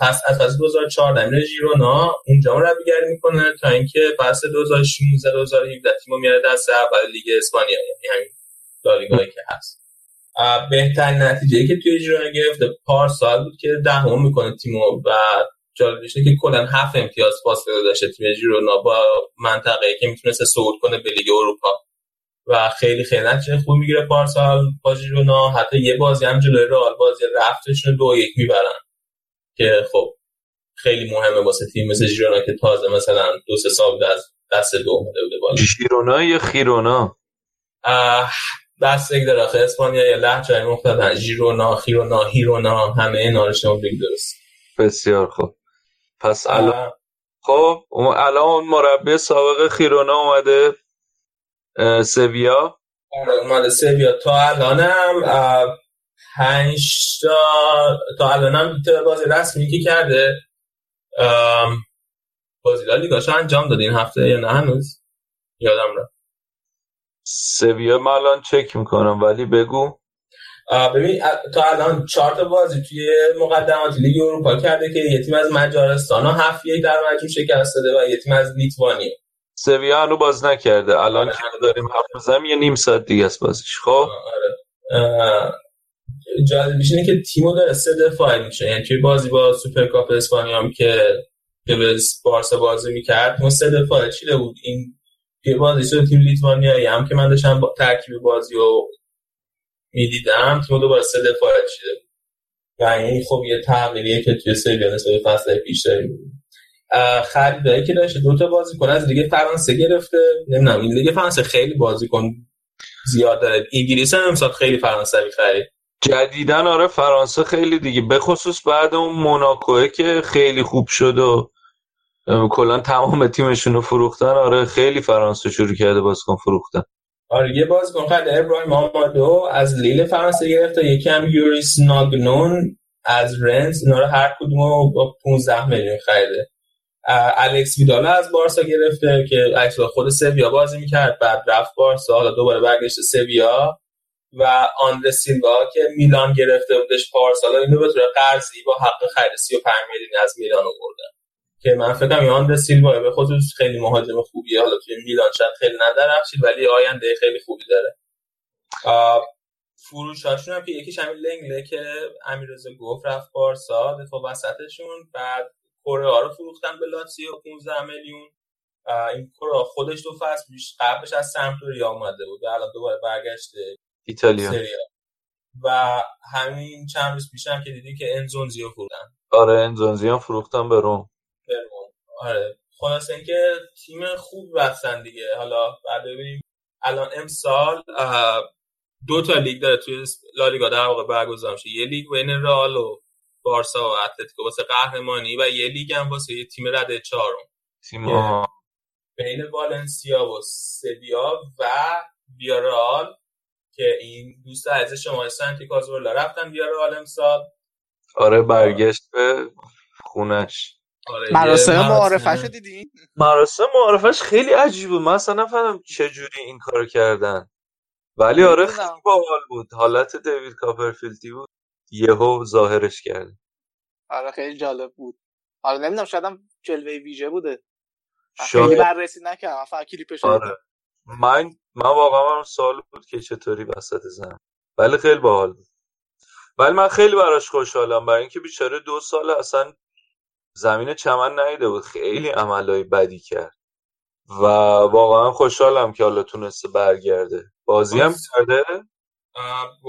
پس از فصل 2014 میره ژیرونا. اونجا مربیگری می‌کنه تا اینکه پس 2016 2017 تیمو میاره دست اول لیگ اسپانیا یعنی همین لالیگایی که هست. بهترین نتیجه که توی ژیرونا گرفته پارسال بود که دهم می‌کنه تیمو و جالبش که کلا هفت امتیاز فاصله داشته تیم ژیرونا با منطقه که می‌تونسته صعود کنه به لیگ اروپا. و خیلی خیلی نتیجه خوب می‌گیره پارسال با ژیرونا حتی یه بازی هم جلوی رئال بازی رفتشون دو یک می‌برن. که خب خیلی مهمه واسه تیم مثل ژیرونا که تازه مثلا دو سه سال از دست دو اومده بوده بالا.
ژیرونا یا خیرونا؟
بستگی داره آخه اسپانیا یا لهجه مختلف ژیرونا خیرونا هیرونا همه اینا رو شما درست.
بسیار خوب. پس الان خب الان مربی سابق خیرونا اومده سویا.
آره اومده سویا. تا الانم پنج تا تا الانم بازی رسمی که کرده بازی لالیگاش انجام داده این هفته یا نه هنوز؟ یادم رفت.
سویا من الان چک می‌کنم ولی بگو.
ببین تا الان چهار تا بازی توی مقدمات لیگ اروپا کرده که یه تیم از مجارستان ها هفت یک در مجموع شکست داده و یه تیم از لیتوانی
سویا هنو باز نکرده. الان که داریم حرف می‌زنیم یه نیم ساعت دیگه است بازیش خب؟
اه، جالبیش اینه که تیمو داره سه دفاعی میشه یعنی توی بازی با سوپرکاپ اسپانیا هم که که به بارسا بازی می‌کرد ما سه دفاعی چیده بود؟ این بازی شد تیم لیتوانیایی هم که من داشتم با ترکیب بازی رو می‌دیدم تیم دوباره سه دفاعی چیده و این خب یه تغییریه که توی سری نسبت به فصل پیش داریم. خریدایی که داشته دو تا بازیکن از لیگ فرانسه گرفته. نمی‌دونم این لیگ فرانسه خیلی بازیکن زیاد داره. انگلیس هم امسال خیلی فرانسوی خرید.
جدیدن آره فرانسه خیلی دیگه. به خصوص بعد اون موناکوه که خیلی خوب شد و کلا تمام تیمشون رو فروختن. آره خیلی فرانسه شروع کرده بازیکن فروختن.
آره یه بازیکن خرید ابراهیم آمادو از لیل فرانسه گرفته. یکی هم یوریس ناگنون از رنز. اینا رو هر کدوم با 15 میلیون خریده. الکس ویدالا از بارسا گرفته که عکس خود سویا بازی می‌کرد. بعد رفت بارسا. حالا دوباره برگشت سویا. و آندره سیلوا که میلان گرفته بودش پارسال. اینو به طور قرضی با حق خرید 35 میلیون از میلان آوردن که من فکر کنم آندره سیلوا به خصوص خیلی مهاجم خوبیه. حالا توی میلان شاید خیلی ندرخشید ولی آینده خیلی خوبی داره. فروشاشون هم که یکیش همین لنگله که امیررضا گفت رفت بارسا دفاع وسطشون. بعد کره ها رو فروختن به لاتزیو 15 میلیون. این کره خودش دو فصل پیش قبلش از سمپدوریا اومده بود و الان دوباره برگشته
ایتالیا.
سری آ. و همین چند روز پیش هم که دیدی که انزونزی رو فروختن.
آره انزونزی هم فروختن به روم.
آره. خلاص اینکه تیم خوب رفتن دیگه. حالا بعد ببینیم. الان امسال دو تا لیگ داره توی لالیگا در واقع برگزار میشه. یه لیگ بین رئال و بارسا و اتلتیکو واسه قهرمانی و یه لیگ هم واسه یه تیم رده چهارم.
تیم.
بین والنسیا و سویا و ویارئال که این دوست عزیز شما سانتی کازورلا رفتن ویارئال امسال.
آره برگشت به خونش.
مراسم
مراسم-
معارفش رو دیدین
مراسم معارفش خیلی عجیب بود. من اصلا نفهمم چجوری این کار کردن. ولی آره خیلی. باحال بود. حالت دیوید کاپرفیلدی بود. یهو ظاهرش کرد
آره خیلی جالب بود. حالا نمی‌دونم شاید هم جلوه ویژه بوده. من
شاید.
خیلی بررسی نکردم. من فقط کلیپش رو دیدم.
آره من من واقعا برام سوال بود که چطوری وسط زن ولی خیلی باحال بود. ولی من خیلی براش خوشحالم. برای اینکه بیچاره دو سال اصلا زمین چمن نیده بود خیلی عملهای بدی کرد. و واقعا خوشحالم که حالا تونسته برگرده. بازی هم کرده؟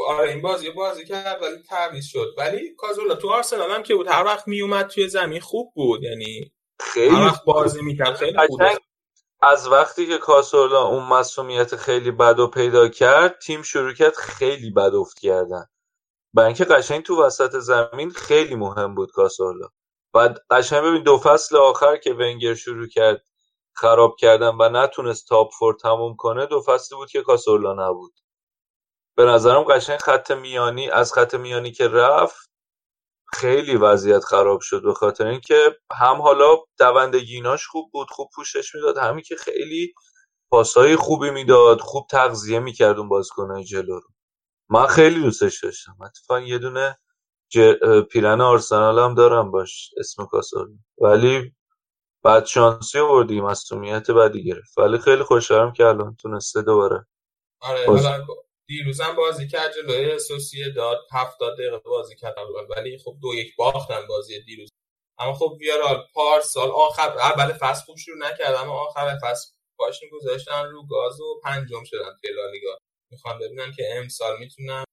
آره این بازی بازی کرد ولی تعویض شد. ولی کازولا تو آرسنال هم که بود هر وقت میومد توی زمین خوب بود یعنی
خیلی
هر وقت بازی می‌کرد خیلی خوب
از وقتی که کاسورلا اون مسئولیت خیلی بد و پیدا کرد تیم شروع کرد خیلی بد افت کردن. برای اینکه قشنگ تو وسط زمین خیلی مهم بود کاسورلا قشنگ ببین دو فصل آخر که ونگر شروع کرد خراب کردن و نتونست تاپ فور تموم کنه دو فصلی بود که کاسورلا نبود. به نظرم قشنگ خط میانی از خط میانی که رفت خیلی وضعیت خراب شد به خاطر اینکه هم حالا دوندگیناش خوب بود خوب پوشش می‌داد همین که خیلی پاسهای خوبی می‌داد خوب تغذیه می‌کرد اون جلو رو. من خیلی دوستش داشتم. اتفاقا یه دونه پیرن آرسنال هم دارم باش اسم کاسال ولی بعد شانسی آوردی مسئولیت بدی گرفت. ولی خیلی خوشحالم که الان تونسته دوباره
آره حالا دیروزم بازی کرد جلوی سوسیه داد 70 دقیقه بازی کرد. اول ولی خب دو یک باختن بازی دیروز. اما خب ویارال پارسال آخر اول فصل خوب شروع نکرد اما آخر فصل پاشون گذاشتن رو گاز و پنجم شدن توی لالیگا. می‌خوام ببینن که امسال می‌تونن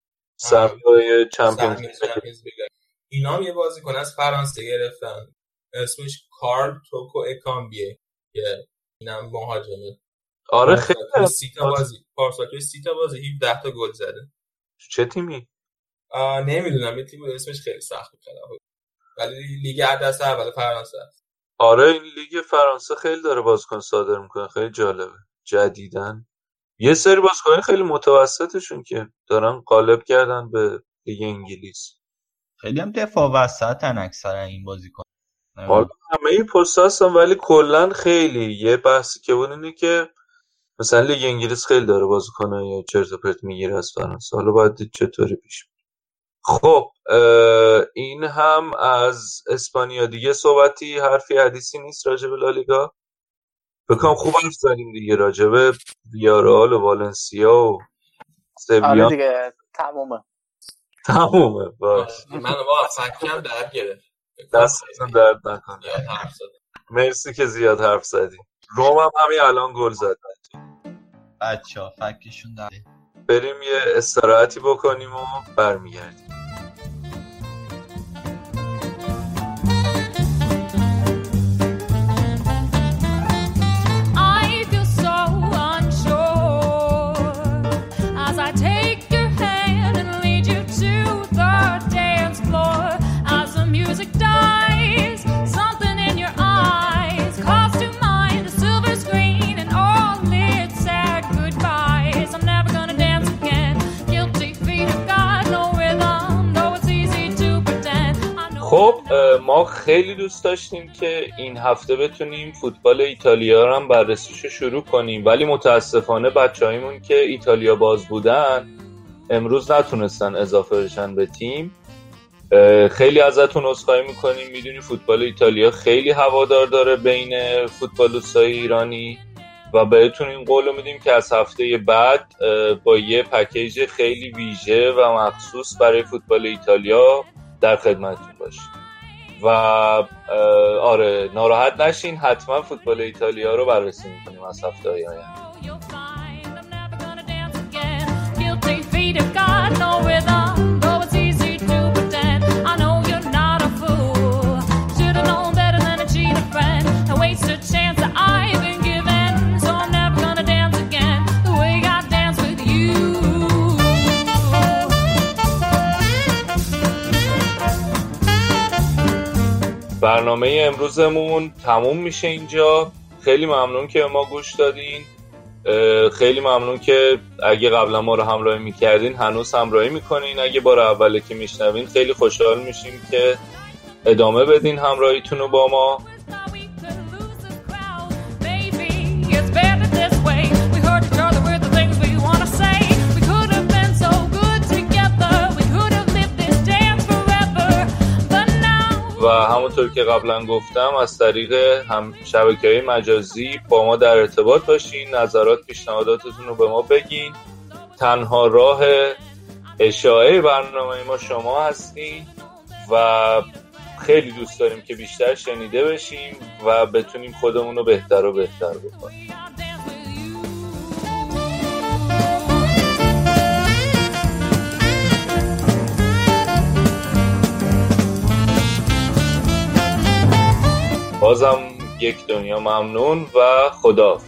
سهمیه چمپیونز
لیگ. اینا هم یه بازیکن از فرانسه گرفتن. اسمش کارل توکو اکامبیه که اینم مهاجمه.
آره خیلی
پارسال سی تا بازی. پارسال توی سی تا بازی 17 تا گل زده.
چه تیمی؟
نمی‌دونم. یه تیم بود اسمش خیلی سخت بود. ولی لیگ عدس اول فرانسه است.
آره این لیگ فرانسه خیلی داره بازیکن صادر می‌کنه. خیلی جالبه. جدیدن یه سری بازیکن خیلی متوسطشون که دارن قالب کردن به لیگ انگلیس.
خیلی هم دفاع وسطن اکثر این بازیکن.
حالا همه پست هستن ولی کلا خیلی. یه بحثی که بود اینه که مثلا لیگ انگلیس خیلی داره بازیکن‌ها یا چرت و پرت می‌گیره از فرانسه. حالا باید دید چطوری پیش. خب این هم از اسپانیا. دیگه صحبتی حرفی حدیثی نیست راجع به لالیگا. بکنم خوب حرف زدیم دیگه راجع به ویارال و والنسیا و
آره
سویا
دیگه تمومه.
تمومه باش.
من با فکرم درد گرفت.
دستتون درد نکنه. مرسی که زیاد حرف زدی. روم هم همین الان گل زد.
بچه ها فکرشون
بریم یه استراحتی بکنیم و برمیگردیم. خب ما خیلی دوست داشتیم که این هفته بتونیم فوتبال ایتالیا رو هم بررسیشو شروع کنیم. ولی متاسفانه بچه که ایتالیا باز بودن امروز نتونستن اضافه بشن به تیم. خیلی ازتون عذرخواهی می‌کنیم. می‌دونی فوتبال ایتالیا خیلی هوادار داره بین فوتبالیستای ایرانی و بهتون این قول میدیم که از هفته بعد با یه پکیج خیلی ویژه و مخصوص برای فوتبال ایتالیا در خدمتتون باشیم. و آره ناراحت نشین حتما فوتبال ایتالیا رو بررسی می‌کنیم از هفته های آینده برنامه امروزمون تموم میشه اینجا. خیلی ممنون که ما گوش دادین. خیلی ممنون که اگه قبلا ما رو همراهی می‌کردین هنوز همراهی می‌کنین. اگه بار اوله که میشنوین خیلی خوشحال میشیم که ادامه بدین همراهیتون رو با ما. و همونطور که قبلا گفتم از طریق هم شبکه های مجازی با ما در ارتباط باشین نظرات پیشنهاداتتون رو به ما بگین. تنها راه اشاعه برنامه ما شما هستین و خیلی دوست داریم که بیشتر شنیده بشیم و بتونیم خودمون رو بهتر و بهتر بکنیم. بازم یک دنیا ممنون و خدا